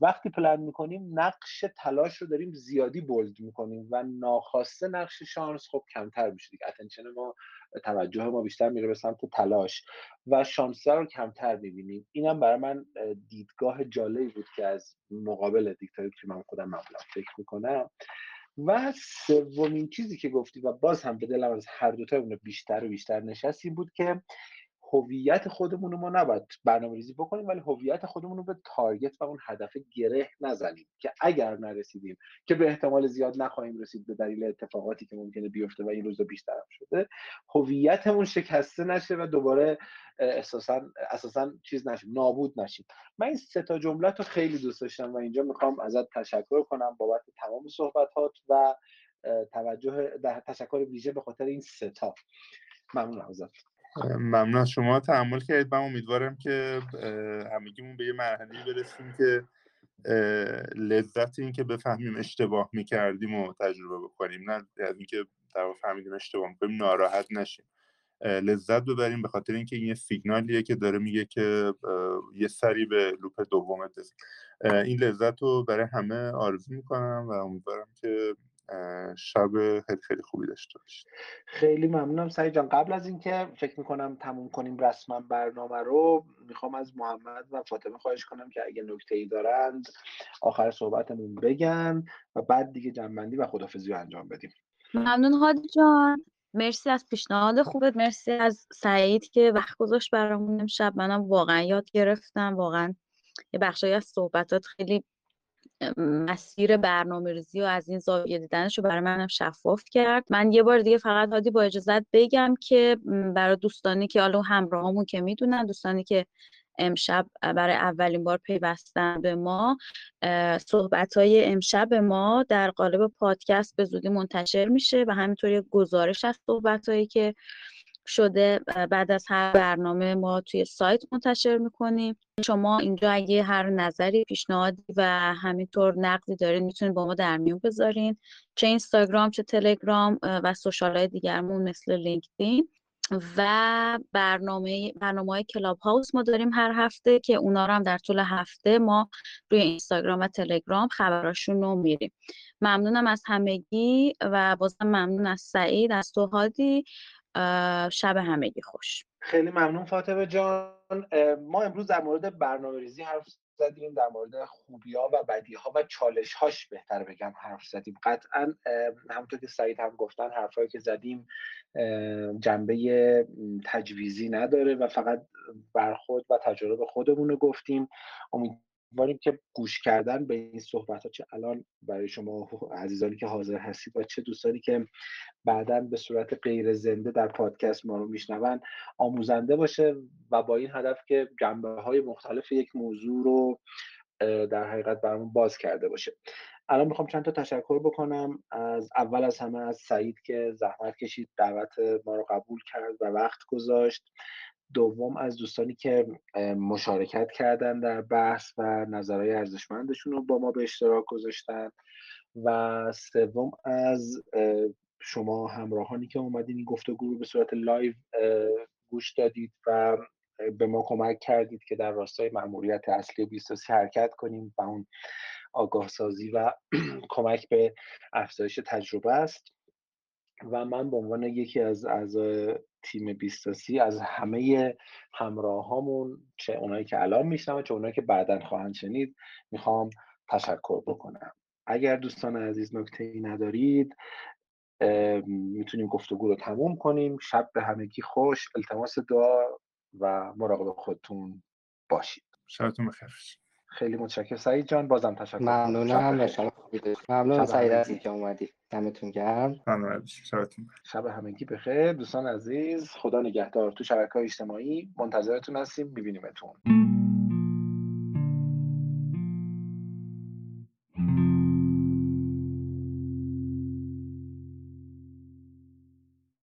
وقتی پلن می‌کنیم نقش تلاش رو داریم زیادی بولد می‌کنیم و ناخواسته نقش شانس خب کمتر میشه دیگه. اتنشن ما توجه ما بیشتر میره به سمت تلاش و شانس رو کمتر می‌بینیم. اینم برای من دیدگاه جالبی بود که از مقابل دیکتاتوری که من خودم معمولا فکر می‌کنم. و سومین چیزی که گفتی و باز هم به دلم از هر دوتا بیشتر و بیشتر نشست این بود که هویت خودمون رو ما نباید برنامه ریزی بکنیم ولی هویت خودمون رو به تارگت و اون هدف گره نزنیم که اگر نرسیدیم که به احتمال زیاد نخواهیم رسید به دلیل اتفاقاتی که ممکنه بیفته و این روزا بیشتر شده هویتمون شکسته نشه و دوباره اساسا اساسا چیز نشیم نابود نشیم. من این سه تا جمله رو خیلی دوست داشتم و اینجا می‌خوام ازت تشکر کنم بابت تمام صحبتات و توجه تشکر ویژه به خاطر این سه تا. ممنون ازت. ممنون. از شما تحمل کردید. من امیدوارم که همگیمون به یه مرحله برسیم که لذت این که بفهمیم اشتباه می‌کردیم و تجربه بکنیم. نه از اینکه در فهمیدیم اشتباه می‌کنیم ناراحت نشیم. لذت ببریم به خاطر اینکه این یه سیگنالیه که داره میگه که یه سری به لوپ دومت این لذت رو برای همه آرزو می‌کنم و امیدوارم که شب خیلی خیلی خوبی داشته باشید. خیلی ممنونم. سعی جان قبل از اینکه فکر می‌کنم تموم کنیم رسما برنامه رو می‌خوام از محمد و فاطمه خواهش کنم که اگه نکته ای دارند آخر صحبتمون بگن و بعد دیگه جنبندی و خدافزی رو انجام بدیم. ممنون هادی جان. مرسی از پیشنهاد خوبت. مرسی از سعید که وقت گذاشت برامون امشب. منم واقعا یاد گرفتم. واقعا یه بخشایی از صحبتات خیلی مسیر برنامه ریزی و از این زاویه دیدنش رو برای منم شفاف کرد. من یه بار دیگه فقط هادی با اجازت بگم که برای دوستانی که حالا همراهمون که می‌دونن دوستانی که امشب برای اولین بار پیوستن به ما صحبت های امشب ما در قالب پادکست به زودی منتشر میشه و همینطور گزارش از صحبت هایی که شده بعد از هر برنامه ما توی سایت منتشر می‌کنیم. شما اینجا اگه هر نظری پیشنهادی و همینطور نقدی دارین می‌تونید با ما در میون بذارین. چه اینستاگرام چه تلگرام و سوشال های دیگرمون مثل لینکدین. و برنامه برنامه های کلاب هاوس ما داریم هر هفته که اونا رو هم در طول هفته ما روی اینستاگرام و تلگرام خبراشون رو میریم ممنونم از همگی و بازم ممنون از سعید از توهادی. شب همگی خوش. خیلی ممنون فاطمه جان. ما امروز در مورد برنامه ریزی حرف زدیم در مورد خوبی ها و بدی ها و چالش هاش بهتر بگم حرف زدیم. قطعا همونطور که سعید هم گفتن حرفهایی که زدیم جنبه تجویزی نداره و فقط برخود و تجربه خودمون رو گفتیم. امیدواریم که گوش کردن به این صحبت ها چه الان برای شما عزیزانی که حاضر هستید و چه دوستانی که بعدا به صورت غیر زنده در پادکست ما رو میشنون آموزنده باشه و با این هدف که جنبه های مختلف یک موضوع رو در حقیقت برامون باز کرده باشه. الان می‌خوام چند تا تشکر بکنم. از اول از همه از سعید که زحمت کشید دعوت ما رو قبول کرد و وقت گذاشت. دوم از دوستانی که مشارکت کردن در بحث و نظرهای ارزشمندشون رو با ما به اشتراک گذاشتن. و سوم از شما همراهانی که اومدین این گفتگو رو به صورت live گوش دادید و به ما کمک کردید که در راستای مأموریت اصلی بیستاسی حرکت کنیم و اون آگاه سازی و کمک به افزایش تجربه است. و من به عنوان یکی از اعضای تیم بیستاسی از همه همراهامون چه اونایی که الان میشنم چه اونایی که بعدا خواهند شنید می‌خوام تشکر بکنم. اگر دوستان عزیز نکته ای ندارید می‌تونیم گفتگو رو تموم کنیم. شب به همگی خوش التماس دعا و مراقب خودتون باشید. شبتون بخیر. خیلی متشکرم. سعید جان بازم تشکر. ممنونم. ممنون سعید عزیز که اومدی. دمتون گرم. شب همگی بخیر. دوستان عزیز خدا نگهدار. تو شبکه های اجتماعی منتظرتون هستیم. میبینیمتون.